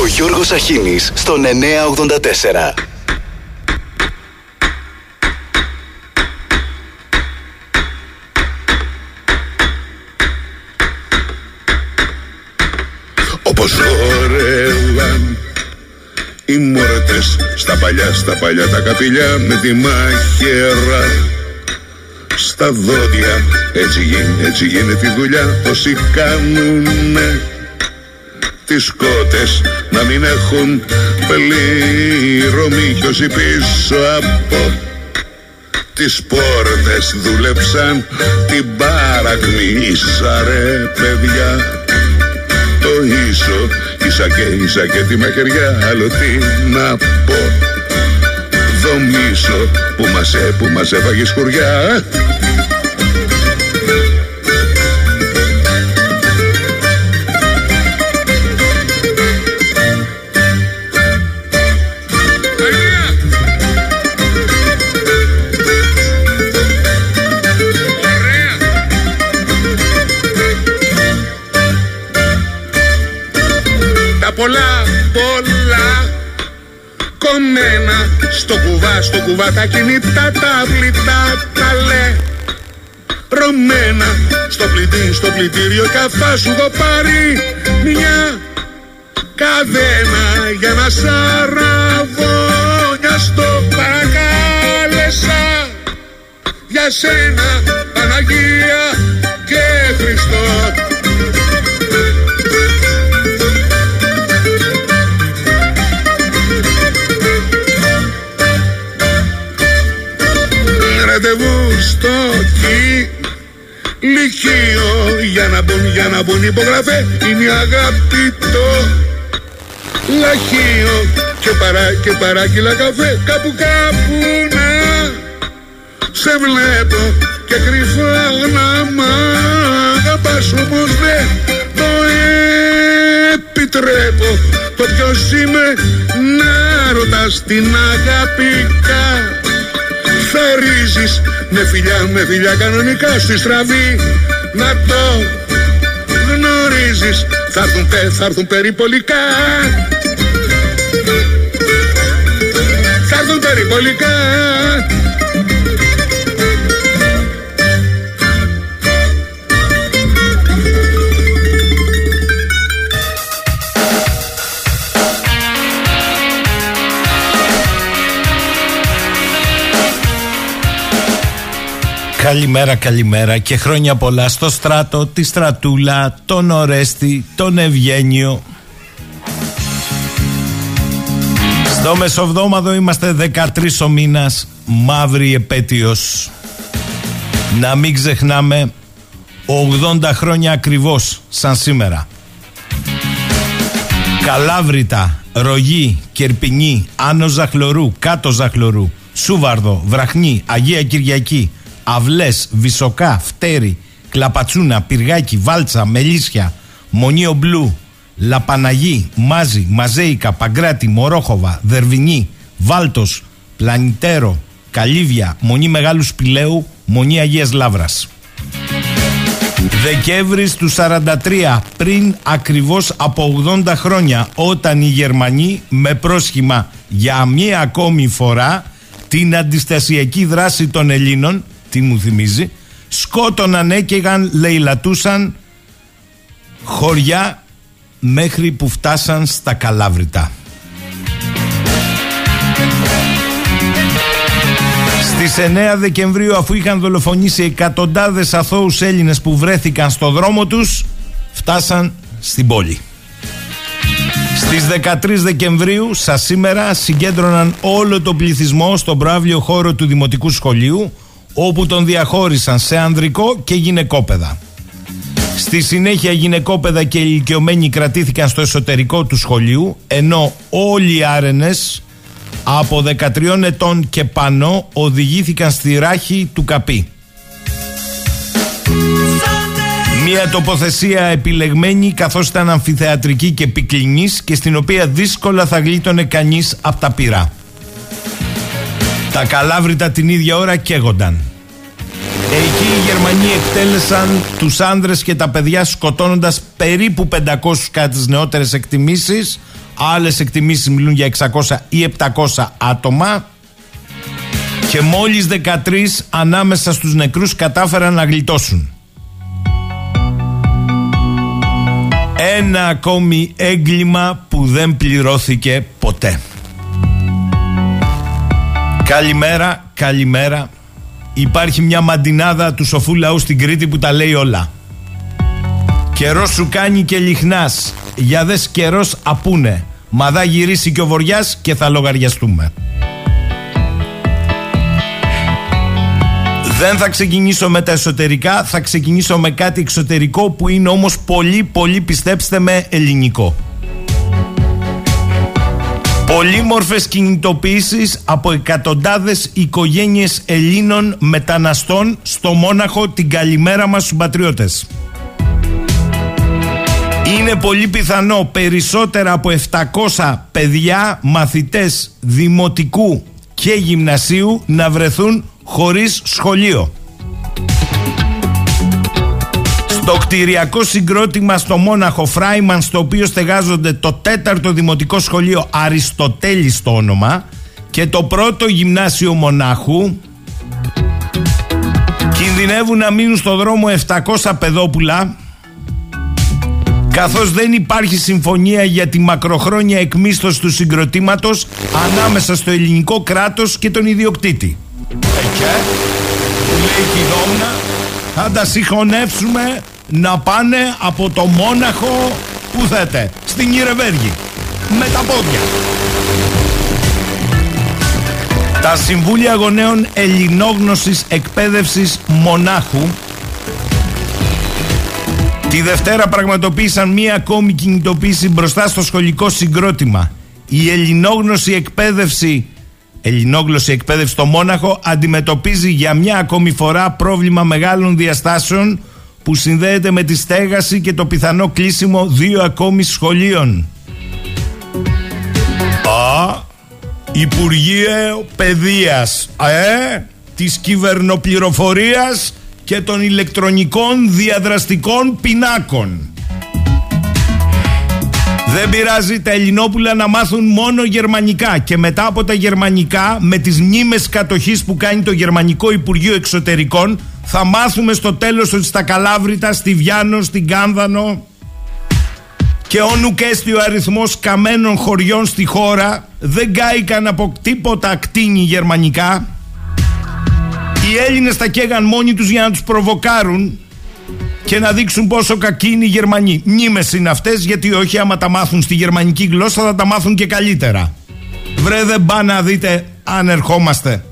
Ο Γιώργος Αχίνης στον 984. Όπως χόρευαν οι μόρτες στα παλιά, στα παλιά τα καπηλιά με τη μαχαίρα στα δόντια έτσι γίνεται, έτσι γίνεται η δουλειά όσοι κάνουνε τις κότες να μην έχουν πληρωμή κι όσοι πίσω από τις πόρτες δούλεψαν την παρακμή. Ρε παιδιά το ίσο Ίσα και ίσα και τη μαχαιριά. Άλλο τι να πω Δομήσω που μας, έ, που μας έφαγε σκουριά κομμένα στο κουβά, στο κουβά τα κινητά τα πλητά τα λέ Ρωμένα στο πλητή, στο πλητήριο καφά σου έχω πάρει μια καδένα για να σαραβόνια στο παρακάλεσα. Για σένα Παναγία και Χριστό ραντεβού στο λυκείο για να μπουν, για να μπουν υπογραφέ είναι η αγάπη το λαχείο. Και, παρά, και παράγγειλα καφέ κάπου κάπου να σε βλέπω και κρυφά να μ' αγαπάς όμως δεν το επιτρέπω. Το ποιος είμαι να ρωτάς την αγαπήκα ρίζεις με φιλιά, με φιλιά κανονικά στη στραβή. Να το γνωρίζεις. Θα έρθουν, θα έρθουν περιπολικά. Θα έρθουν περιπολικά Καλημέρα, καλημέρα και χρόνια πολλά στο στράτο, τη στρατούλα, τον Ορέστη, τον Ευγένιο. Στο μεσοβδόμαδο είμαστε 13 ο μήνας, μαύρη επέτειος. Να μην ξεχνάμε 80 χρόνια ακριβώς σαν σήμερα. Καλάβρητα, Ρογή, Κερπινή, Άνω Ζαχλωρού, Κάτω Ζαχλωρού, Σούβαρδο, Βραχνή, Αγία Κυριακή, Αυλές, Βυσοκά, Φτέρι, Κλαπατσούνα, Πυργάκι, Βάλτσα, Μελίσια, Μονίο Μπλου, Λαπαναγή, Μάζι, Μαζέικα, Παγκράτη, Μορόχοβα, Δερβινή, Βάλτος, Πλανητέρο, Καλύβια, Μονή Μεγάλου Σπηλαίου, Μονή Αγίας Λάβρας. Δεκέμβρη του 43, πριν ακριβώς από 80 χρόνια, όταν οι Γερμανοί με πρόσχημα για μία ακόμη φορά την αντιστασιακή δράση των Ελλήνων τι μου θυμίζει, σκότωναν, έκαιγαν, λαιλατούσαν χωριά μέχρι που φτάσαν στα Καλάβρητα. Στις 9 Δεκεμβρίου αφού είχαν δολοφονήσει εκατοντάδες αθώους Έλληνες που βρέθηκαν στο δρόμο τους φτάσαν στην πόλη. Στις 13 Δεκεμβρίου, σα σήμερα, συγκέντρωναν όλο το πληθυσμό στον πράβλιο χώρο του Δημοτικού Σχολείου όπου τον διαχώρισαν σε ανδρικό και γυναικόπαιδα. Στη συνέχεια γυναικόπαιδα και ηλικιωμένοι κρατήθηκαν στο εσωτερικό του σχολείου ενώ όλοι οι άρενες από 13 ετών και πάνω οδηγήθηκαν στη ράχη του καπί. Μια τοποθεσία επιλεγμένη καθώς ήταν αμφιθεατρική και επικλινής και στην οποία δύσκολα θα γλίτωνε κανείς από τα πυρά. Τα καλάβρητα την ίδια ώρα καίγονταν. Εκεί οι Γερμανοί εκτέλεσαν τους άνδρες και τα παιδιά σκοτώνοντας περίπου 500 κάτι τις νεότερες εκτιμήσεις. Άλλες εκτιμήσεις μιλούν για 600 ή 700 άτομα. Και μόλις 13 ανάμεσα στους νεκρούς κατάφεραν να γλιτώσουν. Ένα ακόμη έγκλημα που δεν πληρώθηκε ποτέ. Καλημέρα, καλημέρα. Υπάρχει μια μαντινάδα του σοφού λαού στην Κρήτη που τα λέει όλα. Καιρός σου κάνει και λιχνάς. Για δες καιρός απούνε. Μα δά γυρίσει και ο Βοριάς και θα λογαριαστούμε. Δεν θα ξεκινήσω με τα εσωτερικά, θα ξεκινήσω με κάτι εξωτερικό που είναι όμως πολύ πολύ πιστέψτε με ελληνικό. Πολύμορφες κινητοποιήσεις από εκατοντάδες οικογένειες Ελλήνων μεταναστών στο Μόναχο την καλημέρα μας στους πατριώτες. Είναι πολύ πιθανό περισσότερα από 700 παιδιά μαθητές δημοτικού και γυμνασίου να βρεθούν χωρίς σχολείο. Στο κτηριακό συγκρότημα στο Μόναχο Φράιμαν στο οποίο στεγάζονται το τέταρτο δημοτικό σχολείο Αριστοτέλης στο όνομα και το πρώτο γυμνάσιο Μονάχου. Κινδυνεύουν να μείνουν στο δρόμο 700 παιδόπουλα καθώς δεν υπάρχει συμφωνία για τη μακροχρόνια εκμίσθωση του συγκροτήματος ανάμεσα στο ελληνικό κράτος και τον ιδιοκτήτη. Εκεί, λέει και η Δόμνα, θα τα συγχωνεύσουμε να πάνε από το Μόναχο που θέτε, στην Ιρεβέργη, με τα πόδια. Τα Συμβούλια Γονέων Ελληνόγνωσης Εκπαίδευσης Μονάχου Τη Δευτέρα πραγματοποίησαν μία ακόμη κινητοποίηση μπροστά στο σχολικό συγκρότημα. Η ελληνόγνωση εκπαίδευση Ελληνόγλωση εκπαίδευση στο Μόναχο αντιμετωπίζει για μια ακόμη φορά πρόβλημα μεγάλων διαστάσεων που συνδέεται με τη στέγαση και το πιθανό κλείσιμο δύο ακόμη σχολείων. Α, Υπουργείο Παιδείας, ε, της κυβερνοπληροφορίας και των ηλεκτρονικών διαδραστικών πινάκων. Δεν πειράζει τα Ελληνόπουλα να μάθουν μόνο γερμανικά και μετά από τα γερμανικά με τις μνήμες κατοχής που κάνει το Γερμανικό Υπουργείο Εξωτερικών θα μάθουμε στο τέλος ότι στα Καλάβρητα, στη Βιάνο, στην Κάνδανο και όνου και ο αριθμός καμένων χωριών στη χώρα δεν κάηκαν από τίποτα ακτίνη γερμανικά οι Έλληνες τα καίγαν μόνοι τους για να τους προβοκάρουν και να δείξουν πόσο κακοί είναι οι Γερμανοί. Μνήμες είναι αυτές, γιατί όχι, άμα τα μάθουν στη γερμανική γλώσσα θα τα μάθουν και καλύτερα. Βρε, δεν πάνε να δείτε αν ερχόμαστε.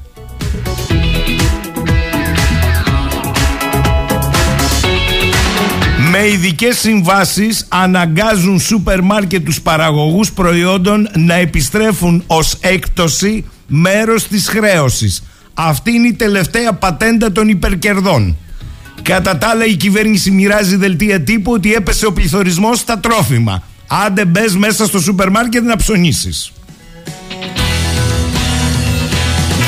Με ειδικές συμβάσεις αναγκάζουν σούπερ μάρκετ τους παραγωγούς προϊόντων να επιστρέφουν ως έκπτωση μέρος της χρέωσης. Αυτή είναι η τελευταία πατέντα των υπερκερδών. Κατά τα άλλα, η κυβέρνηση μοιράζει δελτία τύπου ότι έπεσε ο πληθωρισμός στα τρόφιμα. Άντε μπες μέσα στο σούπερ μάρκετ να ψωνίσεις.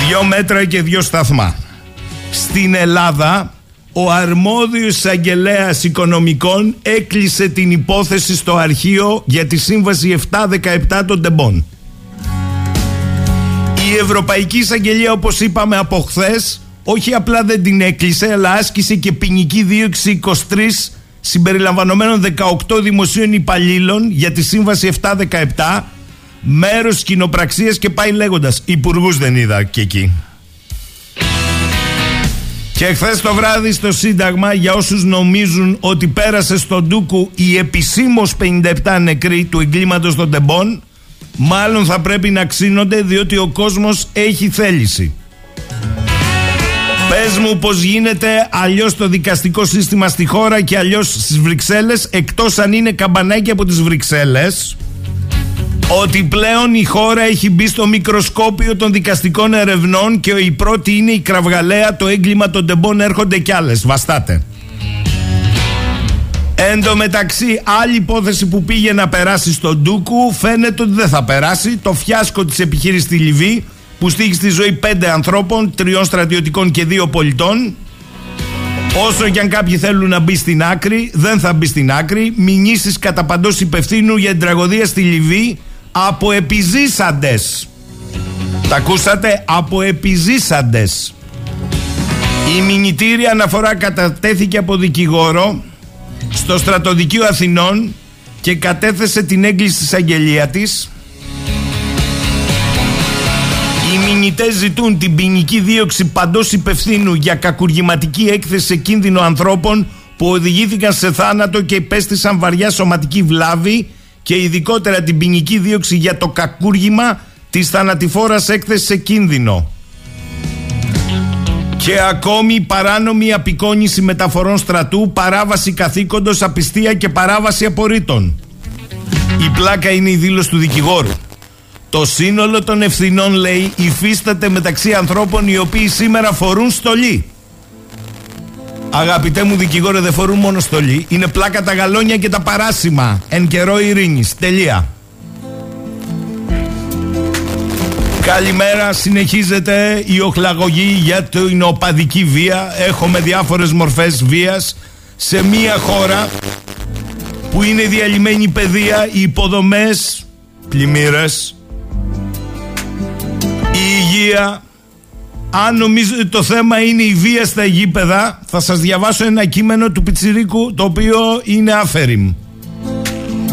Δυο μέτρα και δυο σταθμά. Στην Ελλάδα, ο αρμόδιος εισαγγελέας οικονομικών έκλεισε την υπόθεση στο αρχείο για τη σύμβαση 717 των τεμπών. Η Ευρωπαϊκή Εισαγγελία, όπως είπαμε από χθες, όχι απλά δεν την έκλεισε, αλλά άσκησε και ποινική δίωξη 23 συμπεριλαμβανομένων 18 δημοσίων υπαλλήλων για τη σύμβαση 717, μέρος κοινοπραξίας και πάει λέγοντας. Υπουργούς δεν είδα και εκεί. Και χθες το βράδυ στο Σύνταγμα, για όσους νομίζουν ότι πέρασε στον Ντούκου η επισήμως 57 νεκροί του εγκλήματος των τεμπών, μάλλον θα πρέπει να ξύνονται διότι ο κόσμος έχει θέληση. Πες μου πώς γίνεται αλλιώς το δικαστικό σύστημα στη χώρα και αλλιώς στις Βρυξέλλες, εκτός αν είναι καμπανάκι από τις Βρυξέλλες, ότι πλέον η χώρα έχει μπει στο μικροσκόπιο των δικαστικών ερευνών και η πρώτη είναι η κραυγαλαία, το έγκλημα των τεμπών έρχονται κι άλλες. Βαστάτε. Εν τω μεταξύ, άλλη υπόθεση που πήγε να περάσει στον Ντούκου φαίνεται ότι δεν θα περάσει. Το φιάσκο της επιχείρησης στη Λιβύη που στήχει στη ζωή πέντε ανθρώπων, τριών στρατιωτικών και δύο πολιτών. Όσο και αν κάποιοι θέλουν να μπει στην άκρη, δεν θα μπει στην άκρη. Μηνύσεις κατά παντός υπευθύνου για την τραγωδία στη Λιβύη από επιζήσαντε. Τα ακούσατε; Από επιζήσαντε. Η μηνυτήρια αναφορά κατατέθηκε από δικηγόρο στο στρατοδικείο Αθηνών και κατέθεσε την έγκληση της αγγελία της Οι μηνυτές ζητούν την ποινική δίωξη παντός υπευθύνου για κακουργηματική έκθεση σε κίνδυνο ανθρώπων που οδηγήθηκαν σε θάνατο και υπέστησαν βαριά σωματική βλάβη και ειδικότερα την ποινική δίωξη για το κακούργημα της θανατηφόρας έκθεσης σε κίνδυνο. Και ακόμη παράνομη απεικόνηση μεταφορών στρατού, παράβαση καθήκοντος, απιστία και παράβαση απορρίτων. Η πλάκα είναι η δήλωση του δικηγόρου. Το σύνολο των ευθυνών, λέει, υφίσταται μεταξύ ανθρώπων οι οποίοι σήμερα φορούν στολή. Αγαπητέ μου δικηγόρε, δεν φορούν μόνο στολή. Είναι πλάκα τα γαλόνια και τα παράσημα. Εν καιρό ειρήνης. Τελεία. Καλημέρα, συνεχίζεται η οχλαγωγή για την οπαδική βία. Έχουμε διάφορες μορφές βίας σε μια χώρα που είναι διαλυμένη παιδεία, οι υποδομές, πλημμύρες, η υγεία. Αν νομίζετε το θέμα είναι η βία στα γήπεδα, θα σας διαβάσω ένα κείμενο του Πιτσιρίκου το οποίο είναι άφεριμ.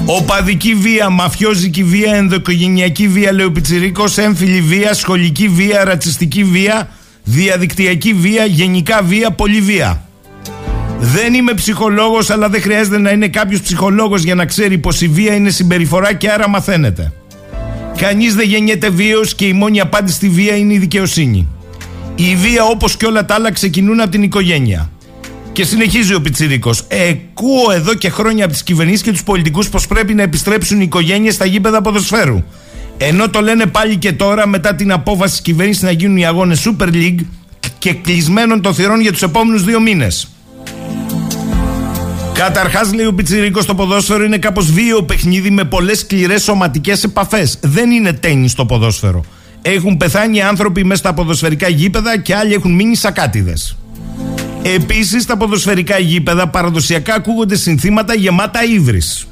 Οπαδική βία, μαφιόζικη βία, ενδοκογενειακή βία, λέει ο Πιτσιρίκος, έμφυλη βία, σχολική βία, ρατσιστική βία, διαδικτυακή βία, γενικά βία, πολύ βία. Δεν είμαι ψυχολόγος, αλλά δεν χρειάζεται να είναι κάποιος ψυχολόγος για να ξέρει πως η βία είναι συμπεριφορά και άρα μαθαίνεται. Κανείς δεν γεννιέται βίαιος και η μόνη απάντηση στη βία είναι η δικαιοσύνη. Η βία όπως και όλα τα άλλα ξεκινούν από την οικογένεια. Και συνεχίζει ο Πιτσυρίκο. Εκούω εδώ και χρόνια από τις κυβερνήσεις και τους πολιτικούς πως πρέπει να επιστρέψουν οι οικογένειες στα γήπεδα ποδοσφαίρου. Ενώ το λένε πάλι και τώρα μετά την απόφαση της κυβέρνησης να γίνουν οι αγώνες Super League και κλεισμένων των θυρών για τους επόμενους δύο μήνες. Καταρχάς, λέει ο Πιτσυρίκο, το ποδόσφαιρο είναι κάπως βίαιο παιχνίδι με πολλές σκληρές σωματικές επαφές. Δεν είναι τέννη το ποδόσφαιρο. Έχουν πεθάνει άνθρωποι μέσα στα ποδοσφαιρικά γήπεδα και άλλοι έχουν μείνει σακάτιδες. Επίσης, στα ποδοσφαιρικά γήπεδα παραδοσιακά ακούγονται συνθήματα γεμάτα ύβρις.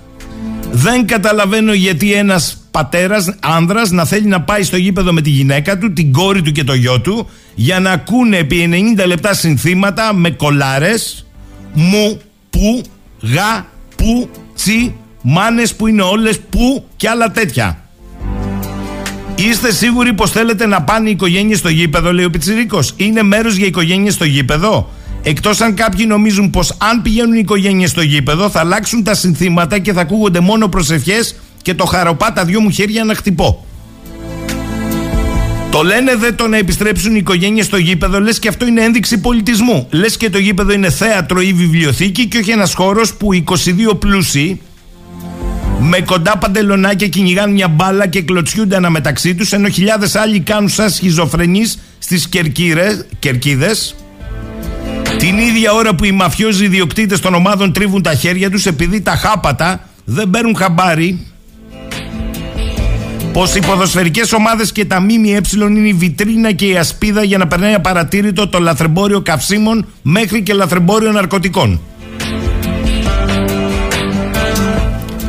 Δεν καταλαβαίνω γιατί ένας πατέρας, άνδρας, να θέλει να πάει στο γήπεδο με τη γυναίκα του, την κόρη του και το γιο του, για να ακούνε επί 90 λεπτά συνθήματα με κολάρες, μου, που, γα, που, τσι, μάνες που είναι όλες, που και άλλα τέτοια. Είστε σίγουροι πως θέλετε να πάνε οι οικογένειες στο γήπεδο, λέει ο Πιτσυρίκο. Είναι μέρος για οικογένειες στο γήπεδο. Εκτός αν κάποιοι νομίζουν πως αν πηγαίνουν οι οικογένειες στο γήπεδο θα αλλάξουν τα συνθήματα και θα ακούγονται μόνο προσευχές και το χαροπά τα δυο μου χέρια να χτυπώ. Το λένε δε το να επιστρέψουν οι οικογένειες στο γήπεδο, λες και αυτό είναι ένδειξη πολιτισμού. Λες και το γήπεδο είναι θέατρο ή βιβλιοθήκη και όχι ένας χώρος που 22 πλούσιοι με κοντά παντελονάκια κυνηγάνε μια μπάλα και κλωτσιούνται αναμεταξύ τους, ενώ χιλιάδες άλλοι κάνουν σαν σχιζοφρενείς στις κερκίδες την ίδια ώρα που οι μαφιόζοι ιδιοκτήτες των ομάδων τρίβουν τα χέρια τους επειδή τα χάπατα δεν παίρνουν χαμπάρι πως οι ποδοσφαιρικές ομάδες και τα ΜΜΕ είναι η βιτρίνα και η ασπίδα για να περνάει απαρατήρητο το λαθρεμπόριο καυσίμων μέχρι και λαθρεμπόριο ναρκωτικών.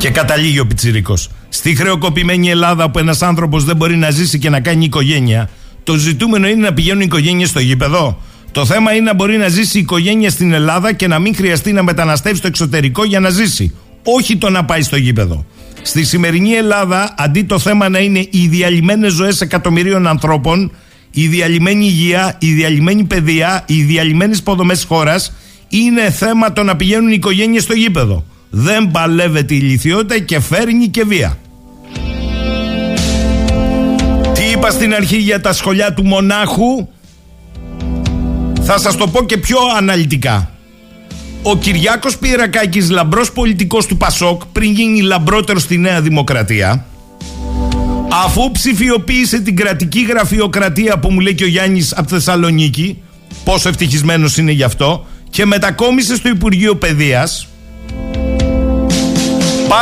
Και καταλήγει ο Πιτσυρικό. Στη χρεοκοπημένη Ελλάδα που ένας άνθρωπος δεν μπορεί να ζήσει και να κάνει οικογένεια, το ζητούμενο είναι να πηγαίνουν οι οικογένειες στο γήπεδο. Το θέμα είναι να μπορεί να ζήσει η οικογένεια στην Ελλάδα και να μην χρειαστεί να μεταναστεύσει στο εξωτερικό για να ζήσει. Όχι το να πάει στο γήπεδο. Στη σημερινή Ελλάδα, αντί το θέμα να είναι οι διαλυμένες ζωές εκατομμυρίων ανθρώπων, η διαλυμένη υγεία, η διαλυμένη παιδεία, οι διαλυμένες υποδομές χώρας, είναι θέμα το να πηγαίνουν οι οικογένειες στο γήπεδο. Δεν παλεύεται η ηλικιότητα και φέρνει και βία. Τι είπα στην αρχή για τα σχολιά του μονάχου; Θα σας το πω και πιο αναλυτικά. Ο Κυριάκος Πιερακάκης, λαμπρός πολιτικός του Πασόκ, πριν γίνει λαμπρότερος στη Νέα Δημοκρατία, αφού ψηφιοποίησε την κρατική γραφειοκρατία που μου λέει και ο Γιάννης από Θεσσαλονίκη, πόσο ευτυχισμένος είναι γι' αυτό, και μετακόμισε στο Υπουργείο Παιδείας,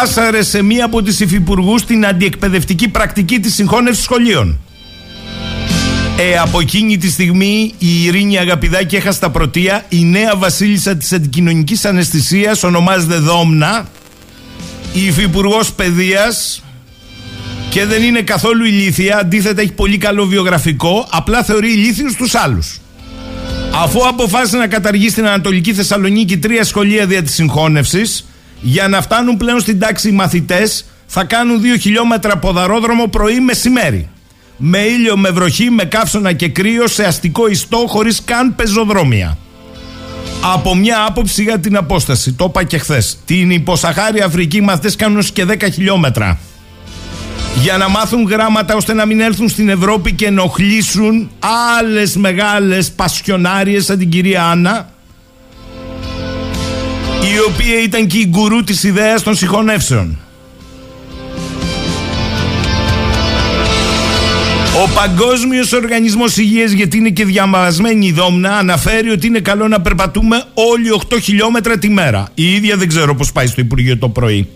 πάσαρε σε μία από τις υφυπουργούς την αντιεκπαιδευτική πρακτική της συγχώνευσης σχολείων. Ε, από εκείνη τη στιγμή η Ειρήνη Αγαπηδάκη έχασε τα πρωτεία. Η νέα βασίλισσα της αντικοινωνικής αναισθησίας ονομάζεται Δόμνα. Η υφυπουργός Παιδείας και δεν είναι καθόλου ηλίθια. Αντίθετα έχει πολύ καλό βιογραφικό. Απλά θεωρεί ηλίθιους τους άλλους. Αφού αποφάσισε να καταργήσει στην Ανατολική Θεσσαλονίκη τρία σχολεία δια της συγχώνευσης για να φτάνουν πλέον στην τάξη οι μαθητές θα κάνουν δύο χιλιόμετρα ποδαρόδρομο πρωί μεσημέρι με ήλιο, με βροχή, με καύσωνα και κρύο σε αστικό ιστό χωρίς καν πεζοδρόμια. Από μια άποψη για την απόσταση, το είπα και χθες. Την υποσαχάρια Αφρική μαθητές κάνουν και 10 χιλιόμετρα. Για να μάθουν γράμματα ώστε να μην έρθουν στην Ευρώπη και ενοχλήσουν άλλες μεγάλες πασιονάριες σαν την κυρία Άννα η οποία ήταν και η γκουρού της ιδέας των συγχωνεύσεων. Ο Παγκόσμιος Οργανισμός Υγείας, γιατί είναι και διαμασμένη η δόμνα, αναφέρει ότι είναι καλό να περπατούμε όλοι 8 χιλιόμετρα τη μέρα. Η ίδια δεν ξέρω πώς πάει στο Υπουργείο το πρωί.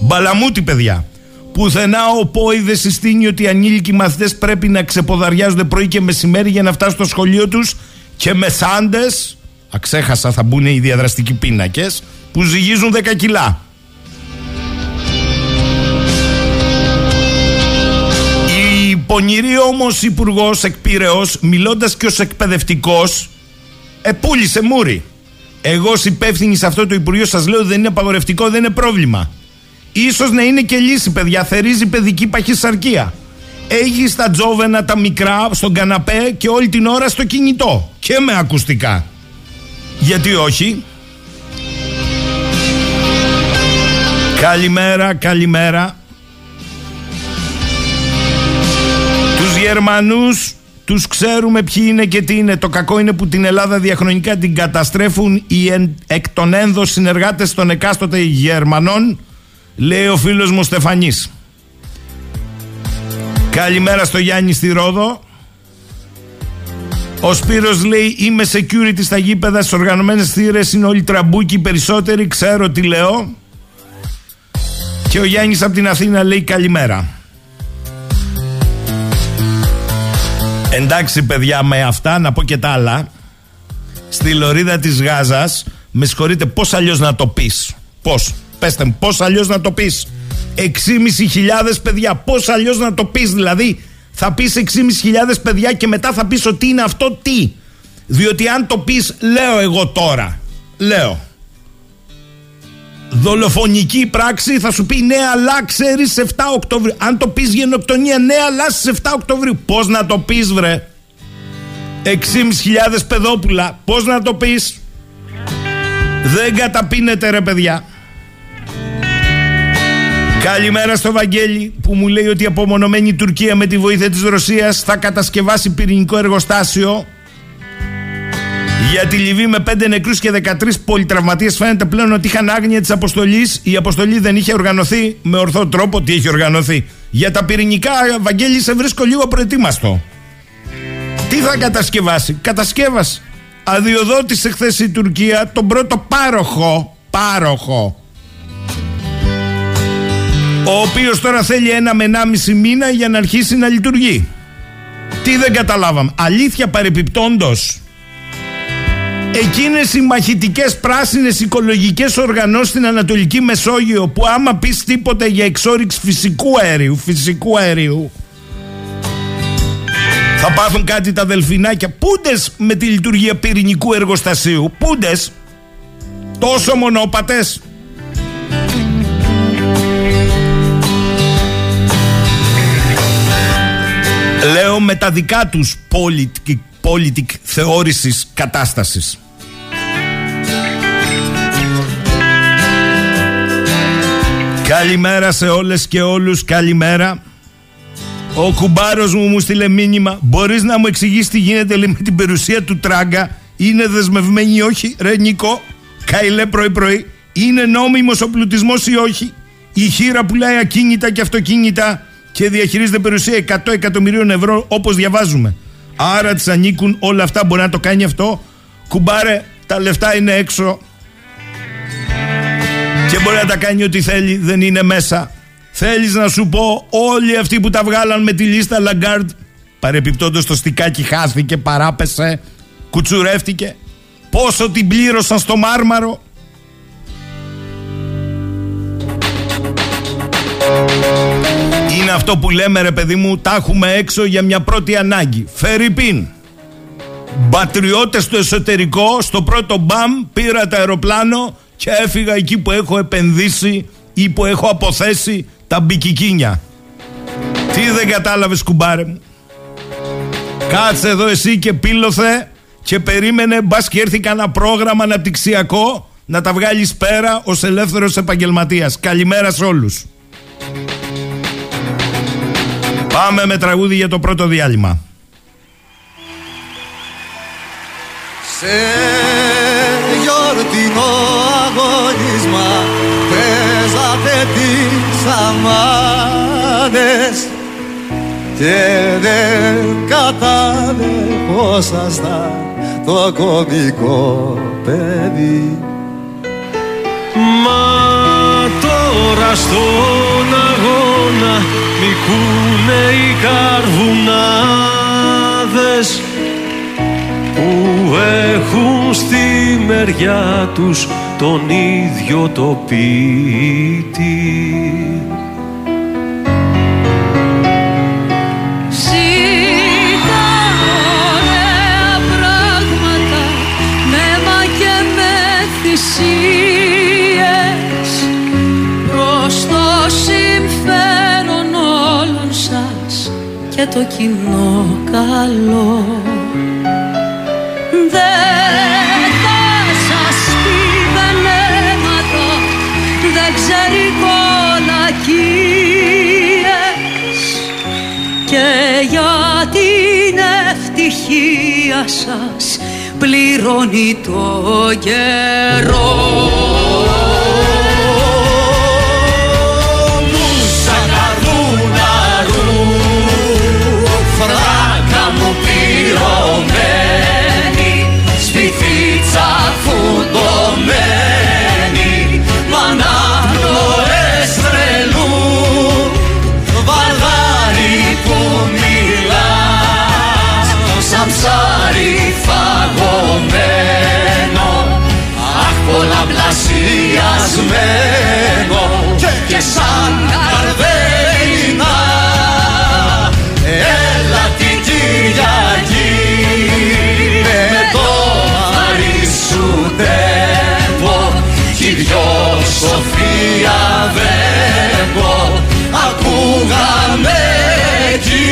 Μπαλαμούτι, παιδιά. Πουθενά ο ΠΟΗ δεν συστήνει ότι οι ανήλικοι μαθητές πρέπει να ξεποδαριάζονται πρωί και μεσημέρι για να φτάσουν στο σχολείο τους και με σάντε, αξέχασα θα μπουν οι διαδραστικοί πίνακες, που ζυγίζουν 10 κιλά. πονηρή όμως υπουργός εκπήρεω, μιλώντας και ως εκπαιδευτικός, επούλησε μούρι. Εγώ ως υπεύθυνη σε αυτό το Υπουργείο σας λέω δεν είναι απαγορευτικό, δεν είναι πρόβλημα. Ίσως να είναι και λύση, παιδιά. Θερίζει παιδική παχυσαρκία. Έχει τα τζόβενα τα μικρά στον καναπέ και όλη την ώρα στο κινητό. Και με ακουστικά. Γιατί όχι; Καλημέρα, καλημέρα. Γερμανούς τους ξέρουμε ποιοι είναι και τι είναι. Το κακό είναι που την Ελλάδα διαχρονικά την καταστρέφουν οι εν, εκ των ένδος συνεργάτες των εκάστοτε Γερμανών, λέει ο φίλος μου Στεφανής. Καλημέρα στο Γιάννη στη Ρόδο. Ο Σπύρος λέει είμαι security στα γήπεδα στις οργανωμένες θύρες είναι όλοι τραμπούκοι οι περισσότεροι ξέρω τι λέω και ο Γιάννης από την Αθήνα λέει καλημέρα Εντάξει παιδιά με αυτά να πω και τα άλλα. Στη λωρίδα της Γάζας Με συγχωρείτε πως αλλιώς να το πεις; Πως, πέστε μου πως αλλιώς να το πεις; 6.500 παιδιά Πως αλλιώς να το πεις δηλαδή Θα πεις 6.500 παιδιά και μετά θα πεις ότι είναι αυτό τι. Διότι αν το πεις λέω εγώ τώρα. Λέω. Δολοφονική πράξη θα σου πει ναι αλλά ξέρεις 7 Οκτωβρίου. Αν το πεις γενοκτονία ναι αλλά στις 7 Οκτωβρίου. Πώς να το πεις, βρε; 6.500 παιδόπουλα Πώς να το πεις; δεν καταπίνεται ρε παιδιά Καλημέρα στο Βαγγέλη που μου λέει ότι η απομονωμένη Τουρκία με τη βοήθεια της Ρωσίας θα κατασκευάσει πυρηνικό εργοστάσιο για τη Λιβύη με 5 νεκρούς και 13 πολυτραυματίες φαίνεται πλέον ότι είχαν άγνοια της αποστολής. Η αποστολή δεν είχε οργανωθεί με ορθό τρόπο. Τι είχε οργανωθεί; Για τα πυρηνικά, Βαγγέλη, σε βρίσκω λίγο προετοίμαστο. Τι θα κατασκευάσει; Κατασκεύασε. Αδειοδότησε χθε η Τουρκία τον πρώτο πάροχο. Πάροχο. Ο οποίος τώρα θέλει ένα με ένα μισή μήνα για να αρχίσει να λειτουργεί. Τι δεν καταλάβαμε. Αλήθεια παρεπιπτόντος Εκείνες οι μαχητικές πράσινες οικολογικές οργανώσεις στην Ανατολική Μεσόγειο που άμα πεις τίποτε για εξόριξη φυσικού αερίου, φυσικού αερίου θα πάθουν κάτι τα δελφινάκια πούντες με τη λειτουργία πυρηνικού εργοστασίου πούντες τόσο μονόπατες λέω με τα δικά τους πολιτικ, πολιτικ θεώρησης κατάστασης Καλημέρα σε όλες και όλους, καλημέρα. Ο κουμπάρος μου μου στείλε μήνυμα. Μπορείς να μου εξηγήσει τι γίνεται λέει, με την περιουσία του Τράγκα; Είναι δεσμευμένη ή όχι, ρε Νικό. Καηλέ πρωί-πρωί. Είναι νόμιμος ο πλουτισμός ή όχι; Η χείρα πουλάει ακίνητα και αυτοκίνητα και διαχειρίζεται περιουσία 100 εκατομμυρίων ευρώ όπως διαβάζουμε. Άρα της ανήκουν όλα αυτά. Μπορεί να το κάνει αυτό. Κουμπάρε, τα λεφτά είναι έξω. Και μπορεί να τα κάνει ό,τι θέλει, δεν είναι μέσα. Θέλεις να σου πω όλοι αυτοί που τα βγάλαν με τη λίστα Λαγκάρντ Παρεπιπτόντως το στικάκι χάθηκε, παράπεσε, κουτσουρεύτηκε. Πόσο την πλήρωσαν στο μάρμαρο. Είναι αυτό που λέμε ρε παιδί μου, τα έχουμε έξω για μια πρώτη ανάγκη. Φερρυπίν. Μπατριώτες στο εσωτερικό, στο πρώτο μπαμ, πήρα το αεροπλάνο και έφυγα εκεί που έχω επενδύσει ή που έχω αποθέσει τα μπικικίνια. Τι δεν κατάλαβες κουμπάρε μου; Κάτσε εδώ εσύ και πήλωθε και περίμενε μπας και έρθει κανένα πρόγραμμα αναπτυξιακό να τα βγάλεις πέρα ως ελεύθερος επαγγελματίας. Καλημέρα σε όλους. Πάμε με τραγούδι για το πρώτο διάλειμμα. Σε γιορτινό αγωνίσμα παίζατε τις αμάδες και δεν καταδεχόσασταν το κομικό παιδί Μα τώρα στον αγώνα νικούνε οι καρβουνάδες που έχουν στη μεριά τους τον ίδιο το πίτι. Και το κοινό καλό. Δεν θα σας πει αίματα, δεν ξέρει κολακίες και για την ευτυχία σας πληρώνει το καιρό. Σοφία βέμπο Ακούγαμε εκεί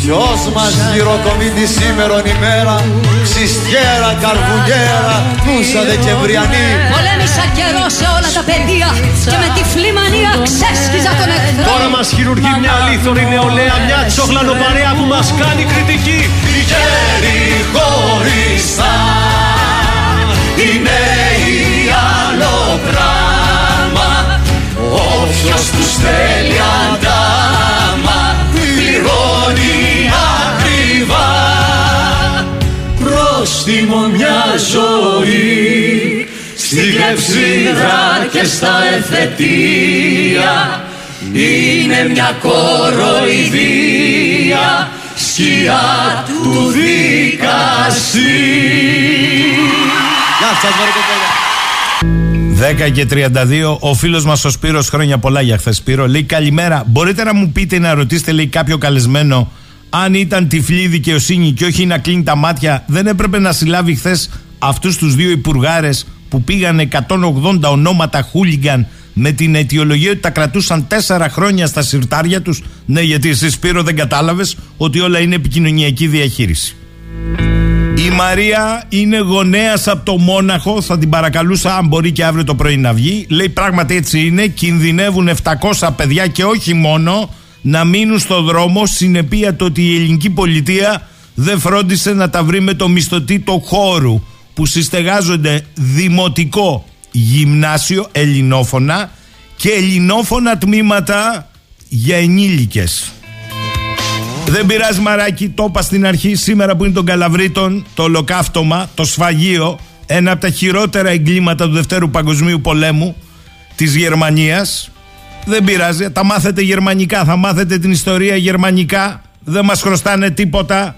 Ποιος μας γυροκομεί τη σήμερον ημέρα Ξυστιέρα, καρβουνιέρα, νούσα Δεκεμβριανή Πολέμησα καιρό σε όλα τα πεδία και με τυφλή μανία ξέσκιζα τον εχθρό. Τώρα μας χειρουργεί μια αλήθωρη νεολαία, μια τσογλανοπαρέα που μας κάνει κριτική. Οι γέροι χωριστά ζωή Στη κλεψίδρα και στα εφετεία Είναι μια κοροϊδία σκιά του δικαστή. Γεια σας μωρέ κοπέλα. 10 και 32, ο φίλος μας ο Σπύρος, χρόνια πολλά για χθες. Σπύρο, λέει καλημέρα. Μπορείτε να μου πείτε να ρωτήσετε, λέει κάποιο καλεσμένο, αν ήταν τυφλή δικαιοσύνη και όχι να κλείνει τα μάτια, δεν έπρεπε να συλλάβει χθες αυτούς τους δύο υπουργάρες που πήγαν 180 ονόματα χούλιγκαν με την αιτιολογία ότι τα κρατούσαν τέσσερα χρόνια στα συρτάρια τους. Ναι, γιατί εσύ Σπύρο δεν κατάλαβες ότι όλα είναι επικοινωνιακή διαχείριση. Η Μαρία είναι γονέας από το Μόναχο. Θα την παρακαλούσα, αν μπορεί και αύριο το πρωί να βγει. Λέει πράγματι έτσι είναι. Κινδυνεύουν 700 παιδιά και όχι μόνο να μείνουν στο δρόμο συνεπία το ότι η ελληνική πολιτεία δεν φρόντισε να τα βρει με το μισθωτή το χώρου που συστεγάζονται δημοτικό γυμνάσιο ελληνόφωνα και ελληνόφωνα τμήματα για ενήλικες. Δεν πειράζει μαράκι, το είπα στην αρχή σήμερα που είναι των Καλαβρίτων, το ολοκαύτωμα, το σφαγείο, ένα από τα χειρότερα εγκλήματα του Δευτέρου Παγκοσμίου Πολέμου της Γερμανίας. Δεν πειράζει, τα μάθετε γερμανικά, θα μάθετε την ιστορία γερμανικά δεν μας χρωστάνε τίποτα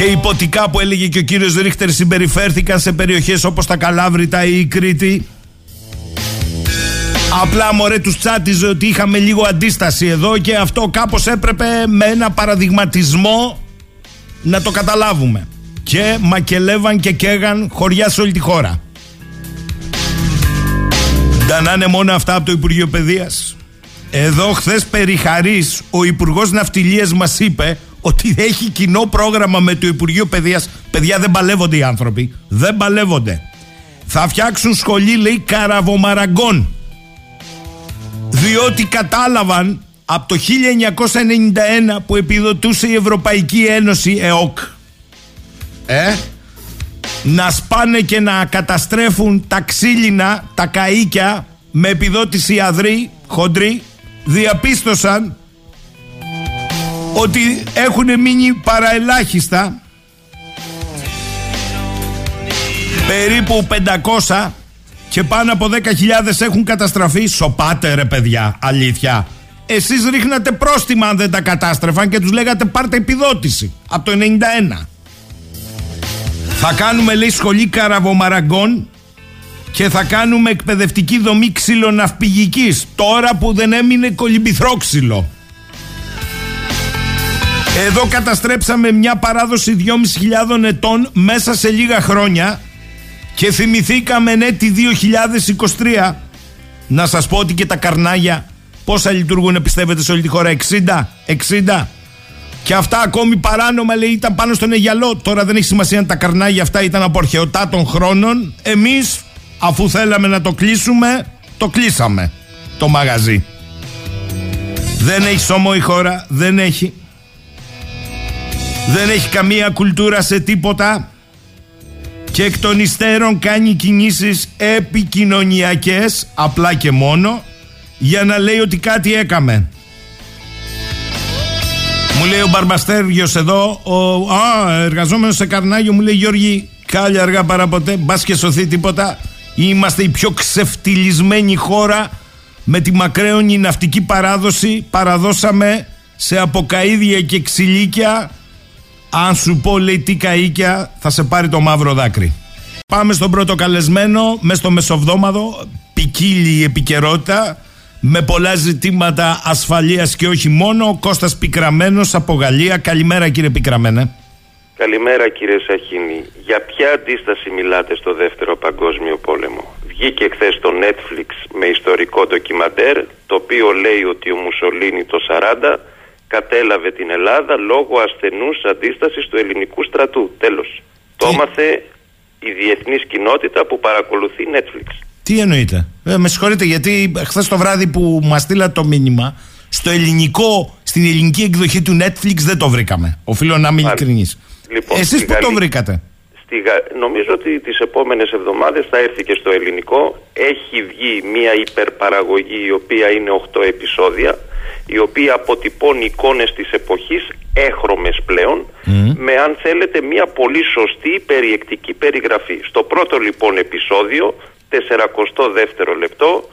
και υποτικά που έλεγε και ο κύριος Ρίχτερ συμπεριφέρθηκαν σε περιοχές όπως τα Καλάβρητα ή η Κρήτη Απλά μωρέ τους τσάτιζε ότι είχαμε λίγο αντίσταση εδώ και αυτό κάπως έπρεπε με ένα παραδειγματισμό να το καταλάβουμε. Και μακελεύαν και καίγαν χωριά σε όλη τη χώρα. Τα να είναι μόνο αυτά από το Υπουργείο Παιδείας. Εδώ χθες περί χαρής, ο Υπουργός Ναυτιλίας μας είπε ότι έχει κοινό πρόγραμμα με το Υπουργείο Παιδείας. Παιδιά δεν παλεύονται οι άνθρωποι. Δεν παλεύονται. Θα φτιάξουν σχολή, λέει, καραβομαραγκών. Διότι κατάλαβαν από το 1991 που επιδοτούσε η Ευρωπαϊκή Ένωση ΕΟΚ ε, να σπάνε και να καταστρέφουν τα ξύλινα, τα καΐκια με επιδότηση αδρή, χοντρή διαπίστωσαν ότι έχουν μείνει παραελάχιστα περίπου 500 και πάνω από 10.000 έχουν καταστραφεί. Σοπάτε ρε παιδιά, αλήθεια. Εσείς ρίχνατε πρόστιμα αν δεν τα κατάστρεφαν και τους λέγατε πάρτε επιδότηση από το 91. Θα κάνουμε λέει σχολή καραβομαραγκών και θα κάνουμε εκπαιδευτική δομή ξυλοναυπηγικής τώρα που δεν έμεινε κολυμπηθρόξυλο. Εδώ καταστρέψαμε μια παράδοση 2.500 ετών μέσα σε λίγα χρόνια και θυμηθήκαμε ναι τη 2023 να σας πω ότι και τα καρνάγια πόσα λειτουργούν πιστεύετε σε όλη τη χώρα; 60, 60 και αυτά ακόμη παράνομα λέει ήταν πάνω στον Αιγιαλό. Τώρα δεν έχει σημασία αν τα καρνάγια αυτά ήταν από αρχαιοτά των χρόνων. Εμείς αφού θέλαμε να το κλείσουμε το κλείσαμε το μαγαζί. Δεν έχει σώμο η χώρα δεν έχει δεν έχει καμία κουλτούρα σε τίποτα και εκ των υστέρων κάνει κινήσεις επικοινωνιακές απλά και μόνο για να λέει ότι κάτι έκαμε. Μου λέει ο Μπαρμπαστέργιος εδώ, ο α, εργαζόμενος σε Καρνάγιο μου λέει Γιώργη κάλια αργά παρά ποτέ, μπας και σωθεί τίποτα. Είμαστε η πιο ξεφτυλισμένη χώρα με τη μακραίωνη ναυτική παράδοση. Παραδώσαμε σε αποκαίδια και ξυλίκια αν σου πω λέει τι καΐκια θα σε πάρει το μαύρο δάκρυ. Πάμε στον πρώτο καλεσμένο, μες στο μεσοβδόμαδο, ποικίλη η επικαιρότητα, με πολλά ζητήματα ασφαλείας και όχι μόνο, Κώστας Πικραμένος από Γαλλία. Καλημέρα κύριε Πικραμένε. Καλημέρα κύριε Σαχίνη. Για ποια αντίσταση μιλάτε στο δεύτερο παγκόσμιο πόλεμο; Βγήκε χθες στο Netflix με ιστορικό ντοκιμαντέρ, το οποίο λέει ότι ο Μουσολίνη το 40 κατέλαβε την Ελλάδα λόγω ασθενούς αντίστασης του ελληνικού στρατού. Τέλος. Το έμαθε η διεθνής κοινότητα που παρακολουθεί Netflix. Τι εννοείται; Ε, με συγχωρείτε γιατί χθες το βράδυ που μας στείλατε το μήνυμα στο ελληνικό, στην ελληνική εκδοχή του Netflix δεν το βρήκαμε. Οφείλω να είμαι ειλικρινής. Λοιπόν, Εσείς που το βρήκατε; Στη, νομίζω ότι τις επόμενες εβδομάδες θα έρθει και στο ελληνικό. Έχει βγει μια υπερπαραγωγή η οποία είναι 8 επεισόδια η οποία αποτυπώνει εικόνες της εποχής έχρωμες πλέον με αν θέλετε μια πολύ σωστή περιεκτική περιγραφή. Στο πρώτο λοιπόν επεισόδιο, 42ο λεπτό,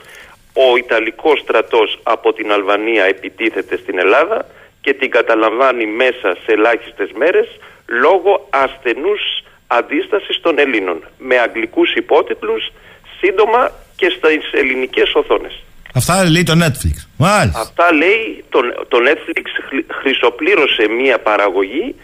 ο Ιταλικός στρατός από την Αλβανία επιτίθεται στην Ελλάδα και την καταλαμβάνει μέσα σε ελάχιστες μέρες λόγω ασθενούς αντίστασης των Ελλήνων με αγγλικούς υπότιτλους σύντομα και στις ελληνικές οθόνες. Αυτά λέει το Netflix. Μάλιστα. Αυτά λέει το, το Netflix χρυσοπλήρωσε μία παραγωγή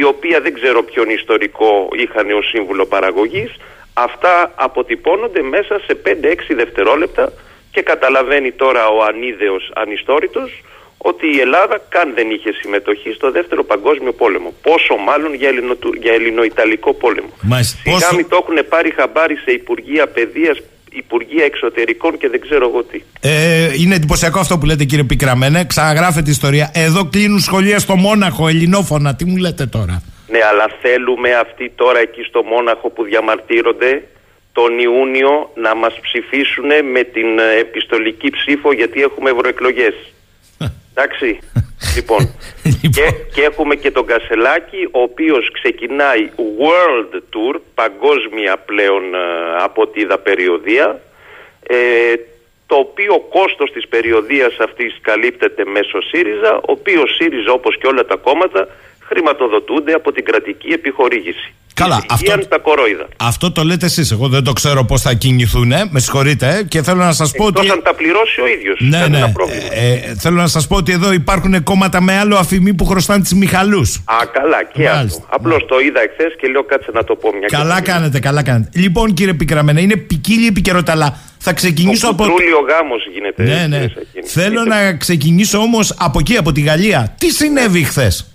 η οποία δεν ξέρω ποιον ιστορικό είχαν ως σύμβουλο παραγωγής. Αυτά αποτυπώνονται μέσα σε 5-6 δευτερόλεπτα και καταλαβαίνει τώρα ο ανίδεος ανιστόρητος ότι η Ελλάδα καν δεν είχε συμμετοχή στο δεύτερο παγκόσμιο πόλεμο. Πόσο μάλλον για, ελληνο, για ελληνοϊταλικό πόλεμο. Σιγά πόσο... το έχουν πάρει χαμπάρι σε Υπουργεία Παιδείας Υπουργεία Εξωτερικών και δεν ξέρω εγώ τι. Ε, είναι εντυπωσιακό αυτό που λέτε κύριε Πικραμένε. Ξαναγράφετε ιστορία. Εδώ κλείνουν σχολεία στο Μόναχο, ελληνόφωνα. Τι μου λέτε τώρα; Ναι, αλλά θέλουμε αυτοί τώρα εκεί στο Μόναχο που διαμαρτύρονται τον Ιούνιο να μας ψηφίσουν με την ε, επιστολική ψήφο γιατί έχουμε ευρωεκλογές. Εντάξει. Λοιπόν, λοιπόν, και, και έχουμε και τον Κασελάκη, ο οποίος ξεκινάει World Tour, παγκόσμια πλέον ε, από τη είδα περιοδία, ε, το οποίο κόστος της περιοδίας αυτής καλύπτεται μέσω ΣΥΡΙΖΑ, ο οποίος ΣΥΡΙΖΑ όπως και όλα τα κόμματα χρηματοδοτούνται από την κρατική επιχορήγηση. Καλά, αυτό, τα κορόιδα. αυτό το λέτε εσείς, εγώ δεν το ξέρω πώς θα κινηθούν, με συγχωρείτε ε, και θέλω να σας πω ότι... αν τα πληρώσει ο ίδιος, ναι, ναι, ε, ε, θέλω να σας πω ότι εδώ υπάρχουν κόμματα με άλλο αφημί που χρωστάνε τις Μιχαλούς. Α, καλά, και Μάλιστα. αυτό. Απλώς το είδα εχθές και λέω κάτσε να το πω μια Καλά κάνετε, καλά κάνετε. Λοιπόν κύριε Πικραμένα, είναι ποικίλη επικαιρότητα, αλλά θα ξεκινήσω από. Ο γάμος γίνεται. Ναι, ναι. Θέλω να ξεκινήσω όμως από εκεί, από τη Γαλλία. Τι συνέβη χθες;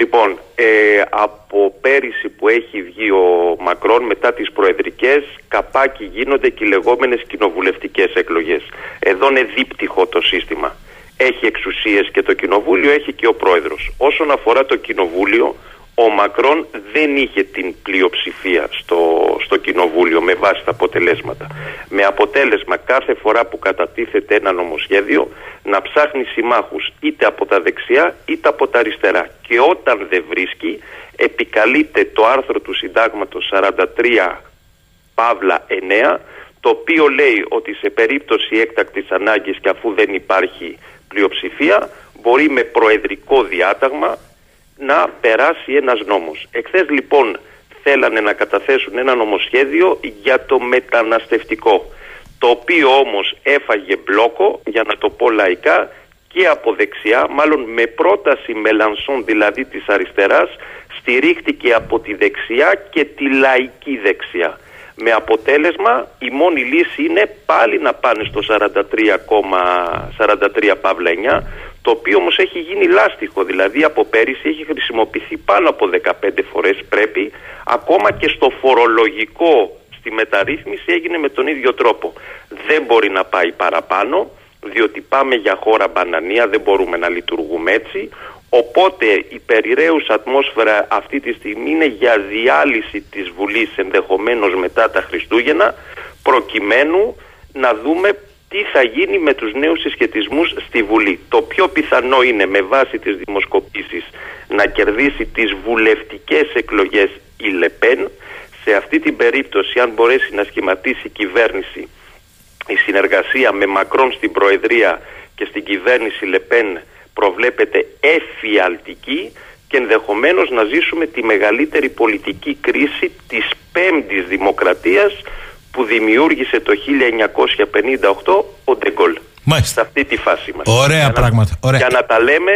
Λοιπόν, ε, από πέρυσι που έχει βγει ο Μακρόν μετά τις προεδρικές καπάκι γίνονται και οι λεγόμενες κοινοβουλευτικές εκλογές. Εδώ είναι δίπτυχο το σύστημα. Έχει εξουσίες και το κοινοβούλιο, έχει και ο πρόεδρος. Όσον αφορά το κοινοβούλιο, ο Μακρόν δεν είχε την πλειοψηφία στο, στο κοινοβούλιο με βάση τα αποτελέσματα. Με αποτέλεσμα κάθε φορά που κατατίθεται ένα νομοσχέδιο να ψάχνει συμμάχους είτε από τα δεξιά είτε από τα αριστερά. Και όταν δεν βρίσκει επικαλείται το άρθρο του συντάγματος 43 Παύλα 9 το οποίο λέει ότι σε περίπτωση έκτακτης ανάγκης και αφού δεν υπάρχει πλειοψηφία μπορεί με προεδρικό διάταγμα να περάσει ένας νόμος. Εχθές λοιπόν θέλανε να καταθέσουν ένα νομοσχέδιο για το μεταναστευτικό το οποίο όμως έφαγε μπλόκο για να το πω λαϊκά και από δεξιά μάλλον με πρόταση Μελανσόν δηλαδή της αριστεράς στηρίχτηκε από τη δεξιά και τη λαϊκή δεξιά με αποτέλεσμα η μόνη λύση είναι πάλι να πάνε στο 43,43 παύλα 9 το οποίο όμως έχει γίνει λάστιχο, δηλαδή από πέρυσι έχει χρησιμοποιηθεί πάνω από 15 φορές πρέπει, ακόμα και στο φορολογικό στη μεταρρύθμιση έγινε με τον ίδιο τρόπο. Δεν μπορεί να πάει παραπάνω, διότι πάμε για χώρα μπανανία, δεν μπορούμε να λειτουργούμε έτσι, οπότε η περιραίους ατμόσφαιρα αυτή τη στιγμή είναι για διάλυση της Βουλής ενδεχομένως μετά τα Χριστούγεννα, προκειμένου να δούμε τι θα γίνει με τους νέους συσχετισμούς στη Βουλή. Το πιο πιθανό είναι με βάση τις δημοσκοπήσεις να κερδίσει τις βουλευτικές εκλογές η Λεπέν. Σε αυτή την περίπτωση αν μπορέσει να σχηματίσει η κυβέρνηση η συνεργασία με Μακρόν στην Προεδρία και στην κυβέρνηση Λεπέν προβλέπεται εφιαλτική και ενδεχομένως να ζήσουμε τη μεγαλύτερη πολιτική κρίση της πέμπτης δημοκρατίας που δημιούργησε το 1958 ο Ντεγκόλ. Μάλιστα. Σε αυτή τη φάση μας. Ωραία για πράγματα. Να, Ωραία. Για να τα λέμε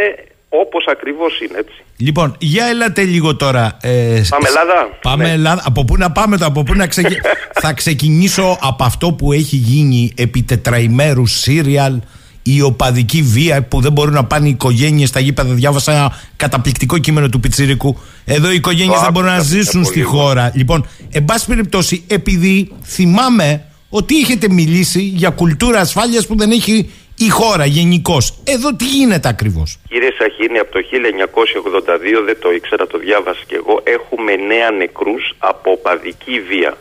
όπως ακριβώς είναι έτσι. Λοιπόν, για έλατε λίγο τώρα. Ε, πάμε Ελλάδα; Πάμε ναι. Ελλάδα. Από πού να πάμε το, από πού να ξεκινήσω. Θα ξεκινήσω από αυτό που έχει γίνει επί τετραημέρους σύριαλ η οπαδική βία που δεν μπορούν να πάνε οι οικογένειες στα γήπεδα. Διάβασα ένα καταπληκτικό κείμενο του Πιτσίρικου. Εδώ οι οικογένειες δεν μπορούν να ζήσουν στη χώρα. Λοιπόν, εν πάση περιπτώσει, επειδή θυμάμαι ότι είχετε μιλήσει για κουλτούρα ασφάλειας που δεν έχει η χώρα γενικώ. Εδώ τι γίνεται ακριβώς; Κύριε Σαχίνη, από το 1982 δεν το ήξερα, το διάβασα και εγώ. Έχουμε νέα νεκρούς από οπαδική βία.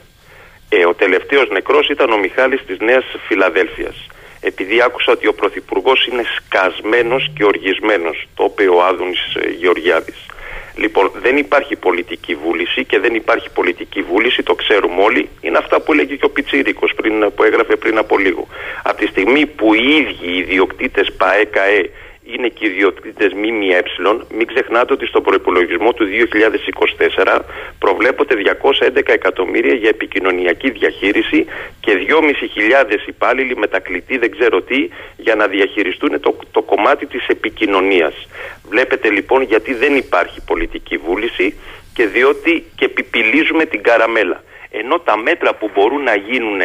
Ε, ο τελευταίος νεκρός ήταν ο Μιχάλης της Νέας Φιλαδέλφειας επειδή άκουσα ότι ο Πρωθυπουργός είναι σκασμένος και οργισμένος, το είπε ο Άδωνης ε, Γεωργιάδης. Λοιπόν, δεν υπάρχει πολιτική βούληση και δεν υπάρχει πολιτική βούληση, το ξέρουμε όλοι. Είναι αυτά που έλεγε και ο Πιτσίρικο που έγραφε πριν από λίγο. Από τη στιγμή που οι ίδιοι οι ιδιοκτήτες ΠαΕΚΑΕ είναι και ιδιοκτήτες ΜΜΕ, μην ξεχνάτε ότι στον προπολογισμό του 2024 προβλέπονται 211 εκατομμύρια για επικοινωνιακή διαχείριση και 2.500 υπάλληλοι μετακλητοί δεν ξέρω τι για να διαχειριστούν το, το κομμάτι της επικοινωνίας. Βλέπετε λοιπόν γιατί δεν υπάρχει πολιτική βούληση και διότι και επιπιλίζουμε την καραμέλα. Ενώ τα μέτρα που μπορούν να γίνουν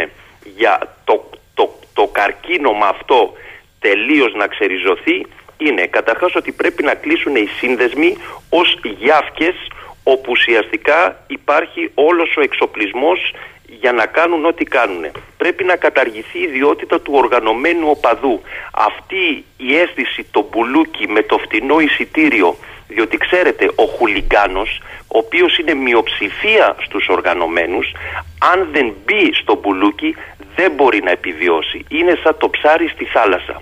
για το, το, το καρκίνωμα αυτό τελείως να ξεριζωθεί είναι καταρχάς ότι πρέπει να κλείσουν οι σύνδεσμοι ως γιάφκες όπου ουσιαστικά υπάρχει όλος ο εξοπλισμός για να κάνουν ό,τι κάνουν. Πρέπει να καταργηθεί η ιδιότητα του οργανωμένου οπαδού. Αυτή η αίσθηση το μπουλούκι με το φτηνό εισιτήριο, διότι ξέρετε ο χουλιγκάνος, ο οποίος είναι μειοψηφία στους οργανωμένους, αν δεν μπει στο μπουλούκι δεν μπορεί να επιβιώσει. Είναι σαν το ψάρι στη θάλασσα.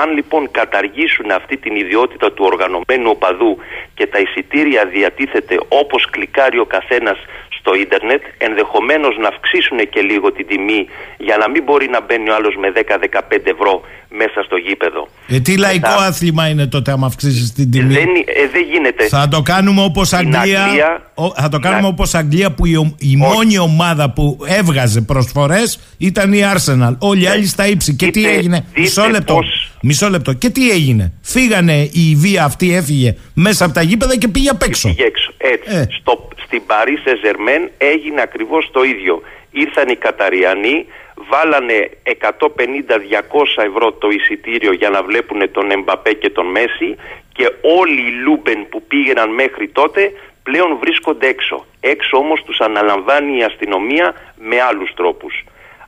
Αν λοιπόν καταργήσουν αυτή την ιδιότητα του οργανωμένου οπαδού και τα εισιτήρια διατίθεται όπως κλικάρει ο καθένας στο ίντερνετ, ενδεχομένως να αυξήσουν και λίγο την τιμή για να μην μπορεί να μπαίνει ο άλλος με 10-15 ευρώ μέσα στο γήπεδο. Ε, τι λαϊκό άθλημα είναι τότε, άμα αυξήσεις την τιμή; Δεν, ε, δεν γίνεται. Θα το κάνουμε όπως Αγγλία. Αγγλία θα το κάνουμε όπως Αγγλία που η, η μόνη ομάδα που έβγαζε προσφορές ήταν η Arsenal. Όλοι οι άλλοι στα ύψη. Και τι έγινε; Μισό λεπτό. Μισό λεπτό. Και τι έγινε; Φύγανε η βία αυτή, έφυγε μέσα από τα γήπεδα και πήγε απ' έξω. Πήγε έξω. Έτσι. Ε. Στο, στην Παρί Σεζερμέν έγινε ακριβώς το ίδιο. Ήρθαν οι Καταριανοί, βάλανε 150-200 ευρώ το εισιτήριο για να βλέπουν τον Εμπαπέ και τον Μέσι και όλοι οι λούμπεν που πήγαιναν μέχρι τότε πλέον βρίσκονται έξω. Έξω όμως τους αναλαμβάνει η αστυνομία με άλλους τρόπους.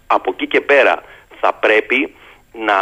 Από εκεί και πέρα θα πρέπει να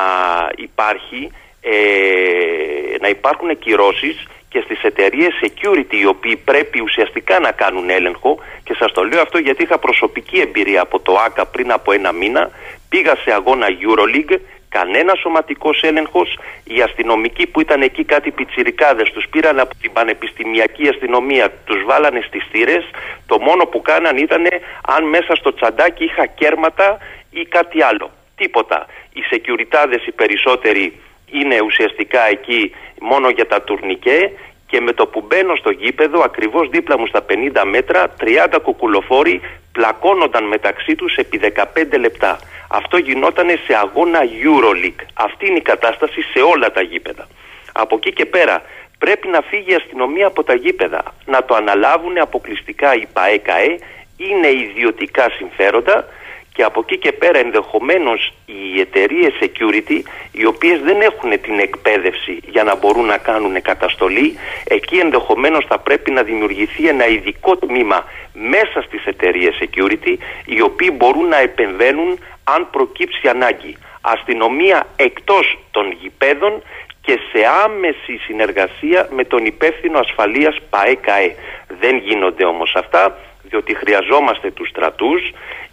υπάρχει ε, να υπάρχουν κυρώσεις και στις εταιρείες security οι οποίοι πρέπει ουσιαστικά να κάνουν έλεγχο. Και σας το λέω αυτό γιατί είχα προσωπική εμπειρία από το ΆΚΑ πριν από ένα μήνα. Πήγα σε αγώνα Euroleague κανένας σωματικός έλεγχος. Οι αστυνομικοί που ήταν εκεί κάτι πιτσιρικάδες τους πήραν από την πανεπιστημιακή αστυνομία τους βάλανε στις θύρες. Το μόνο που κάναν ήταν αν μέσα στο τσαντάκι είχα κέρματα ή κάτι άλλο. Τίποτα οι σεκιουριτάδες οι περισσότεροι είναι ουσιαστικά εκεί μόνο για τα τουρνικέ και με το που μπαίνω στο γήπεδο ακριβώς δίπλα μου στα 50 μέτρα 30 κουκουλοφόροι πλακώνονταν μεταξύ τους επί 15 λεπτά. Αυτό γινόταν σε αγώνα Euroleague. Αυτή είναι η κατάσταση σε όλα τα γήπεδα. Από εκεί και πέρα πρέπει να φύγει η αστυνομία από τα γήπεδα. Να το αναλάβουν αποκλειστικά οι ΠΑΕΚΑΕ. Είναι ιδιωτικά συμφέροντα και από εκεί και πέρα ενδεχομένως οι εταιρείες security οι οποίες δεν έχουν την εκπαίδευση για να μπορούν να κάνουν καταστολή εκεί ενδεχομένως θα πρέπει να δημιουργηθεί ένα ειδικό τμήμα μέσα στις εταιρείες security οι οποίοι μπορούν να επεμβαίνουν αν προκύψει ανάγκη αστυνομία εκτός των γηπέδων και σε άμεση συνεργασία με τον υπεύθυνο ασφαλείας ΠΑΕΚΑΕ. Δεν γίνονται όμως αυτά διότι χρειαζόμαστε τους στρατούς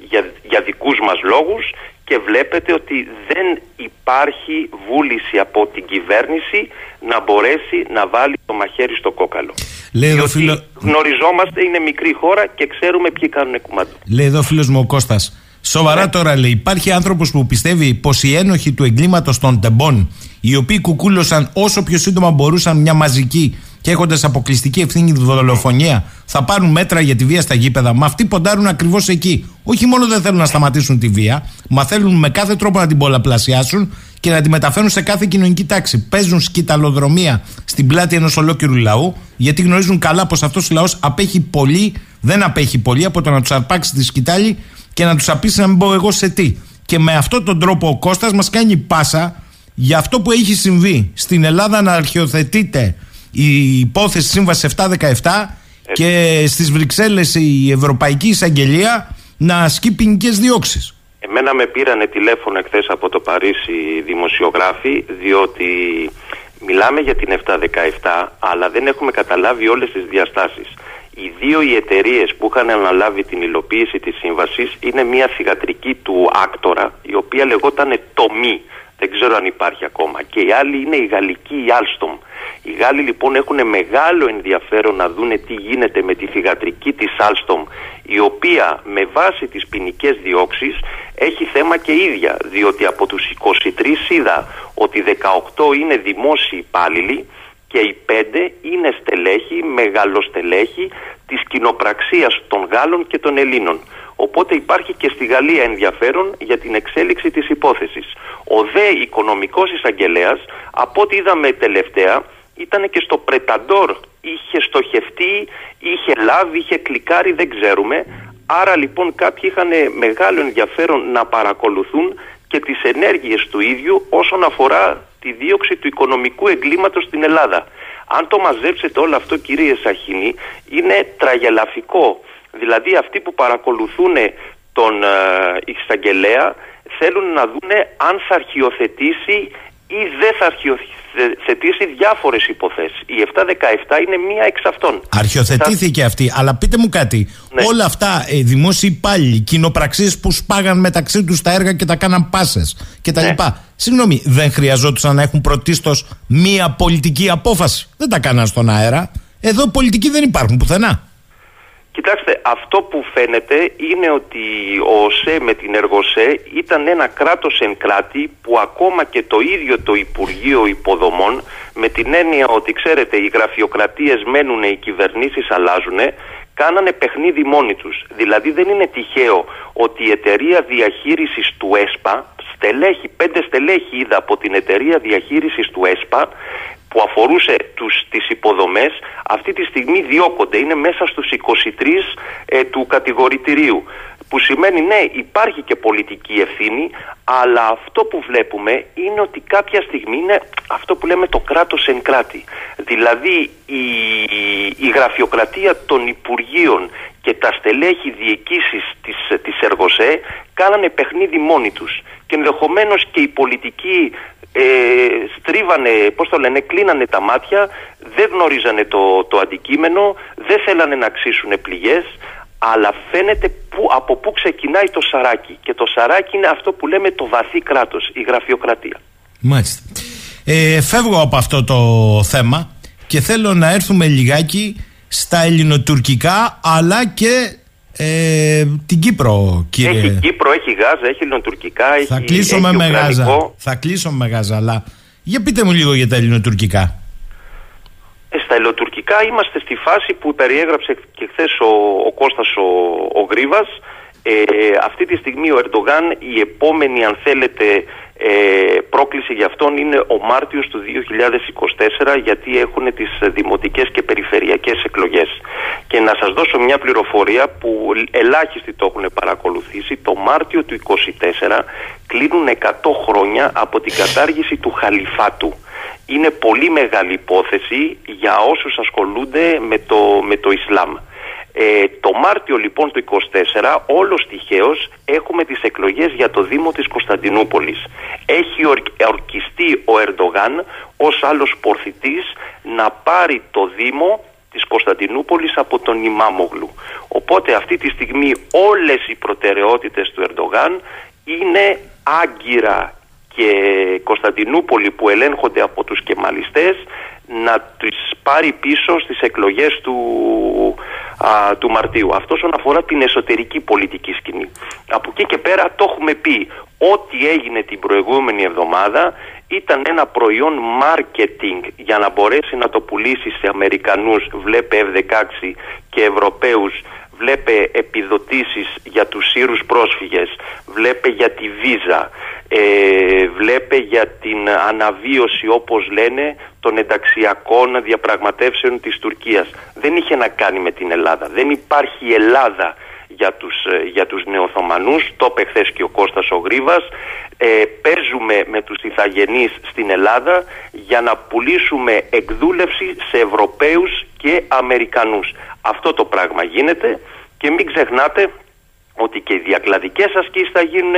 για, για δικούς μας λόγους και βλέπετε ότι δεν υπάρχει βούληση από την κυβέρνηση να μπορέσει να βάλει το μαχαίρι στο κόκαλο. Λέει εδώ φίλο... γνωριζόμαστε, είναι μικρή χώρα και ξέρουμε ποιοι κάνουν κουμάντο. Λέει εδώ φίλος μου ο Κώστας, Σοβαρά ναι. τώρα λέει, υπάρχει άνθρωπος που πιστεύει πως οι ένοχοι του εγκλήματος των τεμπών, οι οποίοι κουκούλωσαν όσο πιο σύντομα μπορούσαν μια μαζική και έχοντας αποκλειστική ευθύνη δολοφονία, θα πάρουν μέτρα για τη βία στα γήπεδα. Μα αυτοί ποντάρουν ακριβώς εκεί. Όχι μόνο δεν θέλουν να σταματήσουν τη βία, μα θέλουν με κάθε τρόπο να την πολλαπλασιάσουν και να τη μεταφέρουν σε κάθε κοινωνική τάξη. Παίζουν σκηταλοδρομία στην πλάτη ενός ολόκληρου λαού, γιατί γνωρίζουν καλά πως αυτός ο λαός απέχει πολύ, δεν απέχει πολύ από το να τους αρπάξει τη σκητάλη και να τους απίσει να μην πω εγώ σε τι. Και με αυτόν τον τρόπο ο Κώστας μας κάνει πάσα για αυτό που έχει συμβεί στην Ελλάδα να αρχιοθετείται η υπόθεση σύμβαση 717 και στις Βρυξέλλες η Ευρωπαϊκή Εισαγγελία να ασκεί ποινικές διώξεις. Εμένα με πήρανε τηλέφωνο εχθές από το Παρίσι δημοσιογράφοι διότι μιλάμε για την 717 αλλά δεν έχουμε καταλάβει όλες τις διαστάσεις. Οι δύο οι εταιρείες που είχαν αναλάβει την υλοποίηση της σύμβασης είναι μια θηγατρική του άκτορα η οποία λεγόταν Τομή. Δεν ξέρω αν υπάρχει ακόμα. Και η άλλη είναι η γαλλική η Alstom. Οι Γάλλοι λοιπόν έχουν μεγάλο ενδιαφέρον να δούνε τι γίνεται με τη θηγατρική της Alstom η οποία με βάση τις ποινικές διώξεις έχει θέμα και ίδια διότι από τους 23 είδα ότι 18 είναι δημόσιοι υπάλληλοι και οι πέντε είναι στελέχη, μεγαλοστελέχη της κοινοπραξίας των Γάλλων και των Ελλήνων. Οπότε υπάρχει και στη Γαλλία ενδιαφέρον για την εξέλιξη της υπόθεσης. Ο δε οικονομικός εισαγγελέας, από ό,τι είδαμε τελευταία, ήταν και στο Πρεταντόρ, είχε στοχευτεί, είχε λάβει, είχε κλικάρει, δεν ξέρουμε. Άρα λοιπόν κάποιοι είχαν μεγάλο ενδιαφέρον να παρακολουθούν και τις ενέργειες του ίδιου όσον αφορά τη δίωξη του οικονομικού εγκλήματος στην Ελλάδα. Αν το μαζέψετε όλο αυτό κύριε Σαχίνη είναι τραγελαφικό. Δηλαδή αυτοί που παρακολουθούν τον ε, εισαγγελέα θέλουν να δούνε αν θα αρχιοθετήσει ή δεν θα αρχιοθετήσει διάφορες υποθέσεις. Η 717 είναι μία εξ αυτών. Αρχιοθετήθηκε αυτή, αλλά πείτε μου κάτι. Ναι. Όλα αυτά ε, δημόσιοι υπάλληλοι, κοινοπραξίες που σπάγαν μεταξύ τους τα έργα και τα κάναν πάσες και τα ναι. λοιπά. Συγγνώμη, δεν χρειαζόντουσαν να έχουν πρωτίστως μία πολιτική απόφαση. Δεν τα κάναν στον αέρα. Εδώ πολιτικοί δεν υπάρχουν πουθενά. Κοιτάξτε, αυτό που φαίνεται είναι ότι ο ΟΣΕ με την Εργοσέ ήταν ένα κράτος εν κράτη που ακόμα και το ίδιο το Υπουργείο Υποδομών με την έννοια ότι ξέρετε οι γραφειοκρατίες μένουν, οι κυβερνήσεις αλλάζουν κάνανε παιχνίδι μόνοι τους. Δηλαδή δεν είναι τυχαίο ότι η εταιρεία διαχείρισης του ΕΣΠΑ στελέχη, πέντε στελέχη είδα από την εταιρεία διαχείρισης του ΕΣΠΑ που αφορούσε τους, τις υποδομές αυτή τη στιγμή διώκονται. Είναι μέσα στους 23 ε, του κατηγορητηρίου. Που σημαίνει ναι υπάρχει και πολιτική ευθύνη αλλά αυτό που βλέπουμε είναι ότι κάποια στιγμή είναι αυτό που λέμε το κράτος εν κράτη. Δηλαδή η, η γραφειοκρατία των Υπουργείων και τα στελέχη διοικήσεις της, της Εργοσέ κάνανε παιχνίδι μόνοι τους και ενδεχομένως και οι πολιτικοί ε, στρίβανε, πώς το λένε, κλείνανε τα μάτια, δεν γνωρίζανε το, το αντικείμενο, δεν θέλανε να ξύσουν πληγές, αλλά φαίνεται που, από πού ξεκινάει το σαράκι. Και το σαράκι είναι αυτό που λέμε το βαθύ κράτος, η γραφειοκρατία. Μάλιστα. Ε, φεύγω από αυτό το θέμα και θέλω να έρθουμε λιγάκι στα ελληνοτουρκικά αλλά και ε, την Κύπρο, κύριε. Έχει Κύπρο, έχει Γάζα, έχει ελληνοτουρκικά, θα έχει. Κλείσω με Γάζα. Θα κλείσω με Γάζα, αλλά για πείτε μου λίγο για τα ελληνοτουρκικά. Ε, στα ελληνοτουρκικά είμαστε στη φάση που περιέγραψε και χθες ο, ο Κώστας ο, ο Γρίβας. Ε, αυτή τη στιγμή ο Ερντογάν η επόμενη αν θέλετε ε, πρόκληση για αυτόν είναι ο Μάρτιος του 2024 γιατί έχουν τις δημοτικές και περιφερειακές εκλογές. Και να σας δώσω μια πληροφορία που ελάχιστοι το έχουν παρακολουθήσει. Το Μάρτιο του 2024 κλείνουν 100 χρόνια από την κατάργηση του Χαλιφάτου. Είναι πολύ μεγάλη υπόθεση για όσους ασχολούνται με το, με το Ισλάμ. Ε, το Μάρτιο λοιπόν του 24 όλος τυχαίως έχουμε τις εκλογές για το Δήμο της Κωνσταντινούπολης. Έχει ορκιστεί ο Ερντογάν ως άλλος πορθητής να πάρει το Δήμο της Κωνσταντινούπολης από τον Ιμάμογλου. Οπότε αυτή τη στιγμή όλες οι προτεραιότητες του Ερντογάν είναι άγκυρα και Κωνσταντινούπολη που ελέγχονται από τους κεμαλιστές να τις πάρει πίσω στις εκλογές του, α, του Μαρτίου. Αυτό όσον αφορά την εσωτερική πολιτική σκηνή. Από εκεί και πέρα το έχουμε πει. Ό,τι έγινε την προηγούμενη εβδομάδα ήταν ένα προϊόν marketing για να μπορέσει να το πουλήσει σε Αμερικανούς, βλέπε F-16 και Ευρωπαίους βλέπε επιδοτήσεις για τους Σύρους πρόσφυγες, βλέπε για τη βίζα, ε, βλέπε για την αναβίωση όπως λένε των ενταξιακών διαπραγματεύσεων της Τουρκίας. Δεν είχε να κάνει με την Ελλάδα. Δεν υπάρχει Ελλάδα για τους, ε, για τους νεοθωμανούς, το είπε χθες και ο Κώστας ο Γρίβας. Ε, παίζουμε με τους ηθαγενείς στην Ελλάδα για να πουλήσουμε εκδούλευση σε Ευρωπαίους και Αμερικανούς. Αυτό το πράγμα γίνεται και μην ξεχνάτε ότι και οι διακλαδικές ασκήσεις θα γίνουν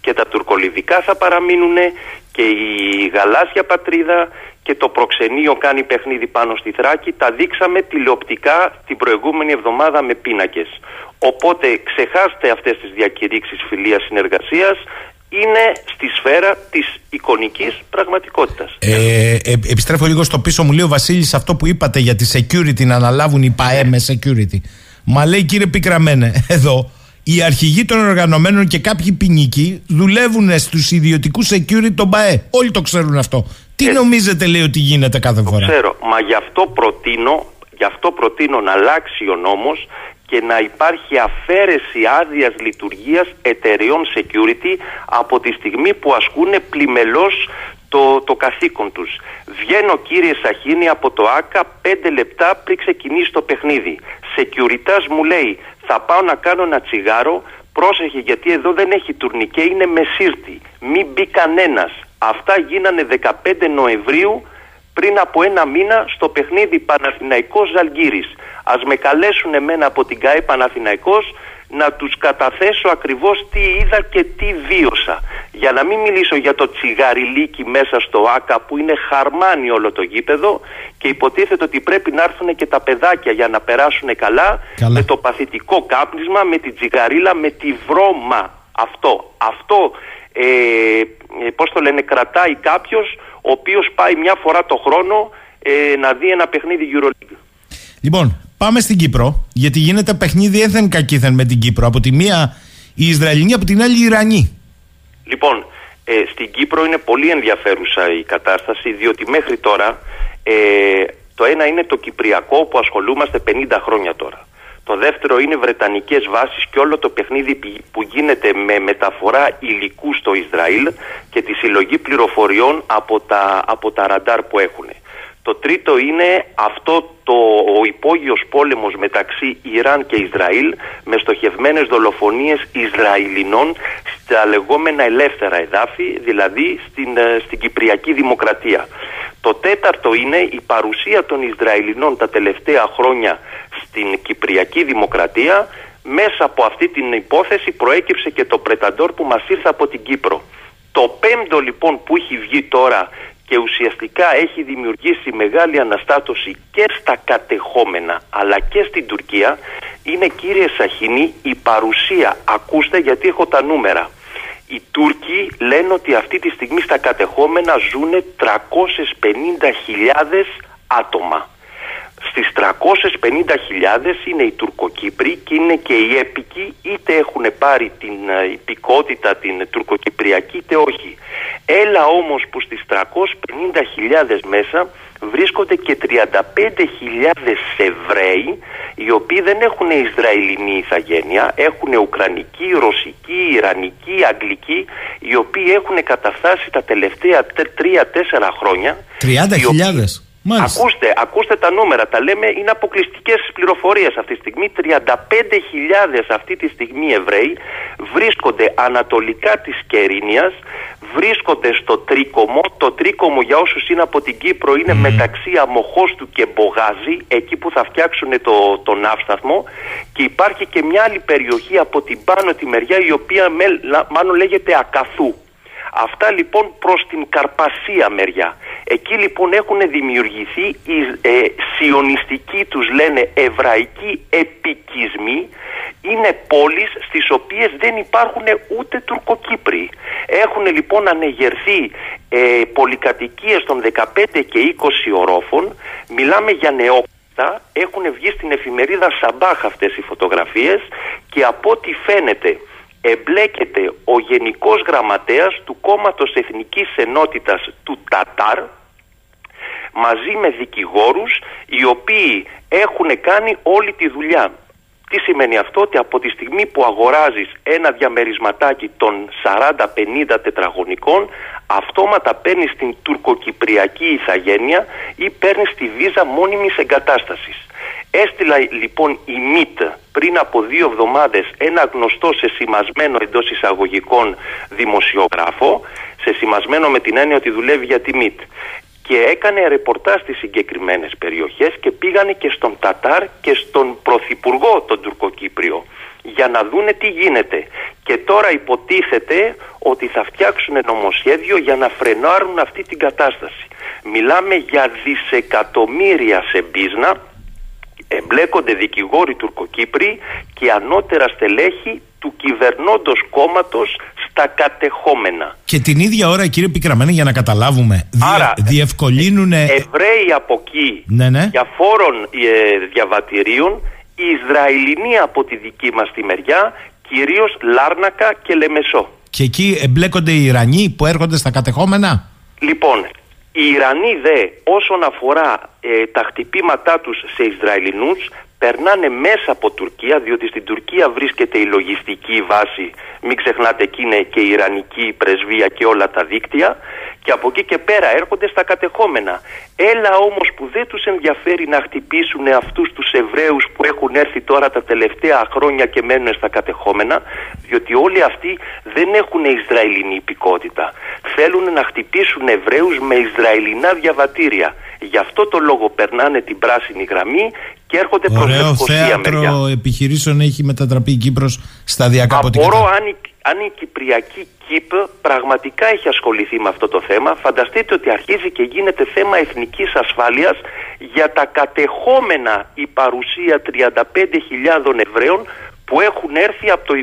και τα τουρκολιδικά θα παραμείνουν και η γαλάζια πατρίδα και το προξενείο κάνει παιχνίδι πάνω στη Θράκη τα δείξαμε τηλεοπτικά την προηγούμενη εβδομάδα με πίνακες οπότε ξεχάστε αυτές τις διακηρύξεις φιλίας συνεργασίας είναι στη σφαίρα της εικονικής πραγματικότητας. Ε, ε, επιστρέφω λίγο στο πίσω μου λέει ο Βασίλης αυτό που είπατε για τη security να αναλάβουν οι ΠΑΕ με security. Μα λέει κύριε Πικραμένε εδώ οι αρχηγοί των οργανωμένων και κάποιοι ποινικοί δουλεύουν στους ιδιωτικούς security των ΠΑΕ. Όλοι το ξέρουν αυτό. Τι ε, νομίζετε, λέει, ότι γίνεται κάθε φορά; Ξέρω. Μα γι' αυτό προτείνω, γι αυτό προτείνω να αλλάξει ο νόμος και να υπάρχει αφαίρεση άδειας λειτουργίας εταιρεών security από τη στιγμή που ασκούν πλημελώς το, το καθήκον τους. Βγαίνω κύριε Σαχίνη από το ΆΚΑ πέντε λεπτά πριν ξεκινήσει το παιχνίδι. Σεκιουριτάς μου λέει θα πάω να κάνω ένα τσιγάρο, πρόσεχε γιατί εδώ δεν έχει τουρνικέ, είναι μεσύρτη. Μην μπει κανένας. Αυτά γίνανε 15 Νοεμβρίου πριν από ένα μήνα στο παιχνίδι Παναθηναϊκός Ζαλγκύρης. Ας με καλέσουν εμένα από την ΚΑΕ Παναθηναϊκός να τους καταθέσω ακριβώς τι είδα και τι βίωσα. Για να μην μιλήσω για το τσιγαριλίκι μέσα στο ΆΚΑ που είναι χαρμάνι όλο το γήπεδο και υποτίθεται ότι πρέπει να έρθουν και τα παιδάκια για να περάσουν καλά, με το παθητικό κάπνισμα, με την τσιγαρίλα, με τη βρώμα. Αυτό. Αυτό ε, ε πώς το λένε κρατάει κάποιος ο οποίος πάει μια φορά το χρόνο ε, να δει ένα παιχνίδι EuroLeague. Λοιπόν, πάμε στην Κύπρο, γιατί γίνεται παιχνίδι έθεν κακήθεν με την Κύπρο. Από τη μία η Ισραηλινή, από την άλλη η Ιρανή. Λοιπόν, ε, στην Κύπρο είναι πολύ ενδιαφέρουσα η κατάσταση, διότι μέχρι τώρα ε, το ένα είναι το Κυπριακό που ασχολούμαστε 50 χρόνια τώρα. Το δεύτερο είναι βρετανικές βάσεις και όλο το παιχνίδι που γίνεται με μεταφορά υλικού στο Ισραήλ και τη συλλογή πληροφοριών από τα, από τα ραντάρ που έχουν. Το τρίτο είναι αυτό το, ο υπόγειος πόλεμος μεταξύ Ιράν και Ισραήλ με στοχευμένες δολοφονίες Ισραηλινών στα λεγόμενα ελεύθερα εδάφη, δηλαδή στην, ε, στην Κυπριακή Δημοκρατία. Το τέταρτο είναι η παρουσία των Ισραηλινών τα τελευταία χρόνια στην Κυπριακή Δημοκρατία. Μέσα από αυτή την υπόθεση προέκυψε και το Πρεταντόρ που μας ήρθε από την Κύπρο. Το πέμπτο λοιπόν που έχει βγει τώρα και ουσιαστικά έχει δημιουργήσει μεγάλη αναστάτωση και στα κατεχόμενα αλλά και στην Τουρκία. Είναι κύριε Σαχίνη η παρουσία, ακούστε γιατί έχω τα νούμερα. Οι Τούρκοι λένε ότι αυτή τη στιγμή στα κατεχόμενα ζουν 350.000 άτομα στις 350.000 είναι οι Τουρκοκύπροι και είναι και οι έπικοι είτε έχουν πάρει την ε, υπηκότητα την τουρκοκυπριακή είτε όχι. Έλα όμως που στις 350.000 μέσα βρίσκονται και 35.000 Εβραίοι οι οποίοι δεν έχουν Ισραηλινή ηθαγένεια, έχουν Ουκρανική, Ρωσική, Ιρανική, Αγγλική οι οποίοι έχουν καταφτάσει τα τελευταία 3-4 χρόνια 30.000 Ακούστε, ακούστε τα νούμερα, τα λέμε, είναι αποκλειστικές πληροφορίες αυτή τη στιγμή. 35.000 αυτή τη στιγμή Εβραίοι βρίσκονται ανατολικά της Κερίνιας, βρίσκονται στο Τρίκομο. Το Τρίκομο για όσους είναι από την Κύπρο είναι μεταξύ Αμοχώστου και Μπογάζη, εκεί που θα φτιάξουν το, το ναύσταθμο. Και υπάρχει και μια άλλη περιοχή από την πάνω τη μεριά, η οποία μάλλον λέγεται Ακαθού. Αυτά λοιπόν προς την Καρπασία μεριά. Εκεί λοιπόν έχουν δημιουργηθεί οι ε, σιωνιστικοί τους λένε εβραϊκοί επικισμοί είναι πόλεις στις οποίες δεν υπάρχουν ούτε Τουρκοκύπροι. Έχουν λοιπόν ανεγερθεί ε, πολυκατοικίες των 15 και 20 ορόφων, μιλάμε για νεόπτα, έχουν βγει στην εφημερίδα Σαμπάχ αυτές οι φωτογραφίες και από ό,τι φαίνεται εμπλέκεται ο Γενικός Γραμματέας του Κόμματος Εθνικής Ενότητας του Τατάρ μαζί με δικηγόρους οι οποίοι έχουν κάνει όλη τη δουλειά. Τι σημαίνει αυτό; Ότι από τη στιγμή που αγοράζεις ένα διαμερισματάκι των 40-50 τετραγωνικών αυτόματα παίρνεις την τουρκοκυπριακή ηθαγένεια ή παίρνεις τη βίζα μόνιμης εγκατάστασης. Έστειλα λοιπόν η ΜΙΤ πριν από δύο εβδομάδες ένα γνωστό σε σημασμένο εντός εισαγωγικών δημοσιογράφο, σε σημασμένο με την έννοια ότι δουλεύει για τη ΜΙΤ και έκανε ρεπορτάζ στις συγκεκριμένες περιοχές και πήγανε και στον Τατάρ και στον Πρωθυπουργό τον Τουρκοκύπριο για να δούνε τι γίνεται. Και τώρα υποτίθεται ότι θα φτιάξουν νομοσχέδιο για να φρενάρουν αυτή την κατάσταση. Μιλάμε για δισεκατομμύρια σε μπίζνα εμπλέκονται δικηγόροι Τουρκοκύπροι και ανώτερα στελέχη του κυβερνώντος κόμματος στα κατεχόμενα. Και την ίδια ώρα κύριε Πικραμένη για να καταλάβουμε Άρα, διευκολύνουν... Εβραίοι από εκεί ναι, ναι. διαφόρων ε, διαβατηρίων οι Ισραηλινοί από τη δική μας τη μεριά κυρίως Λάρνακα και Λεμεσό. Και εκεί εμπλέκονται οι Ιρανοί που έρχονται στα κατεχόμενα; Λοιπόν, οι Ιρανοί δε όσον αφορά ε, τα χτυπήματά τους σε Ισραηλινούς περνάνε μέσα από Τουρκία διότι στην Τουρκία βρίσκεται η λογιστική βάση. Μην ξεχνάτε εκεί είναι και η Ιρανική πρεσβεία και όλα τα δίκτυα και από εκεί και πέρα έρχονται στα κατεχόμενα. Έλα όμως που δεν τους ενδιαφέρει να χτυπήσουν αυτούς τους Εβραίους που έχουν έρθει τώρα τα τελευταία χρόνια και μένουν στα κατεχόμενα διότι όλοι αυτοί δεν έχουν Ισραηλινή υπηκότητα. Θέλουν να χτυπήσουν Εβραίους με Ισραηλινά διαβατήρια. Γι' αυτό το λόγο περνάνε την πράσινη γραμμή και έρχονται προς Λευκοσία μεριά. θέατρο επιχειρήσεων έχει μετατραπεί η Κύπρος σταδιακά από την Απορώ αν, αν η Κυπριακή ΚΙΠ πραγματικά έχει ασχοληθεί με αυτό το θέμα. Φανταστείτε ότι αρχίζει και γίνεται θέμα εθνικής ασφάλειας για τα κατεχόμενα η παρουσία 35.000 Εβραίων που έχουν έρθει από το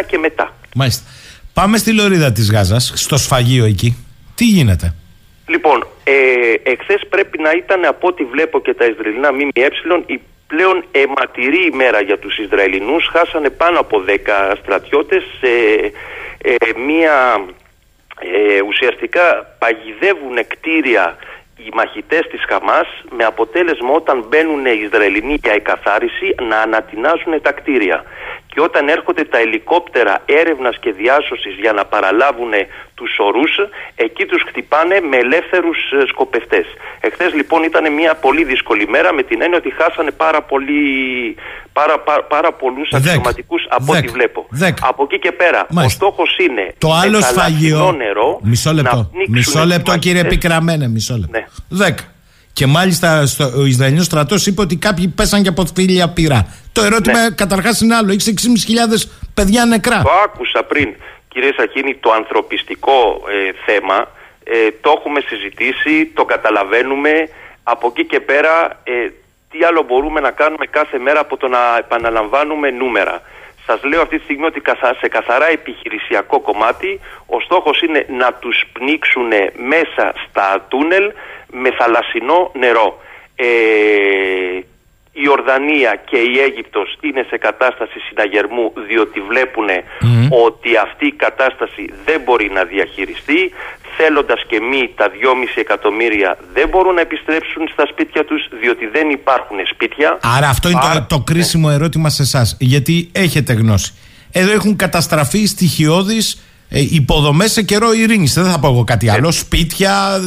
21 και μετά. Μάλιστα. Πάμε στη Λωρίδα της Γάζας, στο σφαγείο εκεί. Τι γίνεται; Λοιπόν, ε, εχθές πρέπει να ήταν από ό,τι βλέπω και τα Ισραηλινά ΜΜΕ η πλέον αιματηρή ημέρα για τους Ισραηλινούς. Χάσανε πάνω από 10 στρατιώτες σε ε, μια ε, ουσιαστικά παγιδεύουν κτίρια οι μαχητές της Χαμάς με αποτέλεσμα όταν μπαίνουν οι Ισραηλινοί για εκαθάριση να ανατινάζουν τα κτίρια και όταν έρχονται τα ελικόπτερα έρευνας και διάσωσης για να παραλάβουν τους ορούς, εκεί τους χτυπάνε με ελεύθερους ε, σκοπευτές. Εχθές λοιπόν ήταν μια πολύ δύσκολη μέρα με την έννοια ότι χάσανε πάρα, πολύ, πάρα, πάρα, πάρα πολλούς αξιωματικούς από ό,τι βλέπω. Από εκεί και πέρα ο στόχος είναι το άλλο σφαγείο νερό μισό λεπτό, μισό λεπτό κύριε Πικραμένε, μισό λεπτό. Ναι. Δέκα. Και μάλιστα στο, ο Ισραηλινός στρατός είπε ότι κάποιοι πέσαν και από φίλια πυρά. Το ερώτημα ναι. καταρχάς είναι άλλο. Έχεις 6.500 παιδιά νεκρά. Το άκουσα πριν, κύριε Σαχίνη, το ανθρωπιστικό ε, θέμα. Ε, το έχουμε συζητήσει, το καταλαβαίνουμε. Από εκεί και πέρα, ε, τι άλλο μπορούμε να κάνουμε κάθε μέρα από το να επαναλαμβάνουμε νούμερα. Σας λέω αυτή τη στιγμή ότι σε καθαρά επιχειρησιακό κομμάτι ο στόχος είναι να τους πνίξουν μέσα στα τούνελ με θαλασσινό νερό. Ε, η Ορδανία και η Αίγυπτος είναι σε κατάσταση συναγερμού διότι βλέπουν ότι αυτή η κατάσταση δεν μπορεί να διαχειριστεί θέλοντας και μη τα 2,5 εκατομμύρια δεν μπορούν να επιστρέψουν στα σπίτια τους διότι δεν υπάρχουν σπίτια. Άρα αυτό είναι το, το κρίσιμο ερώτημα σε εσάς, γιατί έχετε γνώση. Εδώ έχουν καταστραφεί στοιχειώδεις ε, υποδομές σε καιρό ειρήνης. Δεν θα πω εγώ κάτι άλλο. Σπίτια,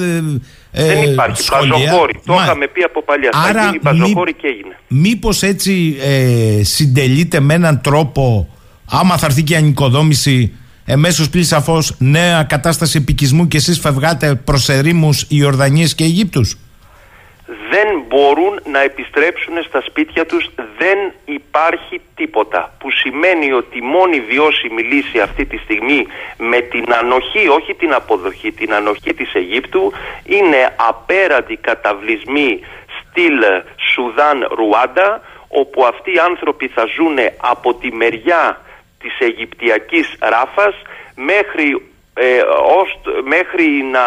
ε, δεν υπάρχει. Σχολεία. Το είχαμε πει από παλιά. Άρα, θα γίνει και έγινε. Μήπως έτσι ε, συντελείται με έναν τρόπο, άμα θα έρθει και η ανοικοδόμηση, εμέσως πλήρης σαφώς νέα κατάσταση επικισμού και εσείς φευγάτε προς ερήμους Ιορδανίε και Αιγύπτους; Δεν μπορούν να επιστρέψουν στα σπίτια τους, δεν υπάρχει τίποτα. Που σημαίνει ότι η μόνη βιώσιμη λύση αυτή τη στιγμή με την ανοχή, όχι την αποδοχή, την ανοχή της Αιγύπτου είναι απέραντη καταβλισμή στυλ Σουδάν-Ρουάντα όπου αυτοί οι άνθρωποι θα ζουν από τη μεριά της Αιγυπτιακής Ράφας μέχρι, ε, μέχρι να,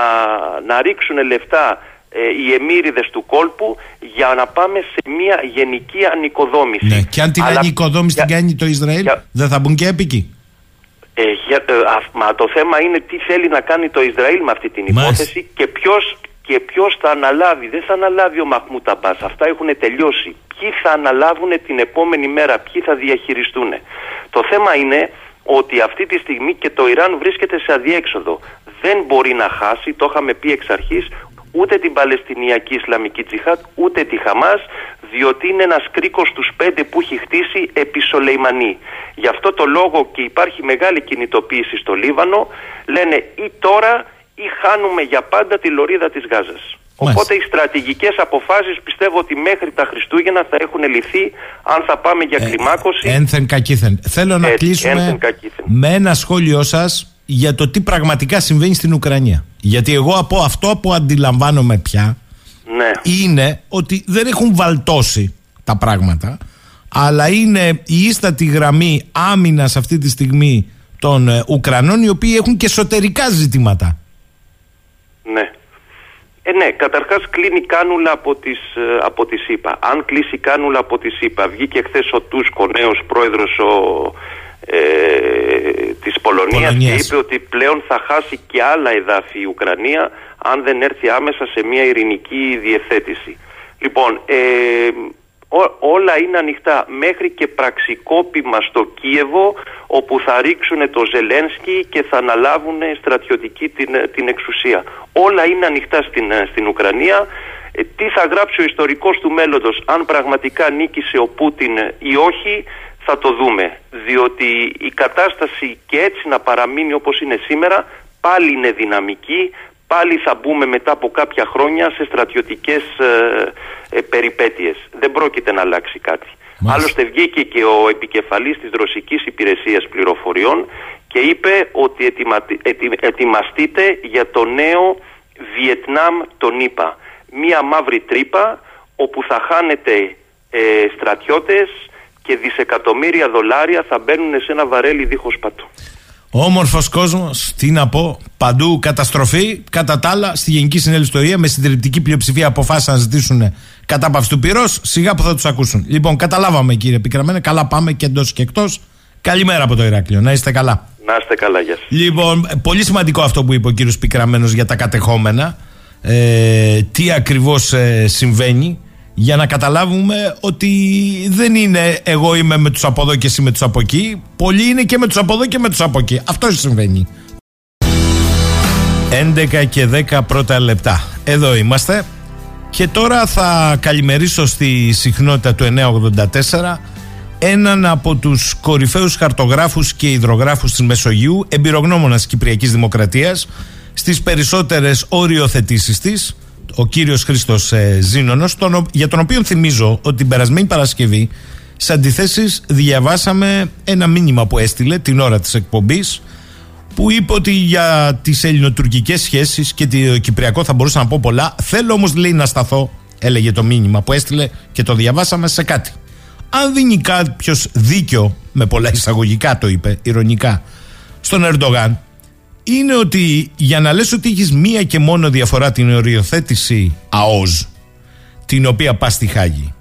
να ρίξουν λεφτά ε, οι εμμύριδες του κόλπου για να πάμε σε μια γενική ανοικοδόμηση. Ναι. Και αν την Αλλά... ανοικοδόμηση την κάνει το Ισραήλ, δεν θα μπουν και έπικοι. Ε, για, ε, μα το θέμα είναι τι θέλει να κάνει το Ισραήλ με αυτή την υπόθεση και ποιος, και ποιος θα αναλάβει. Δεν θα αναλάβει ο Μαχμούτ Αμπάς. Αυτά έχουν τελειώσει. Ποιοι θα αναλάβουν την επόμενη μέρα, ποιοι θα διαχειριστούν. Το θέμα είναι ότι αυτή τη στιγμή και το Ιράν βρίσκεται σε αδιέξοδο. Δεν μπορεί να χάσει, το είχαμε πει εξ αρχής, ούτε την Παλαιστινιακή Ισλαμική Τζιχάτ, ούτε τη Χαμάς, διότι είναι ένας κρίκος στους πέντε που έχει χτίσει επί Σολεϊμανί. Γι' αυτό το λόγο και υπάρχει μεγάλη κινητοποίηση στο Λίβανο, λένε ή τώρα ή χάνουμε για πάντα τη λωρίδα της Γάζας. Οπότε οι στρατηγικές αποφάσεις πιστεύω ότι μέχρι τα Χριστούγεννα θα έχουν λυθεί αν θα πάμε για ε, κλιμάκωση. Ένθεν κακήθεν. Θέλω να κλείσουμε με ένα σχόλιο σας για το τι πραγματικά συμβαίνει στην Ουκρανία. Γιατί εγώ από αυτό που αντιλαμβάνομαι πια ναι. είναι ότι δεν έχουν βαλτώσει τα πράγματα αλλά είναι η ίστατη γραμμή άμυνας αυτή τη στιγμή των ε, Ουκρανών οι οποίοι έχουν και εσωτερικά ζητήματα. Ναι. Ε, ναι, καταρχάς κλείνει κάνουλα από τις, ε, από τη ΣΥΠΑ. Αν κλείσει κάνουλα από τη ΣΥΠΑ, βγήκε χθες ο Τούσκο, νέος πρόεδρος ο ε, της Πολωνίας, και είπε ότι πλέον θα χάσει και άλλα εδάφη η Ουκρανία αν δεν έρθει άμεσα σε μια ειρηνική διευθέτηση. Λοιπόν, ε, όλα είναι ανοιχτά μέχρι και πραξικόπημα στο Κίεβο όπου θα ρίξουν το Ζελένσκι και θα αναλάβουν στρατιωτική την, την εξουσία. Όλα είναι ανοιχτά στην, στην Ουκρανία. Ε, τι θα γράψει ο ιστορικός του μέλλοντος αν πραγματικά νίκησε ο Πούτιν ή όχι θα το δούμε. Διότι η κατάσταση και έτσι να παραμείνει όπως είναι σήμερα πάλι είναι δυναμική, πάλι θα μπούμε μετά από κάποια χρόνια σε στρατιωτικές ε, ε περιπέτειες. Δεν πρόκειται να αλλάξει κάτι. Μάλιστα. Άλλωστε βγήκε και ο επικεφαλής της Ρωσικής Υπηρεσίας Πληροφοριών και είπε ότι ετοιμαστείτε για το νέο Βιετνάμ τον ΗΠΑ. Μία μαύρη τρύπα όπου θα χάνετε ε, στρατιώτες, και δισεκατομμύρια δολάρια θα μπαίνουν σε ένα βαρέλι δίχως πατού. Όμορφος κόσμος, τι να πω, παντού καταστροφή. Κατά τα άλλα, στη Γενική Συνέλευση του ΟΗΕ με συντριπτική πλειοψηφία αποφάσισαν να ζητήσουν κατάπαυση του πυρός. Σιγά που θα τους ακούσουν. Λοιπόν, καταλάβαμε κύριε Πικραμένε, καλά πάμε και εντός και εκτός. Καλημέρα από το Ηράκλειο, να είστε καλά. Να είστε καλά, γεια σας. Λοιπόν, πολύ σημαντικό αυτό που είπε ο κύριος Πικραμένο για τα κατεχόμενα. Ε, τι ακριβώς ε, συμβαίνει για να καταλάβουμε ότι δεν είναι εγώ είμαι με τους από εδώ και εσύ με τους από εκεί. Πολλοί είναι και με τους από εδώ και με τους από εκεί. Αυτό συμβαίνει. 11 και 10 πρώτα λεπτά. Εδώ είμαστε. Και τώρα θα καλημερίσω στη συχνότητα του 984 έναν από τους κορυφαίους χαρτογράφους και υδρογράφους της Μεσογείου, εμπειρογνώμονας Κυπριακής Δημοκρατίας, στις περισσότερες οριοθετήσεις της, ο κύριος Χρήστος ε, Ζήνονο, για τον οποίο θυμίζω ότι την περασμένη Παρασκευή, σε αντιθέσεις, διαβάσαμε ένα μήνυμα που έστειλε την ώρα της εκπομπής, που είπε ότι για τις ελληνοτουρκικές σχέσεις και το Κυπριακό θα μπορούσα να πω πολλά. Θέλω όμως, λέει, να σταθώ, έλεγε το μήνυμα που έστειλε και το διαβάσαμε σε κάτι. Αν δίνει κάποιος δίκιο, με πολλά εισαγωγικά το είπε, ηρωνικά, στον Ερντογάν, είναι ότι για να λες ότι έχεις μία και μόνο διαφορά την οριοθέτηση ΑΟΖ την οποία πας στη Χάγη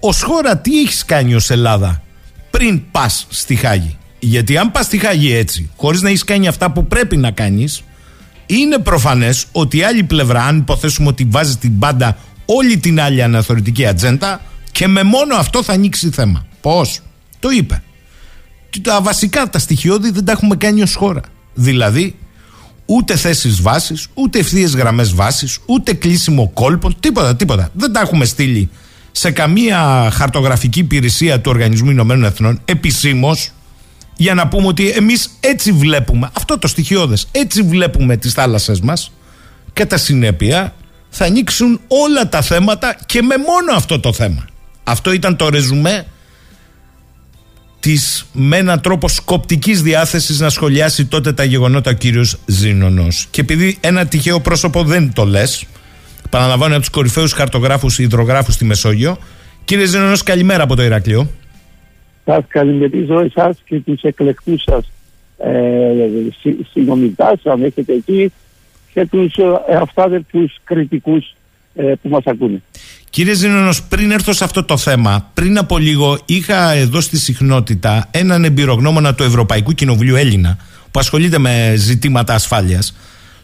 ως χώρα τι έχεις κάνει ως Ελλάδα πριν πας στη Χάγη; Γιατί αν πας στη Χάγη έτσι χωρίς να έχεις κάνει αυτά που πρέπει να κάνεις είναι προφανές ότι η άλλη πλευρά αν υποθέσουμε ότι βάζει την πάντα όλη την άλλη αναθεωρητική ατζέντα και με μόνο αυτό θα ανοίξει θέμα. Πώς; Το είπε. Τα βασικά τα στοιχειώδη δεν τα έχουμε κάνει ως χώρα Δηλαδή, ούτε θέσεις βάσης, ούτε ευθείες γραμμές βάσης, ούτε κλείσιμο κόλπων, τίποτα, τίποτα. Δεν τα έχουμε στείλει σε καμία χαρτογραφική υπηρεσία του Οργανισμού Ηνωμένων Εθνών επισήμως για να πούμε ότι εμείς έτσι βλέπουμε, αυτό το στοιχειώδες, έτσι βλέπουμε τις θάλασσε μας. Κατά συνέπεια, θα ανοίξουν όλα τα θέματα και με μόνο αυτό το θέμα. Αυτό ήταν το ρεζουμέ της με έναν τρόπο σκοπτικής διάθεσης να σχολιάσει τότε τα γεγονότα ο κύριος Ζήνονο. Και επειδή ένα τυχαίο πρόσωπο δεν το λες, παραλαμβάνω από τους κορυφαίους χαρτογράφους υδρογράφους στη Μεσόγειο. Κύριε Ζήνονο, καλημέρα από το Ηράκλειο. Σας καλημερίζω εσάς και τους εκλεκτούς σας ε, συνομιλητά, αν έχετε εκεί, και τους ε, αυτάδερφου κριτικούς ε, που μας ακούνε. Κύριε Ζήνονος, πριν έρθω σε αυτό το θέμα, πριν από λίγο είχα εδώ στη συχνότητα έναν εμπειρογνώμονα του Ευρωπαϊκού Κοινοβουλίου Έλληνα που ασχολείται με ζητήματα ασφάλειας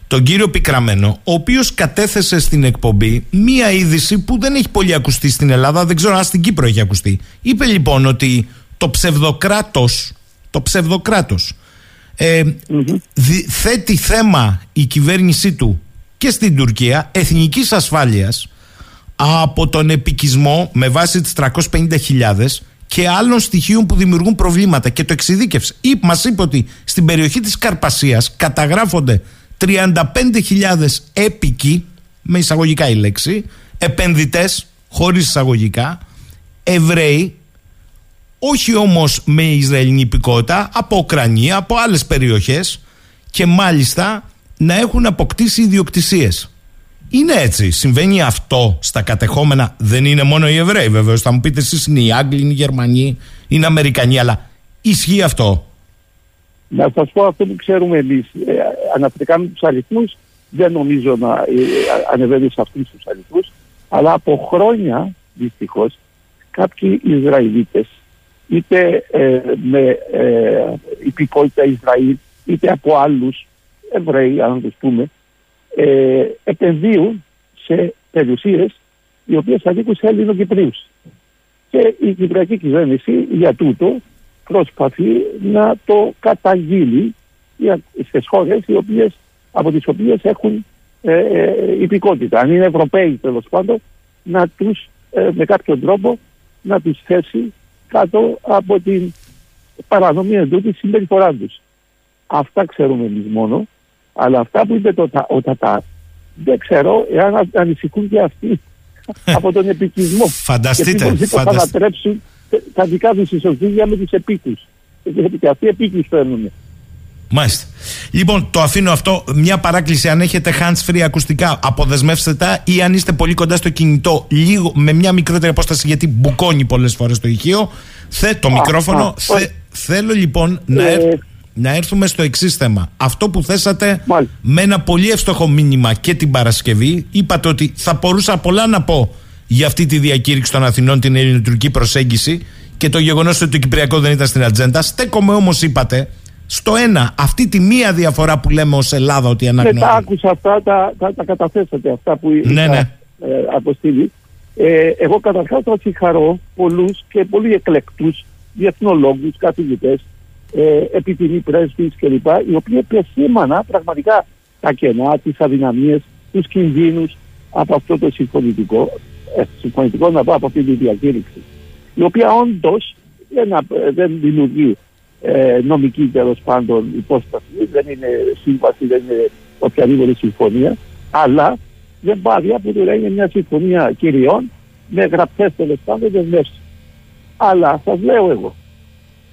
τον κύριο Πικραμένο, ο οποίος κατέθεσε στην εκπομπή μία είδηση που δεν έχει πολύ ακουστεί στην Ελλάδα, δεν ξέρω αν στην Κύπρο έχει ακουστεί. Είπε λοιπόν ότι το ψευδοκράτος, το ψευδοκράτος ε, θέτει θέμα η κυβέρνησή του και στην Τουρκία εθνικής ασφάλειας από τον επικισμό με βάση τις 350.000 και άλλων στοιχείων που δημιουργούν προβλήματα και το εξειδίκευσε. Ή μας είπε ότι στην περιοχή της Καρπασίας καταγράφονται 35.000 έπικοι, με εισαγωγικά η λέξη, επενδυτές χωρίς εισαγωγικά, Εβραίοι, όχι όμως με Ισραηλινή υπηκότητα, από Ουκρανία, από άλλες περιοχές και μάλιστα να έχουν αποκτήσει ιδιοκτησίες. Είναι έτσι. Συμβαίνει αυτό στα κατεχόμενα. Δεν είναι μόνο οι Εβραίοι, βεβαίως. Θα μου πείτε εσείς είναι οι Άγγλοι, είναι οι Γερμανοί, είναι οι Αμερικανοί, αλλά ισχύει αυτό; Να σας πω αυτό που ξέρουμε εμείς. Ε, αναφερικά με τους αριθμούς, δεν νομίζω να ε, ανεβαίνει σε αυτούς τους αριθμούς. Αλλά από χρόνια, δυστυχώς, κάποιοι Ισραηλίτες, είτε ε, με ε, υπηκότητα Ισραήλ, είτε από άλλους Εβραίοι, αν το πούμε, ε, επενδύουν σε περιουσίες οι οποίες ανήκουν σε Έλληνο-Κυπρίου. Και η Κυπριακή κυβέρνηση για τούτο προσπαθεί να το καταγγείλει στι χώρε από τις οποίες έχουν ε, ε, υπηκότητα. Αν είναι Ευρωπαίοι τέλος πάντων, να τους ε, με κάποιο τρόπο να τους θέσει κάτω από την παρανομία του τη συμπεριφορά τους. Αυτά ξέρουμε εμείς μόνο. Αλλά αυτά που είπε το, ο Τατάρ, δεν ξέρω εάν ανησυχούν και αυτοί από τον επικισμό. Φανταστείτε. Και θα ανατρέψουν τα δικά τους ισοζύγια με τους επίκους. Γιατί αυτοί επίκους φέρνουν. Μάλιστα. Λοιπόν, το αφήνω αυτό. Μια παράκληση. Αν έχετε hands free ακουστικά, αποδεσμεύστε τα ή αν είστε πολύ κοντά στο κινητό, λίγο με μια μικρότερη απόσταση, γιατί μπουκώνει πολλές φορές το ηχείο. Θε, το μικρόφωνο. θέλω λοιπόν να. Ε, να έρθουμε στο εξής θέμα. Αυτό που θέσατε με ένα πολύ εύστοχο μήνυμα και την Παρασκευή, είπατε ότι θα μπορούσα πολλά να πω για αυτή τη διακήρυξη των Αθηνών, την ελληνοτουρκική προσέγγιση και το γεγονός ότι το Κυπριακό δεν ήταν στην ατζέντα. Στέκομαι όμως, είπατε, στο ένα, αυτή τη μία διαφορά που λέμε ως Ελλάδα ότι αναγνωρίζουμε. Ναι, τα άκουσα αυτά, τα, τα, τα καταθέσατε αυτά που ναι, είχα ναι. Ε, αποστείλει. Ε, εγώ καταρχάς θα συγχαρώ πολλούς και πολύ εκλεκτούς διεθνολόγους, καθηγητές, ε, επιτιμή πρέσβεις κλπ. οι οποίοι επεσήμαναν πραγματικά τα κενά, τις αδυναμίες, τους κινδύνους από αυτό το συμφωνητικό, ε, συμφωνητικό να πω από αυτή τη διακήρυξη, η οποία όντως δεν, ε, δεν δημιουργεί ε, νομική τέλος πάντων υπόσταση, δεν είναι σύμβαση, δεν είναι οποιαδήποτε συμφωνία, αλλά δεν πάει από το είναι μια συμφωνία κυριών με γραπτές τέλος πάντων δεσμεύσεις. Αλλά σας λέω εγώ,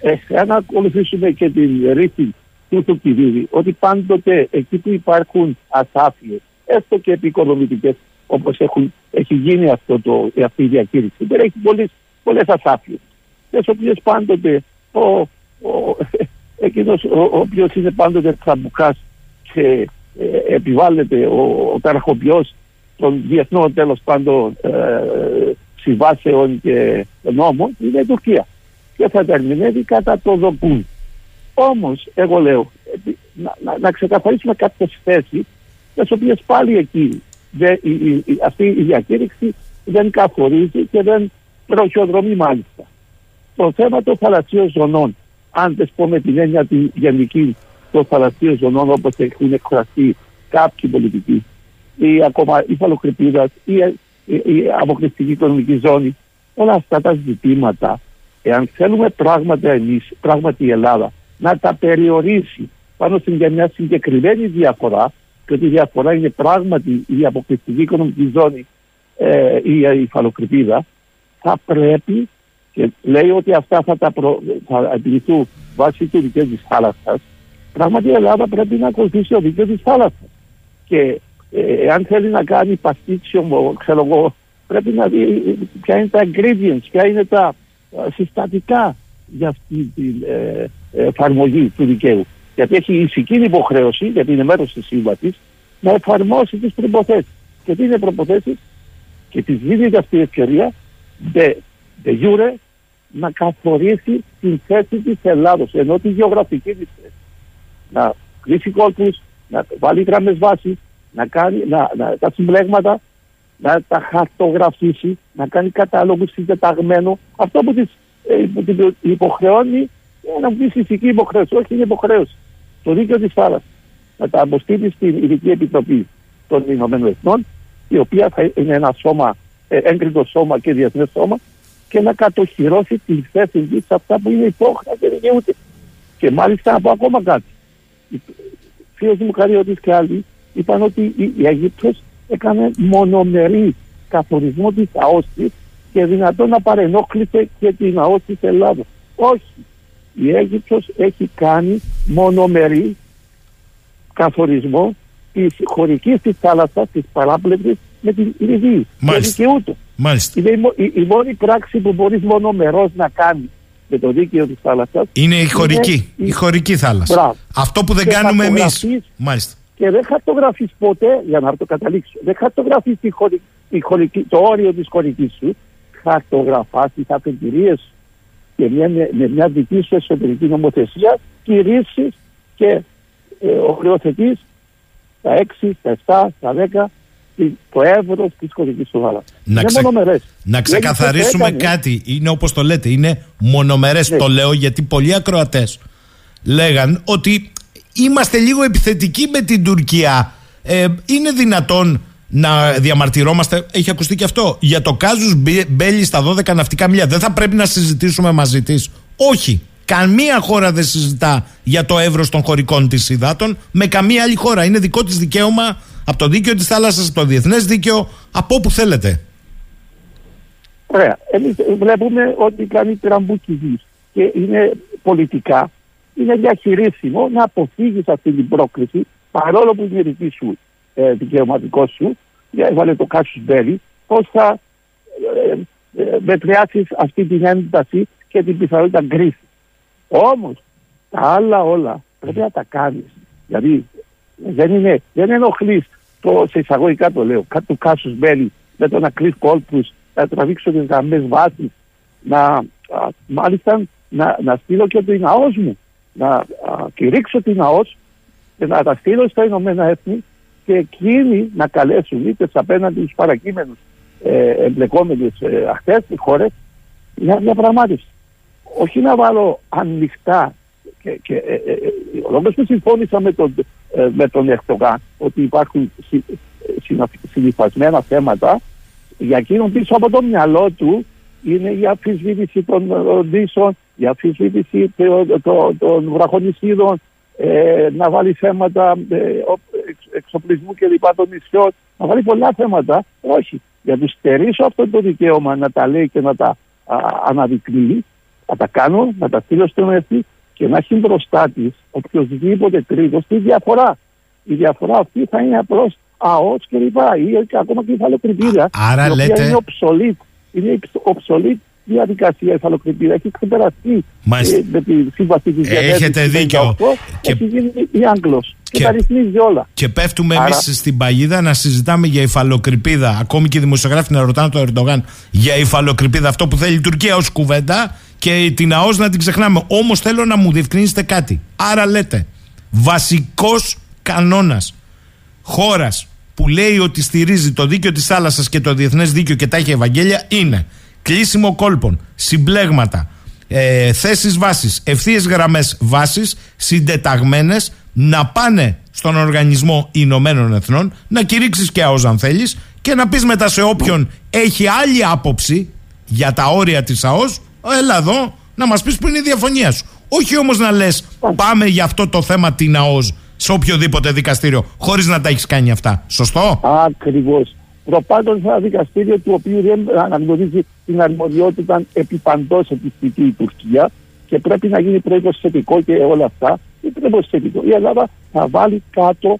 ε, αν ακολουθήσουμε και την ρήση του Θουκυδίδη, ότι πάντοτε εκεί που υπάρχουν ασάφειες, έστω και εποικοδομητικές, όπως έχει γίνει αυτό το, αυτή η διακήρυξη, δεν έχει πολλές ασάφειες. Τις οποίες πάντοτε ο, ο, εκείνος ο, ο οποίος είναι πάντοτε τραμπούκος και ε, επιβάλλεται ο, ο ταραχοποιός των διεθνών τέλος πάντων ε, συμβάσεων και νόμων είναι η Τουρκία και θα τα ερμηνεύει κατά το δοκούν. Όμως εγώ λέω να, να, να ξεκαθαρίσουμε κάποιες θέσεις τις οποίες πάλι εκεί δε, η, η, η, αυτή η διακήρυξη δεν καθορίζει και δεν προχειοδρομεί μάλιστα. Το θέμα των θαλασσίων ζωνών, αν δεν πούμε την έννοια τη γενική των θαλασσίων ζωνών όπως έχουν εκφραστεί κάποιοι πολιτικοί, ή ακόμα η φαλοκρηπίδα ή η αποκλειστική οικονομική ζώνη, όλα αυτά τα ζητήματα, εάν θέλουμε πράγματι εμείς, πράγματι η Ελλάδα, να τα περιορίσει πάνω σε μια συγκεκριμένη διαφορά, και ότι η διαφορά είναι πράγματι η αποκλειστική οικονομική ζώνη ε, ή η υφαλοκρηπίδα, θα πρέπει και λέει ότι αυτά θα, τα προ... θα επιληθούν βάσει του δικαίου της θάλασσας, πράγματι η Ελλάδα πρέπει να ακολουθήσει το δίκαιο της θάλασσας. Και ε, αν θέλει να κάνει παστίτσιο, ξέρω εγώ, πρέπει να δει ποια είναι τα ingredients, ποια είναι τα συστατικά για αυτή την ε, εφαρμογή του δικαίου. Γιατί έχει ηθική υποχρέωση, γιατί είναι μέρος της σύμβασης, να εφαρμόσει τις προποθέσει. Και τι είναι προποθέσει, και τη δίνει αυτή η ευκαιρία de, de jure να καθορίσει την θέση της Ελλάδος, ενώ τη γεωγραφική της θέση. Να κλείσει κόλπους, να βάλει γραμμές βάσης, να κάνει να, να, τα συμπλέγματα, να τα χαρτογραφήσει, να κάνει κατάλογους συντεταγμένο. Αυτό που, της, ε, που την υποχρεώνει είναι να βγει φυσική υποχρέωση, όχι είναι υποχρέωση. Το δίκαιο της θάλασσας. Να τα αποστείλει στην Ειδική Επιτροπή των Ηνωμένων Εθνών, η οποία θα είναι ένα σώμα, ε, έγκριτο σώμα και διεθνές σώμα, και να κατοχυρώσει τη θέση της σε αυτά που είναι υπόχρεα και δικαιούται. Και μάλιστα να πω ακόμα κάτι. Φίλος μου Καριώτης και άλλοι είπαν ότι η Αίγυπτος έκανε μονομερή καθορισμό της ΑΟΣ και δυνατόν να παρενόχλησε και την ΑΟΣ της Ελλάδος. Όχι. Η Αίγυπτος έχει κάνει μονομερή καθορισμό της χωρικής της θάλασσας, της παράπλευρης με την Λιβύη. Μάλιστα. Και δικαιούται. Μάλιστα. Είναι η, η, η μόνη πράξη που μπορείς μονομερός να κάνεις με το δίκαιο της θάλασσας. Είναι η χωρική. Η, η χωρική θάλασσα. Μπράβο. Αυτό που δεν Και κάνουμε εμείς. χαρτογραφείς- Μάλιστα. Και δεν χαρτογραφεί ποτέ, για να το καταλήξω, δεν χαρτογραφεί τη χωρι, τη χωρική, το όριο της χωρικής σου. Χαρτογραφά τις αφεντηρίε και μια, με, με μια δική σου εσωτερική νομοθεσία κηρύσει και ε, οριοθετείς τα 6, τα 7, τα 10 τη- το εύρος της χωρικής σου θάλασσα. Να, Είναι ξε- μονομερές. να Δεν ξεκαθαρίσουμε έκανε. κάτι. Είναι όπως το λέτε, είναι μονομερές. Ναι. Το λέω γιατί πολλοί ακροατές λέγαν ότι είμαστε λίγο επιθετικοί με την Τουρκία. Ε, είναι δυνατόν να διαμαρτυρόμαστε, έχει ακουστεί και αυτό, για το κάζους μπέλι στα 12 ναυτικά μίλια. Δεν θα πρέπει να συζητήσουμε μαζί της; Όχι. Καμία χώρα δεν συζητά για το εύρος των χωρικών της υδάτων με καμία άλλη χώρα. Είναι δικό της δικαίωμα από το δίκαιο της θάλασσας, από το διεθνές δίκαιο, από όπου θέλετε. Ωραία. Εμείς βλέπουμε ότι κάνει τραμπουκιές και είναι πολιτικά, είναι διαχειρίσιμο να αποφύγεις αυτή την πρόκληση παρόλο που είναι δική σου ε, δικαιωματικώς σου, γιατί έβαλε το casus belli, πώς θα ε, ε, μετριάσεις αυτή την ένταση και την πιθανότητα κρίση. Όμως τα άλλα όλα, πρέπει να τα κάνεις. Δηλαδή δεν, είναι, δεν ενοχλείς το σε εισαγωγικά το λέω, κάτι του κάσου μπέλη με το να κλείσεις κόλπους, να τραβήξω τις γραμμές βάσης, να μάλιστα να, να στείλω και την ΑΟΣ μου, να α, κηρύξω την ΑΟΣ και να τα στείλω στα Ηνωμένα Έθνη και εκείνοι να καλέσουν είτε απέναντι τους παρακείμενους ε, εμπλεκόμενες ε, αυτέ οι χώρες για διαπραγμάτευση. Όχι να βάλω ανοιχτά και, και ε, ε, ε που συμφώνησα με τον, ε, με τον Ερτογάν ότι υπάρχουν συ, συνειφασμένα θέματα για εκείνον πίσω από το μυαλό του είναι η αφισβήτηση των ροντίσεων, η αφισβήτηση των βραχονισίδων, ε, να βάλει θέματα ε, εξοπλισμού και λοιπά των νησιών, να βάλει πολλά θέματα. Όχι. Για τους στερήσω αυτό το δικαίωμα να τα λέει και να τα α, αναδεικνύει, να τα κάνω, να τα στείλω στον ΕΦΗ και να έχει μπροστά της οποιοδήποτε τρίτο τη διαφορά. Η διαφορά αυτή θα είναι απλώς ΑΟΣ και λοιπά, ή ακόμα και η υφαλοκρηπίδα. Άρα η λέτε. Είναι obsolete. Είναι obsolete διαδικασία υφαλοκρηπίδα. Έχει ξεπεραστεί ε, με τη σύμβαση της Έχετε δίκιο. Και... Έχει γίνει η Άγγλος. Και, και τα ρυθμίζει όλα. Και πέφτουμε Άρα... εμεί στην παγίδα να συζητάμε για υφαλοκρηπίδα. Ακόμη και οι δημοσιογράφοι να ρωτάνε τον Ερντογάν για υφαλοκρηπίδα. Αυτό που θέλει η Τουρκία ως κουβέντα και την ΑΟΣ να την ξεχνάμε. Όμως θέλω να μου διευκρινίσετε κάτι. Άρα λέτε, βασικός κανόνας χώρας που λέει ότι στηρίζει το δίκαιο της θάλασσας και το διεθνές δίκαιο και τα έχει Ευαγγέλια είναι κλείσιμο κόλπων, συμπλέγματα, ε, θέσεις βάσης, ευθείες γραμμές βάσης, συντεταγμένες να πάνε στον Οργανισμό Ηνωμένων Εθνών, να κηρύξεις και ΑΟΣ αν θέλεις και να πεις μετά σε όποιον έχει άλλη άποψη για τα όρια της ΑΟΣ, έλα εδώ να μας πεις που είναι η διαφωνία σου. Όχι όμως να λες πάμε για αυτό το θέμα την ΑΟΣ σε οποιοδήποτε δικαστήριο, χωρίς να τα έχεις κάνει αυτά. Σωστό; Ακριβώς. Προπάντων σε ένα δικαστήριο του οποίου δεν αναγνωρίζει την αρμοδιότητα επί παντός επιστητή η Τουρκία και πρέπει να γίνει προϋποθετικό και όλα αυτά. Ή προϋποθετικό. Η Ελλάδα θα βάλει κάτω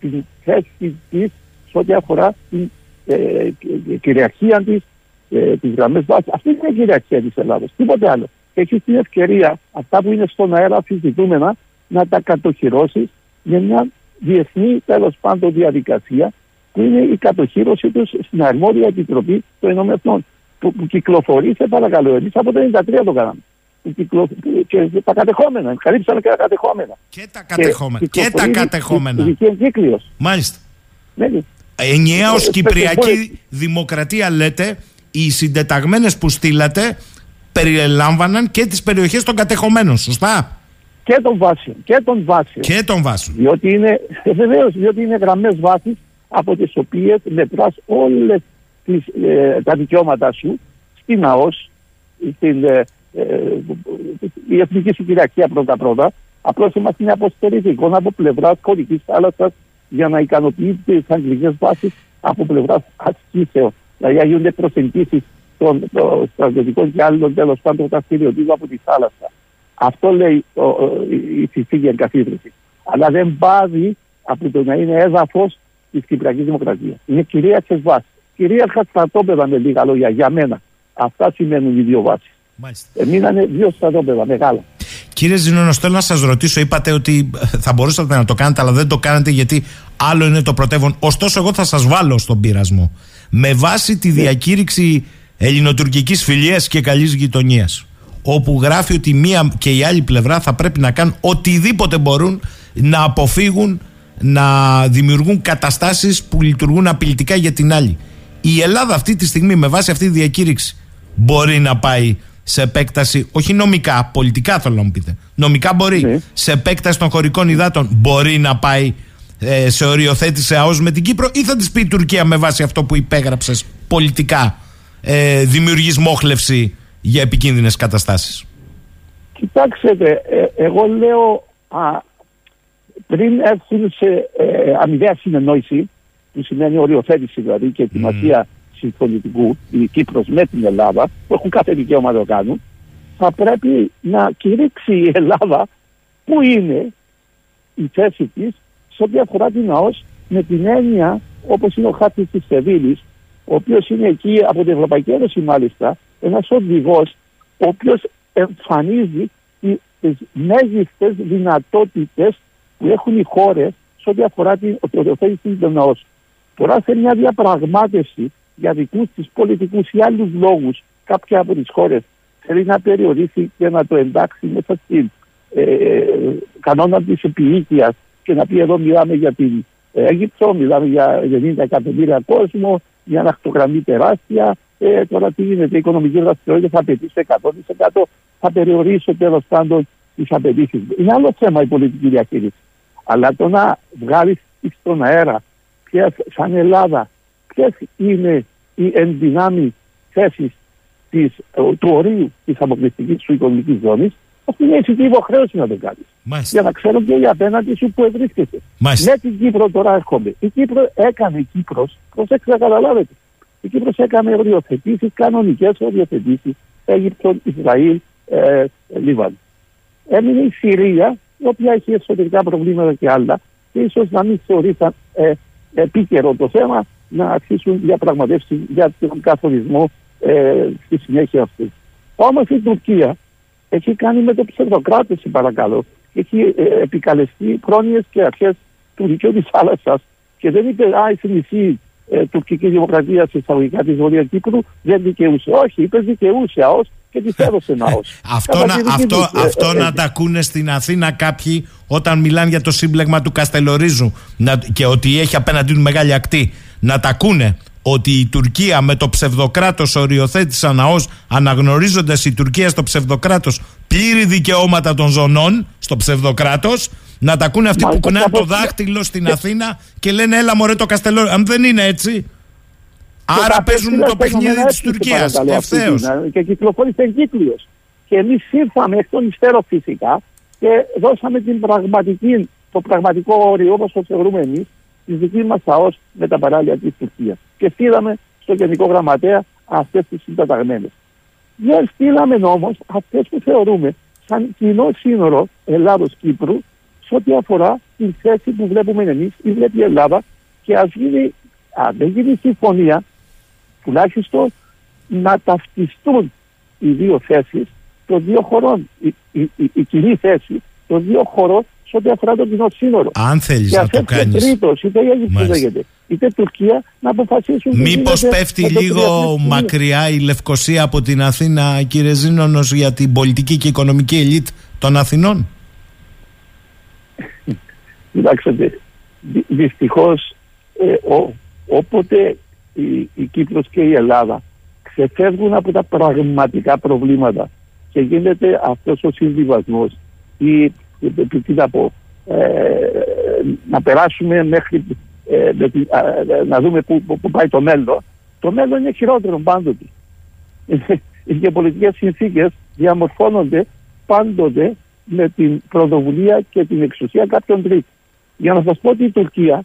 την θέση της σε ό,τι αφορά την ε, κυριαρχία της, ε, τις γραμμές βάσης. Αυτή είναι η κυριαρχία της Ελλάδα. Τίποτε άλλο. Έχεις την ευκαιρία αυτά που είναι στον αέρα αφιζητούμενα να τα κατοχυρώσεις για μια διεθνή τέλο πάντων διαδικασία που είναι η κατοχήρωσή του στην αρμόδια επιτροπή των Ηνωμένων που, που κυκλοφορεί, σε παρακαλώ, εμεί από το 1993 το κάναμε. Κυκλο... Και τα κατεχόμενα, καλύψαμε και τα κατεχόμενα. Και τα κατεχόμενα. Και, και τα κατεχόμενα. Μάλιστα. Ναι, ναι. Ενιαία ω Κυπριακή Δημοκρατία λέτε, οι συντεταγμένε που στείλατε περιλάμβαναν και τι περιοχέ των κατεχομένων, σωστά. Και των βάσεων. Και των βάσεων. Και των βάσεων. Διότι είναι, βεβαίως, διότι είναι γραμμές βάσης από τις οποίες μετράς όλες τις, ε, τα δικαιώματά σου στην ΑΟΣ, στην ε, ε, η εθνική σου κυριαρχία πρώτα πρώτα. Απλώς είμαστε μια εικόνα από πλευράς κωδικής θάλασσας για να ικανοποιεί τις αγγλικές βάσεις από πλευράς ασκήσεων. Δηλαδή γίνονται προσεγγίσεις των, των στρατιωτικών και άλλων τέλος πάντων δραστηριοτήτων από τη θάλασσα. Αυτό λέει ο, η συνθήκη εγκαθίδρυση. Αλλά δεν πάβει από το να είναι έδαφος της Κυπριακής Δημοκρατίας. Είναι κυρίαρχε βάσει. Κυρίαρχα στρατόπεδα με λίγα λόγια για μένα. Αυτά σημαίνουν οι δύο βάσεις. Εμείνανε δύο στρατόπεδα μεγάλα. Κύριε Ζηνόνο, θέλω να σας ρωτήσω, είπατε ότι θα μπορούσατε να το κάνετε, αλλά δεν το κάνετε γιατί άλλο είναι το πρωτεύον. Ωστόσο, εγώ θα σας βάλω στον πειρασμό. Με βάση τη ναι. διακήρυξη ελληνοτουρκικής φιλίας και καλής γειτονίας, όπου γράφει ότι μία και η άλλη πλευρά θα πρέπει να κάνουν οτιδήποτε μπορούν να αποφύγουν να δημιουργούν καταστάσεις που λειτουργούν απειλητικά για την άλλη. Η Ελλάδα αυτή τη στιγμή με βάση αυτή τη διακήρυξη μπορεί να πάει σε επέκταση, όχι νομικά, πολιτικά θέλω να μου πείτε. Νομικά μπορεί. Ναι. Σε επέκταση των χωρικών υδάτων μπορεί να πάει ε, σε οριοθέτηση ΑΟΣ με την Κύπρο ή θα της πει η Τουρκία με βάση αυτό που υπέγραψες πολιτικά ε, δημιουργείς μόχλευση για επικίνδυνες καταστάσεις. Κοιτάξτε, ε, εγώ λέω α, πριν έρθουν σε ε, αμοιβαία συνεννόηση, που σημαίνει οριοθέτηση δηλαδή και ετοιμασία mm. συμφωνητικού, η Κύπρος με την Ελλάδα, που έχουν κάθε δικαίωμα να το κάνουν, θα πρέπει να κηρύξει η Ελλάδα που είναι η θέση της σε ό,τι αφορά την ΑΟΣ με την έννοια όπως είναι ο χάρτης της Σεβίλης, ο οποίος είναι εκεί από την Ευρωπαϊκή Ένωση μάλιστα, ένας οδηγός ο οποίος εμφανίζει τις μέγιστες δυνατότητες που έχουν οι χώρες σε ό,τι αφορά την οριοθέτηση των ναός. Τώρα σε μια διαπραγμάτευση για δικούς της πολιτικούς ή άλλους λόγους κάποια από τις χώρες θέλει να περιορίσει και να το εντάξει μέσα στην ε, κανόνα της επίοικιας και να πει εδώ μιλάμε για την Αίγυπτο, μιλάμε για 90 εκατομμύρια κόσμο, μια ανακτογραμμή τεράστια, ε, τώρα τι γίνεται, η οικονομική δραστηριότητα θα απαιτήσει 100%, θα περιορίσω τέλος πάντων τις απαιτήσεις. Είναι άλλο θέμα η πολιτική διαχείριση. Αλλά το να βγάλεις στον αέρα ποιες, σαν Ελλάδα ποιες είναι οι ενδυνάμει θέσεις του ορίου της αποκλειστικής σου οικονομικής ζώνης, αυτή είναι η υποχρέωση να το κάνεις. Για να ξέρω και οι απέναντι σου που βρίσκεται. Με την Κύπρο τώρα έρχομαι. Η Κύπρο έκανε η Κύπρος, προσέξτε να καταλάβετε. Η Κύπρος έκανε οριοθετήσεις, κανονικές οριοθετήσεις. Αίγυπτο, Ισραήλ, ε, Λίβαν. Έμεινε η Συρία, η οποία έχει εσωτερικά προβλήματα και άλλα, και ίσως να μην θεωρήσαν ε, επίκαιρο το θέμα να αρχίσουν διαπραγματεύσεις για τον καθορισμό ε, στη συνέχεια αυτή. Όμως η Τουρκία έχει κάνει με το ψευδοκράτηση παρακαλώ. Έχει ε, επικαλεστεί πρόνοιες και αρχές του δικαίου της θάλασσας και δεν είπε Α, η μισή ε, τουρκική δημοκρατία στη εισαγωγικά της Βορεια Κύπρου δεν δικαιούσε. Όχι, είπε δικαιούσε ΑΟΣ και της έδωσε ΑΟΣ. αυτό να, αυτό, ε, αυτό να τα ακούνε στην Αθήνα κάποιοι όταν μιλάνε για το σύμπλεγμα του Καστελορίζου να, και ότι έχει απέναντί του μεγάλη ακτή. Να τα ακούνε ότι η Τουρκία με το ψευδοκράτος οριοθέτησε ΑΟΣ αναγνωρίζοντας η Τουρκία στο ψευδοκράτος πλήρη δικαιώματα των ζωνών στο ψευδοκράτος να τα ακούνε αυτοί που κουνάνε το δάχτυλο στην Αθήνα και λένε έλα μωρέ το Καστελόριο αν δεν είναι έτσι άρα παίζουν το παιχνίδι της Τουρκίας ευθέως. και κυκλοφόρησε εγκύκλιος. Και εμείς ήρθαμε εκ των υστέρων φυσικά και δώσαμε την πραγματική, το πραγματικό όριο όπως το θεωρούμε εμείς τη δική μας ΑΟΣ με τα παράλια της Τουρκίας. Και στείλαμε στο Γενικό Γραμματέα αυτές τις συντεταγμένε. Δεν στείλαμε όμω αυτές που θεωρούμε σαν κοινό σύνορο Ελλάδο-Κύπρου σε ό,τι αφορά την θέση που βλέπουμε εμείς ή βλέπει η Ελλάδα και ας γίνει, αν δεν γίνει συμφωνία, τουλάχιστον να ταυτιστούν οι δύο θέσεις των δύο χωρών. Η, η, η, η κοινή θέση των δύο χωρών σε ό,τι αφορά το κοινό σύνορο. Αν θέλεις να το κάνεις. Τρίτος, είτε η Αίγυπτος είτε Τουρκία να αποφασίσουν. Μήπως πέφτει λίγο μακριά η Λευκοσία από την Αθήνα, κύριε Ζήνονο, για την πολιτική και οικονομική ελίτ των Αθηνών; Κοιτάξτε, δυστυχώς ε, όποτε η, η Κύπρος και η Ελλάδα ξεφεύγουν από τα πραγματικά προβλήματα και γίνεται αυτός ο συμβιβασμός ή τι να πω, ε, να περάσουμε μέχρι ε, να δούμε πού, πού, πάει το μέλλον. Το μέλλον είναι χειρότερο πάντοτε. Οι γεωπολιτικές συνθήκες διαμορφώνονται πάντοτε με την πρωτοβουλία και την εξουσία κάποιων τρίτων. Για να σας πω ότι η Τουρκία,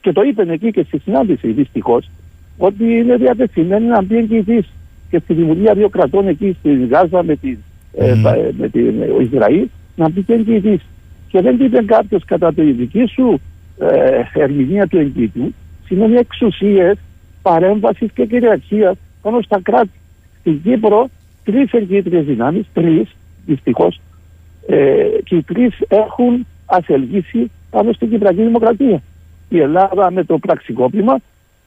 και το είπε εκεί και στη συνάντηση δυστυχώς, ότι είναι διατεθειμένη να μπει εγγυητή και στη δημιουργία δύο κρατών εκεί στη Γάζα με την, ε, με την Ισραήλ να μπει και εγγυητή. Και δεν είπε κάποιος κατά τη δική σου ε, ερμηνεία του εγγύητου, σημαίνει εξουσίες παρέμβασης και κυριαρχίας πάνω στα κράτη. Στην Κύπρο, τρεις εγγύητριε δυνάμεις, τρεις δυστυχώς, ε, και οι τρεις έχουν ασελγήσει πάνω στην Κυπριακή Δημοκρατία. Η Ελλάδα με το πραξικόπημα,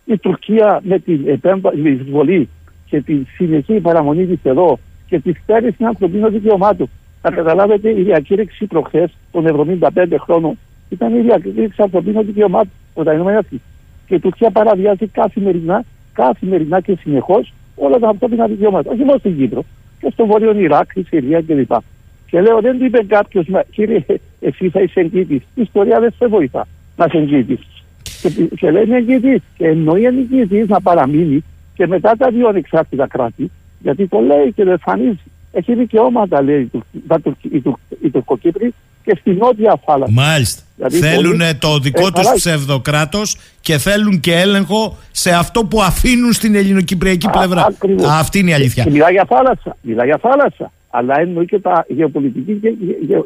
η Τουρκία με την εισβολή και τη συνεχή παραμονή της εδώ και τη στέρηση ανθρωπίνων δικαιωμάτων θα καταλάβετε, η διακήρυξη προχθές των 75 χρόνων ήταν η διακήρυξη ανθρωπίνων δικαιωμάτων από τα Ηνωμένα Έθνη. Και η Τουρκία παραβιάζει καθημερινά, καθημερινά και συνεχώς όλα τα ανθρώπινα δικαιώματα. Όχι μόνο στην Κύπρο, και στο Βόρειο Ιράκ, στη Συρία κλπ. Και λέω, δεν του είπε κάποιος, κύριε, εσύ θα είσαι εγγύτη. Η ιστορία δεν σε βοηθά να είσαι εγγύτη. Και, και λέει είναι εγγύτη. Και εννοεί εγγύτη να παραμείνει και μετά τα δύο ανεξάρτητα κράτη, γιατί το λέει και δεν εμφανίζει έχει δικαιώματα, λέει οι Τουρκοκύπροι και στη νότια θάλασσα. Μάλιστα. Δηλαδή, θέλουν το δικό ε, τους ψευδοκράτος και θέλουν και έλεγχο σε αυτό που αφήνουν στην ελληνοκυπριακή πλευρά. Α, αυτή είναι η αλήθεια. Και μιλάει για θάλασσα. Μιλάει για θάλασσα. Αλλά εννοεί και τα γεωπολιτική και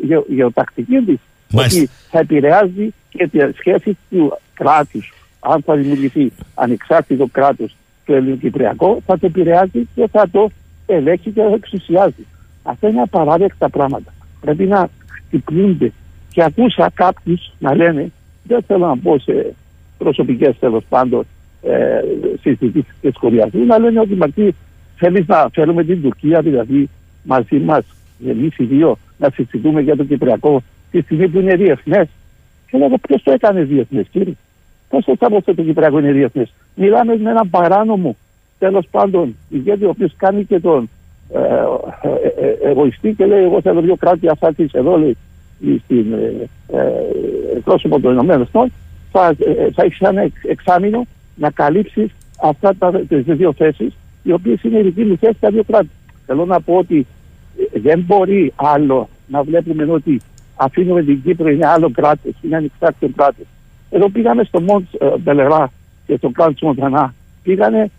γε, γεωτακτική της. Ότι θα επηρεάζει και τις σχέσεις του κράτους. Αν θα δημιουργηθεί ανεξάρτητο κράτος το ελληνοκυπριακό, θα το επηρεάζει και θα το ελέγχει και εξουσιάζει. Αυτά είναι απαράδεκτα πράγματα. πρέπει να χτυπούνται. Και ακούσα κάποιους να λένε, δεν θέλω να πω σε προσωπικές τέλος πάντων ε, συζητήσεις και σχολιασμού, να λένε ότι μαρτύ θέλεις να φέρουμε την Τουρκία δηλαδή μαζί μας, εμείς οι δύο, να συζητούμε για το Κυπριακό τη στιγμή που είναι διεθνές. Και λέω, ποιος το έκανε διεθνές, κύριε; Πώ το θα το Κυπριακό είναι διεθνές; Μιλάμε με έναν παράνομο τέλος πάντων ηγέτη ο οποίος κάνει και τον ε, ε, ε, εγωιστή και λέει: Εγώ θέλω δύο κράτη αφάτη εδώ, λέει, στην ε, ε, πρόσωπο των Ηνωμένων Εθνών. Θα, ε, θα έχεις ένα εξάμεινο να καλύψεις αυτά τα, τις δύο θέσεις, οι οποίες είναι η δική μου θέση στα δύο κράτη. Θέλω να πω ότι δεν μπορεί άλλο να βλέπουμε ότι αφήνουμε την Κύπρο, είναι άλλο κράτος, είναι ανεξάρτητο κράτος. Εδώ πήγαμε στο Μοντ Μπελερά και στο Κάμπτ Μοντανά. Πήγανε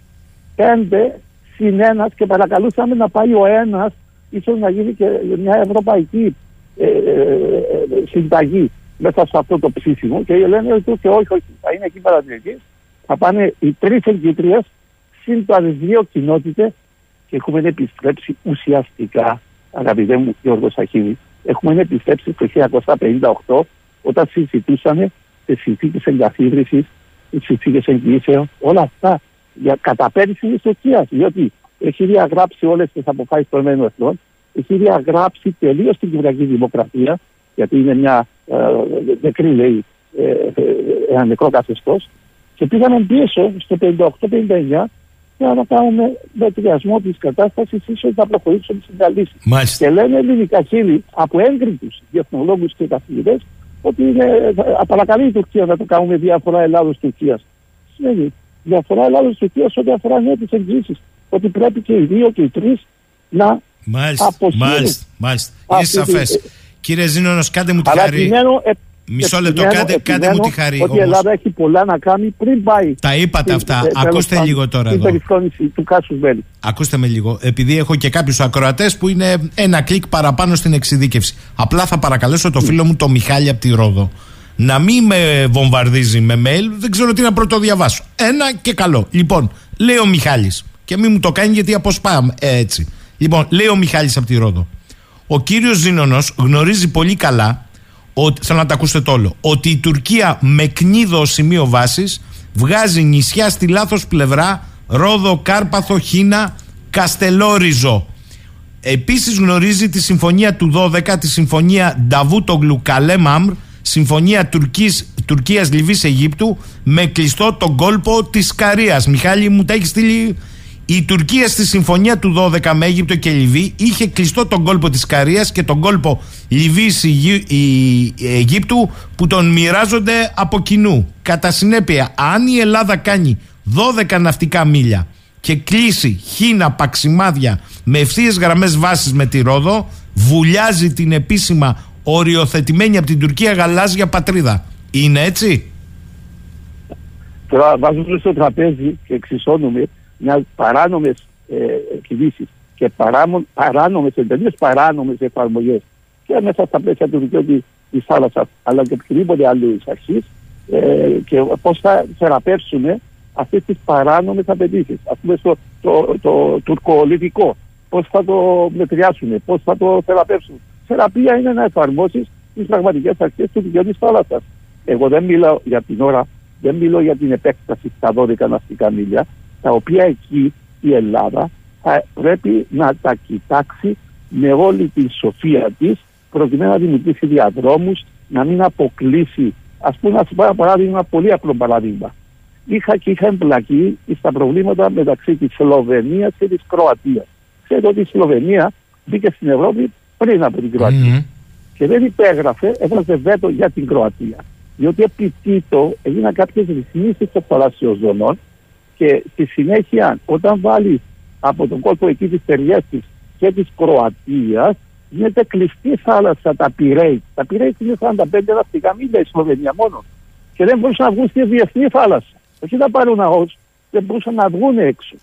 πέντε συν ένας και παρακαλούσαμε να πάει ο ένας, ίσως να γίνει και μια ευρωπαϊκή ε, ε, ε, συνταγή μέσα σε αυτό το ψήσιμο. Και λένε ότι και όχι, όχι, θα είναι εκεί παρατηρητή. Θα πάνε οι τρεις ελκύτριε συν τα δύο κοινότητες και έχουμε επιστρέψει ουσιαστικά, αγαπητέ μου Γιώργος Σαχίδη, έχουμε επιστρέψει το 1958 όταν συζητούσαμε τις συνθήκες εγκαθίδρυσης, τις συνθήκες εγγυήσεων, όλα αυτά για καταπέρυση της Τουρκίας. Διότι έχει διαγράψει όλες τις αποφάσεις των ΗΠΑ, έχει διαγράψει τελείως την Κυπριακή Δημοκρατία, γιατί είναι μια ε, νεκρή, λέει, ε, ε, ένα νεκρό καθεστώς. Και πήγαμε πίσω στο 58-59 για να κάνουμε μετριασμό της κατάστασης, ίσως να προχωρήσουμε σε μια λύση. Μάλιστα. Και λένε ελληνικά χείλη από έγκριτους διεθνολόγους και καθηγητέ ότι είναι, απαρακαλεί η Τουρκία να το κάνουμε διάφορα Ελλάδο-Τουρκία. Σημαίνει διαφορά Ελλάδα-Τουρκία ό,τι αφορά νέα τις εγγύσει. Ότι πρέπει και οι δύο και οι τρεις να Μάλιστα, αποσύρουν. μάλιστα, μάλιστα. Είναι αυτή τη- σαφές. Κύριε Ζήνονο, κάντε μου τη Αλλά χαρή. επιμένω, ε, Μισό λεπτό, επιμένω- κάντε, κάντε μου τη επιμένω χαρή. Ότι η όμως. Ελλάδα έχει πολλά να κάνει πριν πάει. Τα είπατε στην- αυτά. ε, τέλος Ακούστε πάντων, λίγο τώρα στην εδώ. περιφρόνηση του Κάσους Μπέλη. Ακούστε με λίγο. Επειδή έχω και κάποιους ακροατές που είναι ένα κλικ παραπάνω στην εξειδίκευση. Απλά θα παρακαλέσω το φίλο μου το Μιχάλη από τη Ρόδο να μην με βομβαρδίζει με mail. Δεν ξέρω τι να πρωτοδιαβάσω. Ένα και καλό. Λοιπόν, λέει ο Μιχάλης. Και μην μου το κάνει γιατί αποσπάμε ε, έτσι. Λοιπόν, λέει ο Μιχάλης από τη Ρόδο. Ο κύριος Ζήνονο γνωρίζει πολύ καλά, ότι, θέλω να τα ακούσετε το όλο, ότι η Τουρκία με κνίδο ως σημείο βάσης βγάζει νησιά στη λάθος πλευρά, Ρόδο, Κάρπαθο, Χίνα, Καστελόριζο. Επίσης γνωρίζει τη συμφωνία του 12, τη συμφωνία Νταβούτογλου Καλέμαμρ, συμφωνία Τουρκίας, Τουρκίας Λιβύης Αιγύπτου με κλειστό τον κόλπο της Καρίας. Μιχάλη μου τα έχεις στείλει; Η Τουρκία στη συμφωνία του 12 με Αίγυπτο και Λιβύη είχε κλειστό τον κόλπο της Καρίας και τον κόλπο Λιβύης Αιγύ- η- Αιγύπτου που τον μοιράζονται από κοινού. Κατά συνέπεια, αν η Ελλάδα κάνει 12 ναυτικά μίλια και κλείσει χίνα παξιμάδια με ευθείε γραμμές βάσης με τη Ρόδο, βουλιάζει την επίσημα οριοθετημένη από την Τουρκία γαλάζια πατρίδα. Είναι έτσι; Τώρα βάζουμε στο τραπέζι και εξισώνουμε μια παράνομες ε, κινήσεις και παράνομες, εντελώς παράνομες εφαρμογές και μέσα στα πλαίσια του δικαίου της θάλασσας αλλά και οποιοδήποτε άλλη αρχής ε, και πώς θα θεραπεύσουμε αυτές τις παράνομες απαιτήσεις. Α πούμε στο το, το, τουρκολιβικό. Πώς θα το μετριάσουμε, πώς θα το θεραπεύσουμε. Θεραπεία είναι να εφαρμόσεις τις πραγματικές αρχές του δικαίου της θάλασσας. Εγώ δεν μιλάω για την ώρα, δεν μιλώ για την επέκταση στα 12 ναυτικά μίλια, τα οποία εκεί η Ελλάδα θα πρέπει να τα κοιτάξει με όλη την σοφία της, προκειμένου να δημιουργήσει διαδρόμους, να μην αποκλείσει. Α πούμε, να σου πω ένα παράδειγμα, πολύ απλό παράδειγμα. Είχα και είχα εμπλακεί στα προβλήματα μεταξύ της Σλοβενίας και της Κροατίας. Ξέρετε ότι η Σλοβενία μπήκε στην Ευρώπη πριν από την Κροατία. Και δεν υπέγραφε, έβαζε βέτο για την Κροατία. Διότι επί τίτο έγιναν κάποιες ρυθμίσεις των θαλασσιών ζωνών και στη συνέχεια, όταν βάλει από τον κόλπο εκεί της Τεριέστη και της Κροατίας, γίνεται κλειστή θάλασσα τα Πυρέη. Τα Πυρέη είναι 45 ναυτικά μίλια η Σλοβενία μόνο. Και δεν μπορούσαν να βγουν στη διεθνή θάλασσα. Όχι να πάρουν αγώ, δεν μπορούσαν να βγουν έξω.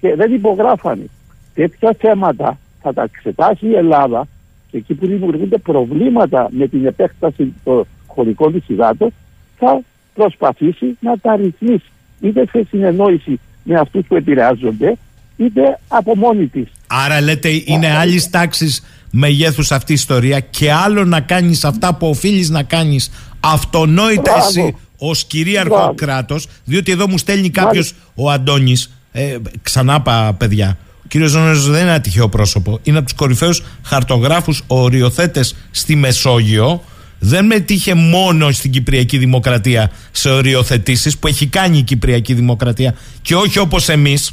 Και δεν υπογράφανε. Τέτοια θέματα θα τα εξετάσει η Ελλάδα και εκεί που δημιουργούνται προβλήματα με την επέκταση των χωρικών τη υδάτων, θα προσπαθήσει να τα ρυθμίσει. Είτε σε συνεννόηση με αυτούς που επηρεάζονται, είτε από μόνη της. Άρα λέτε είναι άλλης τάξης μεγέθους αυτή η ιστορία και άλλο να κάνεις αυτά που οφείλεις να κάνεις αυτονόητα εσύ ως κυρίαρχο κράτος. Διότι εδώ μου στέλνει κάποιος ο Αντώνης. Ε, ξανά πα, παιδιά. Ο κύριος Ζώνερ δεν είναι ένα τυχαίο πρόσωπο. Είναι από τους κορυφαίους χαρτογράφους οριοθέτες στη Μεσόγειο. Δεν μετήχε μόνο στην Κυπριακή Δημοκρατία σε οριοθετήσεις που έχει κάνει η Κυπριακή Δημοκρατία και όχι όπως εμείς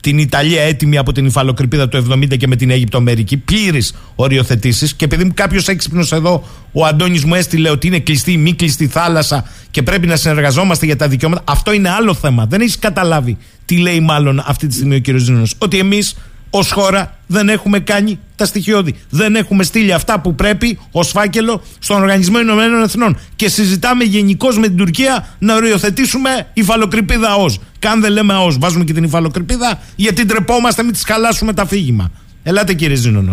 την Ιταλία έτοιμη από την υφαλοκρηπίδα του 70 και με την Αίγυπτο Αμερική. Πλήρης οριοθετήσεις. Και επειδή κάποιος έξυπνος εδώ, ο Αντώνης μου έστειλε ότι είναι κλειστή ή μη κλειστή θάλασσα και πρέπει να συνεργαζόμαστε για τα δικαιώματα. Αυτό είναι άλλο θέμα. Δεν έχεις καταλάβει τι λέει μάλλον αυτή τη στιγμή ο κ. Ζήνος. Ότι εμείς ως χώρα δεν έχουμε κάνει τα στοιχειώδη. Δεν έχουμε στείλει αυτά που πρέπει ως φάκελο στον Οργανισμό Ηνωμένων Εθνών. Και συζητάμε γενικώς με την Τουρκία να οριοθετήσουμε υφαλοκρηπίδα ω. Καν δεν λέμε ω, βάζουμε και την υφαλοκρηπίδα, γιατί ντρεπόμαστε, μην της χαλάσουμε τα φύγημα. Ελάτε κύριε Ζήνονο.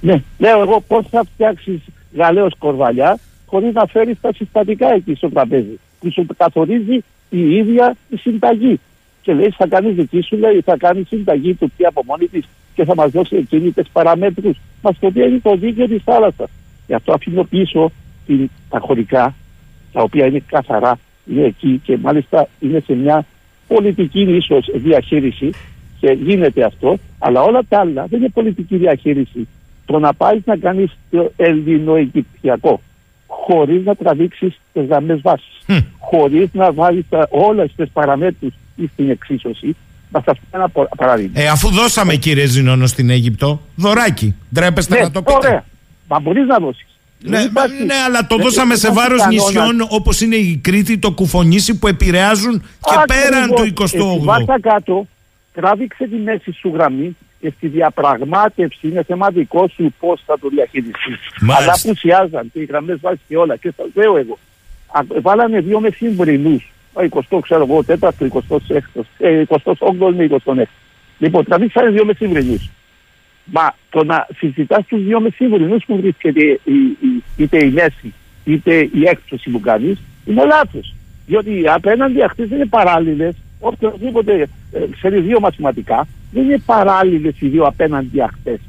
Ναι, λέω εγώ πώς θα φτιάξεις γαλέο κορβαλιά χωρίς να φέρεις τα συστατικά εκεί στο τραπέζι. Που σου καθορίζει η ίδια η συνταγή και λέει θα κάνεις δική σου, λέει θα κάνεις συνταγή του τι από μόνη της και θα μας δώσει εκείνη τις παραμέτρους. Μας το είναι το δίκαιο της θάλασσας. Γι' αυτό αφήνω πίσω την, τα χωρικά, τα οποία είναι καθαρά, είναι εκεί και μάλιστα είναι σε μια πολιτική ίσως διαχείριση και γίνεται αυτό, αλλά όλα τα άλλα δεν είναι πολιτική διαχείριση. Το να πάεις να κάνεις το ελληνοαιγυπτιακό χωρίς να τραβήξεις τις γραμμές βάσης, mm. χωρίς να βάλεις όλες τις παραμέτρους στην εξίσωση. Να σα πω ένα παράδειγμα. Ε, αφού δώσαμε κύριε Ζηνόνο στην Αίγυπτο, δωράκι. Ντρέπεστε ναι, να το πείτε. Ωραία. Μα μπορεί να δώσει. Ναι, ναι, αλλά το δώσαμε σε βάρο νησιών όπω είναι η Κρήτη, το Κουφονήσι που επηρεάζουν και πέραν του 28ου. Βάσα κάτω, τράβηξε τη μέση σου γραμμή και στη διαπραγμάτευση είναι θέμα δικό σου πώ θα το διαχειριστεί. Αλλά απουσιάζαν και οι γραμμέ βάσει και όλα. Και σα λέω εγώ, βάλανε δύο μεσημβρινού 20 ξέρω εγώ, 4ο, 26ο, 28ο με 26ο. Λοιπόν, τραβήξανε δύο μεσημβρινούς. Μα το να συζητάς τους δύο μεσημβρινούς που βρίσκεται είτε η μέση είτε η έκπτωση που κάνεις είναι λάθος. Διότι απέναντι αυτές δεν είναι παράλληλες. Οποιοδήποτε ε, ξέρει δύο μαθηματικά, δεν είναι παράλληλες οι δύο απέναντι αυτές.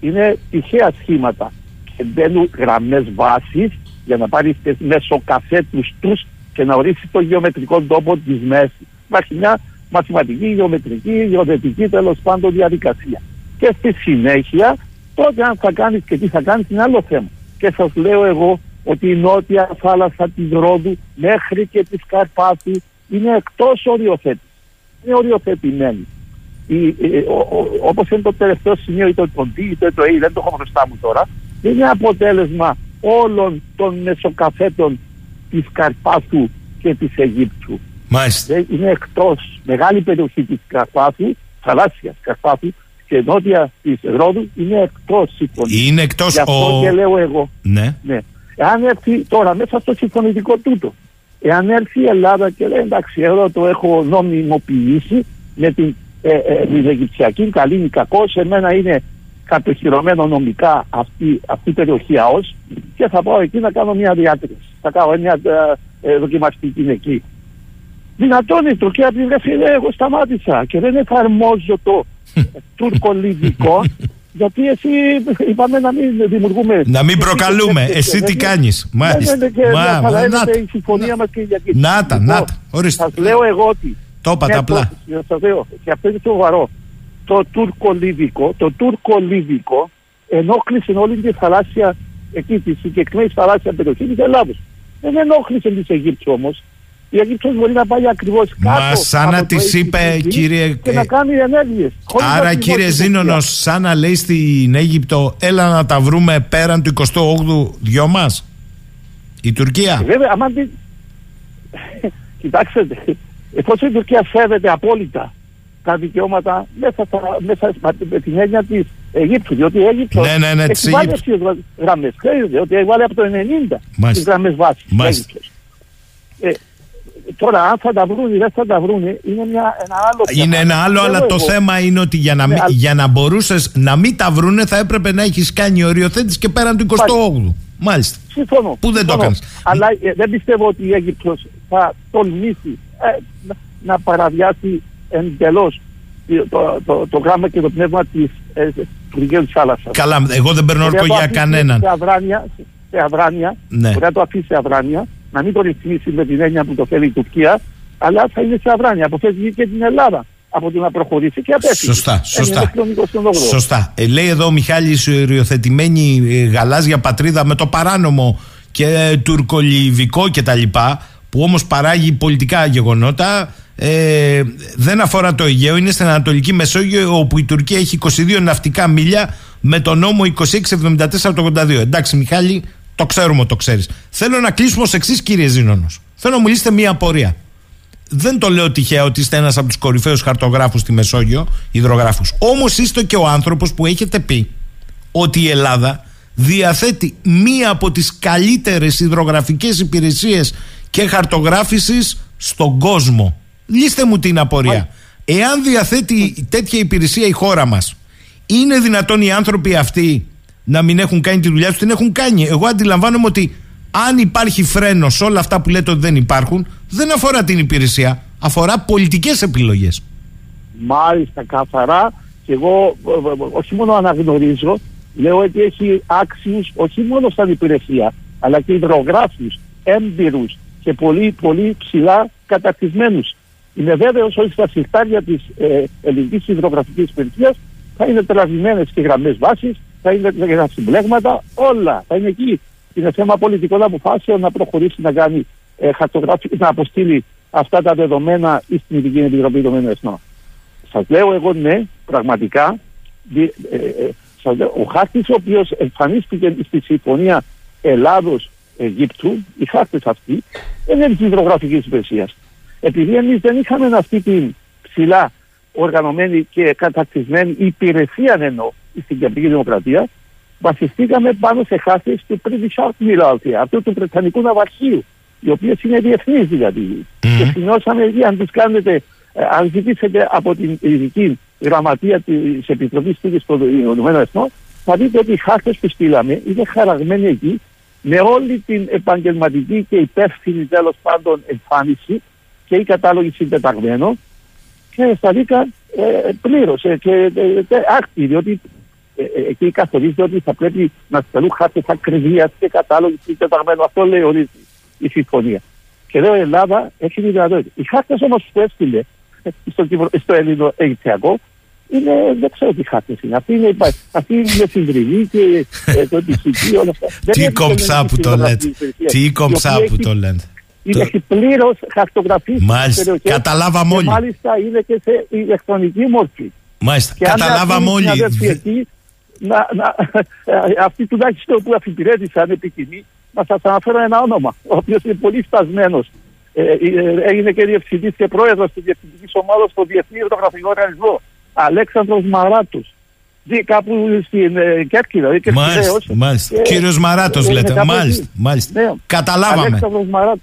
Είναι τυχαία σχήματα. Και μπαίνουν γραμμές βάσης για να πάρεις τι μεσοκαθέτους τους και να ορίσει το γεωμετρικό τόπο της μέσης. Υπάρχει μια μαθηματική, γεωμετρική, γεωδετική τέλος πάντων διαδικασία. Και στη συνέχεια, τότε αν θα κάνεις και τι θα κάνεις, είναι άλλο θέμα. Και σας λέω εγώ ότι η νότια θάλασσα της Ρόδου μέχρι και της Καρπάθου είναι εκτός οριοθέτης. Είναι οριοθετημένη. Όπως είναι το τελευταίο σημείο, είτε το D είτε το E, δεν το έχω μπροστά μου τώρα, είναι αποτέλεσμα όλων των μεσοκαθέτων της Καρπάθου και της Αιγύπτου. Μάλιστα. Είναι εκτός μεγάλη περιοχή της Καρπάθου, θαλάσσιας Καρπάθου και νότια της Ρόδου είναι εκτός συμφωνίας. Είναι εκτός Γι' αυτό ο... και λέω εγώ. Ναι. ναι. Εάν έρθει τώρα μέσα στο συμφωνητικό τούτο, εάν έρθει η Ελλάδα και λέει εντάξει εδώ το έχω νομιμοποιήσει με την, ε, ε, την Αιγυπτιακή καλή ή κακό, σε μένα είναι κατοχυρωμένο νομικά αυτή, αυτή η περιοχή ΑΟΣ και θα πάω εκεί να κάνω μια διάτρηση. Θα κάνω μια ε, ε, δοκιμαστική εκεί. Δυνατόν η Τουρκία πει ρε φίλε εγώ σταμάτησα και δεν εφαρμόζω το τουρκολιβικό γιατί εσύ είπαμε να μην δημιουργούμε... Να μην προκαλούμε. Εσύ τι κάνεις; Μάλιστα. Ναι, ναι, Μα, μα, να, η συμφωνία μας και για Να τα, να τα. Σας λέω εγώ ότι... Το είπατε απλά. Σας λέω, και αυτό είναι σοβαρό το τουρκολίβικο, το τουρκολίβικο ενόχλησε όλη τη θαλάσσια, εκεί τη συγκεκριμένη θαλάσσια περιοχή της Ελλάδα. Δεν ενόχλησε τη Αιγύπτου όμως. Η Αιγύπτος μπορεί να πάει ακριβώς κάτω. Μα σαν να τη είπε, κύριε. Και να κάνει ενέργειες. Άρα, κύριε Ζήνονο, σαν να λέει στην Αίγυπτο, έλα να τα βρούμε πέραν του 28ου δυο μας. Η Τουρκία. Ε, βέβαια, άμα Κοιτάξτε, εφόσον η Τουρκία σέβεται απόλυτα τα δικαιώματα μέσα, στα, μέσα με την έννοια της Αιγύπτου. Διότι η Αίγυπτος ναι, ναι, ναι, έχει βάλει αυτές τις γραμμές. Ξέρετε ότι έχει βάλει από το 90 τις γραμμές βάσης. Ε, τώρα, αν θα τα βρουν ή δεν θα τα βρουν, είναι μια, ένα άλλο θέμα. Είναι ένα άλλο, αλλά το θέμα είναι ότι για να, ναι, για να μπορούσες να μην τα βρούνε, θα έπρεπε να έχεις κάνει οριοθέτηση και πέραν του 28ου. Μάλιστα. Συμφωνώ. Που δεν συμφωνώ. το έκανες. Αλλά ε, δεν πιστεύω ότι η Αίγυπτος θα τολμήσει ε, να, να παραβιάσει εντελώς το, το, το, γράμμα και το πνεύμα της, ε, του Υπουργείο της Θάλασσας. Καλά, εγώ δεν παίρνω όρκο για κανέναν. Σε αδράνεια, σε αδράνεια ναι. μπορεί να το αφήσει σε αδράνεια, να μην το ρυθμίσει με την έννοια που το θέλει η Τουρκία, αλλά θα είναι σε αδράνεια. Αποφεύγει και την Ελλάδα από το να προχωρήσει και απέφυγε. Σωστά, σωστά. Σωστά. Ε, λέει εδώ ο Μιχάλης οριοθετημένη ε, γαλάζια πατρίδα με το παράνομο και ε, τουρκολιβικό κτλ. Που όμως παράγει πολιτικά γεγονότα ε, δεν αφορά το Αιγαίο, είναι στην Ανατολική Μεσόγειο όπου η Τουρκία έχει 22 ναυτικά μίλια με το νόμο 2674 το 82. Εντάξει Μιχάλη, το ξέρουμε, το ξέρεις. Θέλω να κλείσουμε ως εξής κύριε Ζήνονος. Θέλω να μου λύσετε μία απορία δεν το λέω τυχαία ότι είστε ένας από τους κορυφαίους χαρτογράφους στη Μεσόγειο, υδρογράφους. Όμως είστε και ο άνθρωπος που έχετε πει ότι η Ελλάδα διαθέτει μία από τις καλύτερες υδρογραφικές υπηρεσίες και χαρτογράφησης στον κόσμο. Λύστε μου την απορία. Εάν διαθέτει τέτοια υπηρεσία η χώρα μας, είναι δυνατόν οι άνθρωποι αυτοί να μην έχουν κάνει τη δουλειά τους, την έχουν κάνει. Εγώ αντιλαμβάνομαι ότι αν υπάρχει φρένος σε όλα αυτά που λέτε ότι δεν υπάρχουν, δεν αφορά την υπηρεσία, αφορά πολιτικές επιλογές. Μάλιστα, καθαρά. Και εγώ όχι μόνο αναγνωρίζω, λέω ότι έχει άξιους όχι μόνο σαν υπηρεσία, αλλά και υδρογράφους, έμπειρους και πολύ, πολύ ψηλά κατακτισμένους. Είμαι βέβαιος ότι στα συρτάρια της ε, ελληνικής υδρογραφικής υπηρεσίας θα είναι τραβημένες και γραμμές βάσης, θα είναι τα συμπλέγματα, όλα θα είναι εκεί είναι θέμα πολιτικών αποφάσεων να προχωρήσει να κάνει ε, χαρτογράφηση, να αποστείλει αυτά τα δεδομένα ή στην Ειδική Επιτροπή Δεδομένων Εθνών. Σας λέω εγώ ναι, πραγματικά, ε, ε, σας λέω, ο χάρτης ο οποίος εμφανίστηκε στη συμφωνία Ελλάδο-Αιγύπτου, οι χάρτε αυτοί, δεν είναι της υδρογραφικής υπηρεσίας. Επειδή εμείς δεν είχαμε αυτή την ψηλά οργανωμένη και κατακτισμένη υπηρεσία εννοώ στην Κεντρική Δημοκρατία, βασιστήκαμε πάνω σε χάρτε του British Admiralty, αυτού του Βρετανικού Ναυαρχείου, οι οποίες είναι διεθνείς δηλαδή. Mm-hmm. Και σημειώσαμε εκεί, αν τι κάνετε, ε, αν ζητήσετε από την ειδική γραμματεία της Επιτροπής Τύχη των Ηνωμένων Εθνών, θα δείτε ότι οι χάρτες που στείλαμε είναι χαραγμένοι εκεί με όλη την επαγγελματική και υπεύθυνη τέλος πάντων εμφάνιση και οι κατάλογοι συντεταγμένων και στα δίκα ε, πλήρωσε και ε, ε, άκτη, διότι ε, ε, εκεί καθορίζεται ότι θα πρέπει να στελούν χάρτες ακριβία και κατάλογοι συντεταγμένου. Αυτό λέει ορίζει η συμφωνία. Και λέω η Ελλάδα έχει τη δυνατότητα. Οι χάρτες όμως που έστειλε στο, στο Έλληνο Αιγυπτιακό είναι, δεν ξέρω τι χάρτες είναι. Αυτή είναι, αυτή είναι συντριβή και ε, το επιστημί, όλα αυτά. Τι κομψά που το λέτε. Τι κομψά που το λέτε. Είναι το... πλήρως χαρτογραφής. Μάλιστα. Καταλάβαμε όλοι. Μάλιστα είναι και σε ηλεκτρονική μορφή. Μάλιστα. Καταλάβαμε όλοι να, να, αυτοί τουλάχιστον που αφιπηρέτησαν επί να σας αναφέρω ένα όνομα, ο οποίος είναι πολύ φτασμένο. Ε, ε, έγινε και διευθυντής και πρόεδρος της διευθυντικής ομάδας στο Διεθνή Υδρογραφικό Οργανισμό. Αλέξανδρος Μαράτος δει κάπου στην ε, Κέρκυρα. Μάλιστα. μάλιστα. Κύριο Μαράτο ε, λέτε. Μάλιστα. μάλιστα. Ναι. Καταλάβαμε.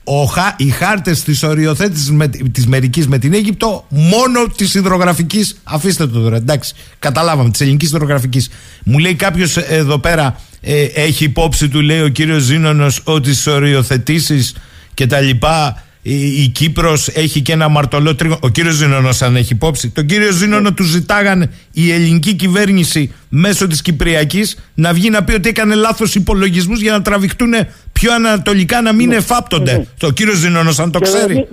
Ο, οι χάρτε τη οριοθέτηση τη μερική με την Αίγυπτο, μόνο τη υδρογραφική. Αφήστε το τώρα. Εντάξει. Καταλάβαμε. Τη ελληνική υδρογραφική. Μου λέει κάποιο εδώ πέρα, ε, έχει υπόψη του, λέει ο κύριο Ζήνονο, ότι στι οριοθετήσει και τα λοιπά η, η Κύπρος έχει και ένα μαρτωλό τρίγωνο. Ο κύριος Ζήνωνος αν έχει υπόψη. Τον κύριο Ζήνωνο του ζητάγανε η ελληνική κυβέρνηση μέσω της Κυπριακής να βγει να πει ότι έκανε λάθος υπολογισμούς για να τραβηχτούν πιο ανατολικά να μην ναι. εφάπτονται. Ναι. Το κύριο Ζήνωνος αν το ξέρει.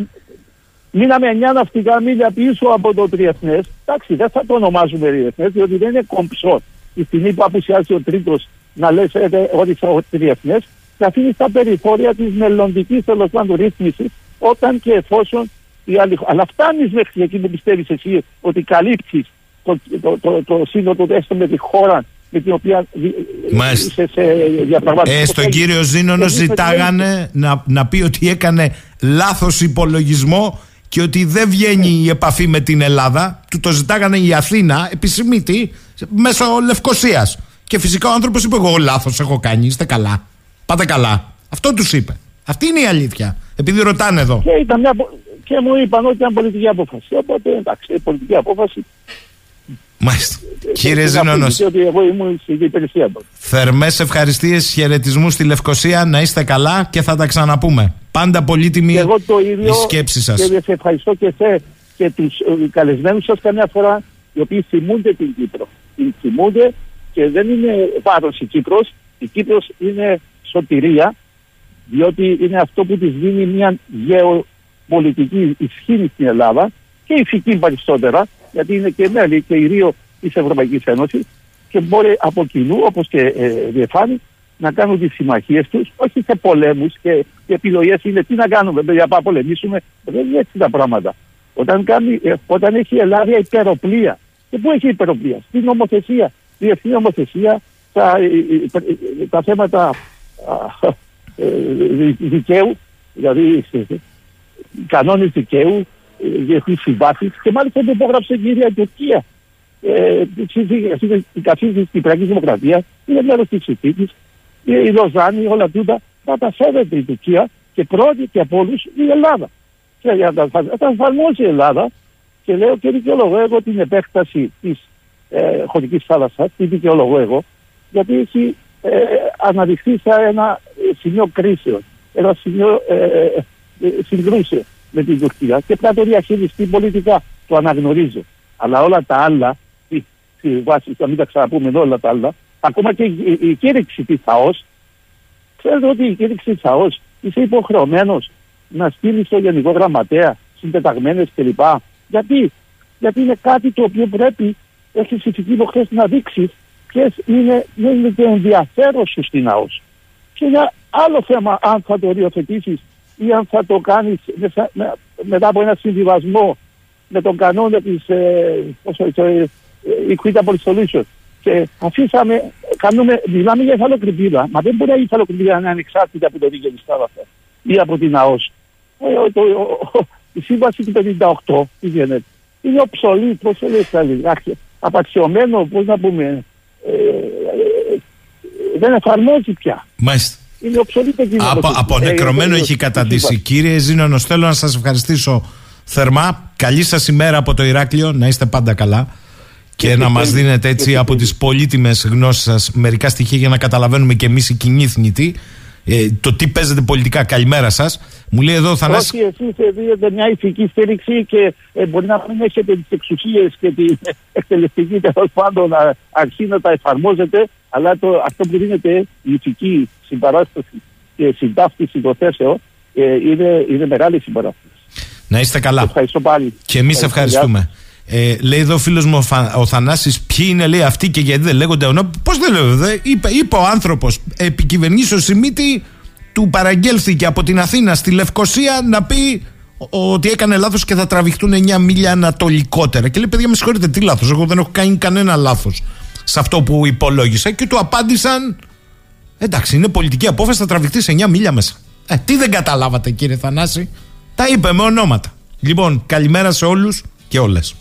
Μείναμε 9 ναυτικά μίλια πίσω από το Τριεθνέ. Εντάξει, δεν θα το ονομάζουμε Τριεθνέ, διότι δεν είναι κομψό. Η στιγμή που απουσιάζει ο τρίτος να λες ότι είναι Τριεθνέ, θα αφήνεις στα περιθώρια της μελλοντικής τέλος πάντων ρύθμισης όταν και εφόσον η άλλη Αλλά φτάνει μέχρι εκεί που πιστεύει εσύ ότι καλύπτει το, το, το, το σύνολο έστω με τη χώρα με την οποία είσαι σε διαπραγμάτευση. Ε, στον κύριο Ζήνονο ζητάγανε να, να πει ότι έκανε λάθος υπολογισμό και ότι δεν βγαίνει η επαφή με την Ελλάδα. Του το ζητάγανε η Αθήνα, επισημήτη, μέσω Λευκοσίας. Και φυσικά ο άνθρωπος είπε: Εγώ λάθος έχω κάνει, είστε καλά. Πάτε καλά. Αυτό του είπε. Αυτή είναι η αλήθεια. Επειδή ρωτάνε εδώ. Και, ήταν μια, και μου είπαν ότι ήταν πολιτική απόφαση. Οπότε εντάξει, πολιτική απόφαση. Μάλιστα. Κύριε Ζήνονο. Θερμές ευχαριστίες, χαιρετισμούς στη Λευκοσία. Να είστε καλά και θα τα ξαναπούμε. Πάντα πολύτιμη η σκέψη σας. Και σε ευχαριστώ και, σε, και τους ε, καλεσμένους σας καμιά φορά οι οποίοι θυμούνται την Κύπρο. Την θυμούνται και δεν είναι βάρος η Κύπρος. Η Κύπρος είναι σωτηρία διότι είναι αυτό που της δίνει μια γεωπολιτική ισχύ στην Ελλάδα και ηθική περισσότερα γιατί είναι και μέλη και η Ρίο της Ευρωπαϊκής Ένωσης και μπορεί από κοινού όπως και ε, διεφάνει να κάνουν τις συμμαχίες τους όχι σε πολέμους και, και επιλογές είναι τι να κάνουμε για να πολεμήσουμε. Δεν είναι έτσι τα πράγματα. Όταν, κάνει, ε, όταν έχει η Ελλάδα υπεροπλία και πού έχει υπεροπλία; Στην νομοθεσία διεθνή νομοθεσία τα, τα θέματα ε, δικαίου, δηλαδή κανόνες δικαίου, διεθνείς συμβάσεις και μάλιστα το υπόγραψε η κυρία Τουρκία. Ε, η καθήκη της Κυπριακής Δημοκρατίας είναι μέρος της συνθήκης. Η Λοζάνη, όλα τούτα θα τα σέβεται η Τουρκία και πρώτη και από όλους η Ελλάδα. Και για να τα εφαρμόζει η Ελλάδα και λέω και δικαιολογώ εγώ την επέκταση της ε, χωρικής θάλασσας, την δικαιολογώ εγώ, γιατί έχει ε, αναδειχθεί σαν ένα σημείο κρίσεων, ένα σημείο ε, ε, συγκρούσεων με την Τουρκία και πρέπει να το διαχειριστεί πολιτικά. Το αναγνωρίζω. Αλλά όλα τα άλλα, στη βάση, να μην τα ξαναπούμε όλα τα άλλα, ακόμα και η, η κήρυξη της ΑΟΣ, ξέρετε ότι η κήρυξη της ΑΟΣ είσαι υποχρεωμένος να στείλεις στο Γενικό Γραμματέα συντεταγμένες κλπ. Γιατί; Γιατί είναι κάτι το οποίο πρέπει, έχεις ηθική υποχρέωση να δείξεις ποιες είναι, είναι το ενδιαφέρον σου στην ΑΟΣ. Και ένα άλλο θέμα, αν θα το οριοθετήσει ή αν θα το κάνεις μετά από ένα συμβιβασμό με τον κανόνα της ε, ε, Equitable Solution. Και αφήσαμε, κάνουμε, μιλάμε για εθαλοκρηπίδα, μα δεν μπορεί η εθαλοκρηπίδα να είναι ανεξάρτητη από το δίκαιο τη θάλασσα ή από την ΑΟΣ. Ε, το, η σύμβαση του 58 τι γίνεται. Είναι οψολή, πώς το λέει, απαξιωμένο, πώς να πούμε, ε, ε, δεν εφαρμόζει πια. Μάλιστα. Είναι οψολή Από, από νεκρωμένο έχει καταντήσει. Κύριε Ζήνονο, θέλω να σας ευχαριστήσω θερμά. Καλή σας ημέρα από το Ηράκλειο. Να είστε πάντα καλά. Και να μας δίνετε έτσι από τις πολύτιμες γνώσεις σας μερικά στοιχεία για να καταλαβαίνουμε και εμείς οι κοινοί θνητοί ε, το τι παίζετε πολιτικά. Καλημέρα σας. Μου λέει εδώ ο Θανάσης... Όχι, εσείς δίνετε μια ηθική στήριξη και ε, μπορεί να μην έχετε τις εξουσίες και την εκτελεστική τέλος πάντων να αρχίσει να τα εφαρμόζετε, αλλά το, αυτό που δίνεται η ηθική συμπαράσταση και συντάφτιση των θέσεων ε, είναι, είναι μεγάλη συμπαράσταση. Να είστε καλά. Ευχαριστώ πάλι. Και εμείς ευχαριστούμε. Ε, λέει εδώ ο φίλος μου ο Θανάσης ποιοι είναι λέει αυτοί και γιατί δεν λέγονται ονόματα. Πώς δεν λέγονται, είπε, είπε ο άνθρωπος επικυβερνήσεω Σιμίτη του παραγγέλθηκε από την Αθήνα στη Λευκοσία να πει ότι έκανε λάθος και θα τραβηχτούν 9 μίλια ανατολικότερα. Και λέει: Παιδιά, με συγχωρείτε, τι λάθος. Εγώ δεν έχω κάνει κανένα λάθος σε αυτό που υπολόγισα. Και του απάντησαν: Εντάξει, είναι πολιτική απόφαση, θα τραβηχτεί 9 μίλια μέσα. Ε, τι δεν καταλάβατε, κύριε Θανάση; Τα είπε με ονόματα. Λοιπόν, καλημέρα σε όλους και όλες.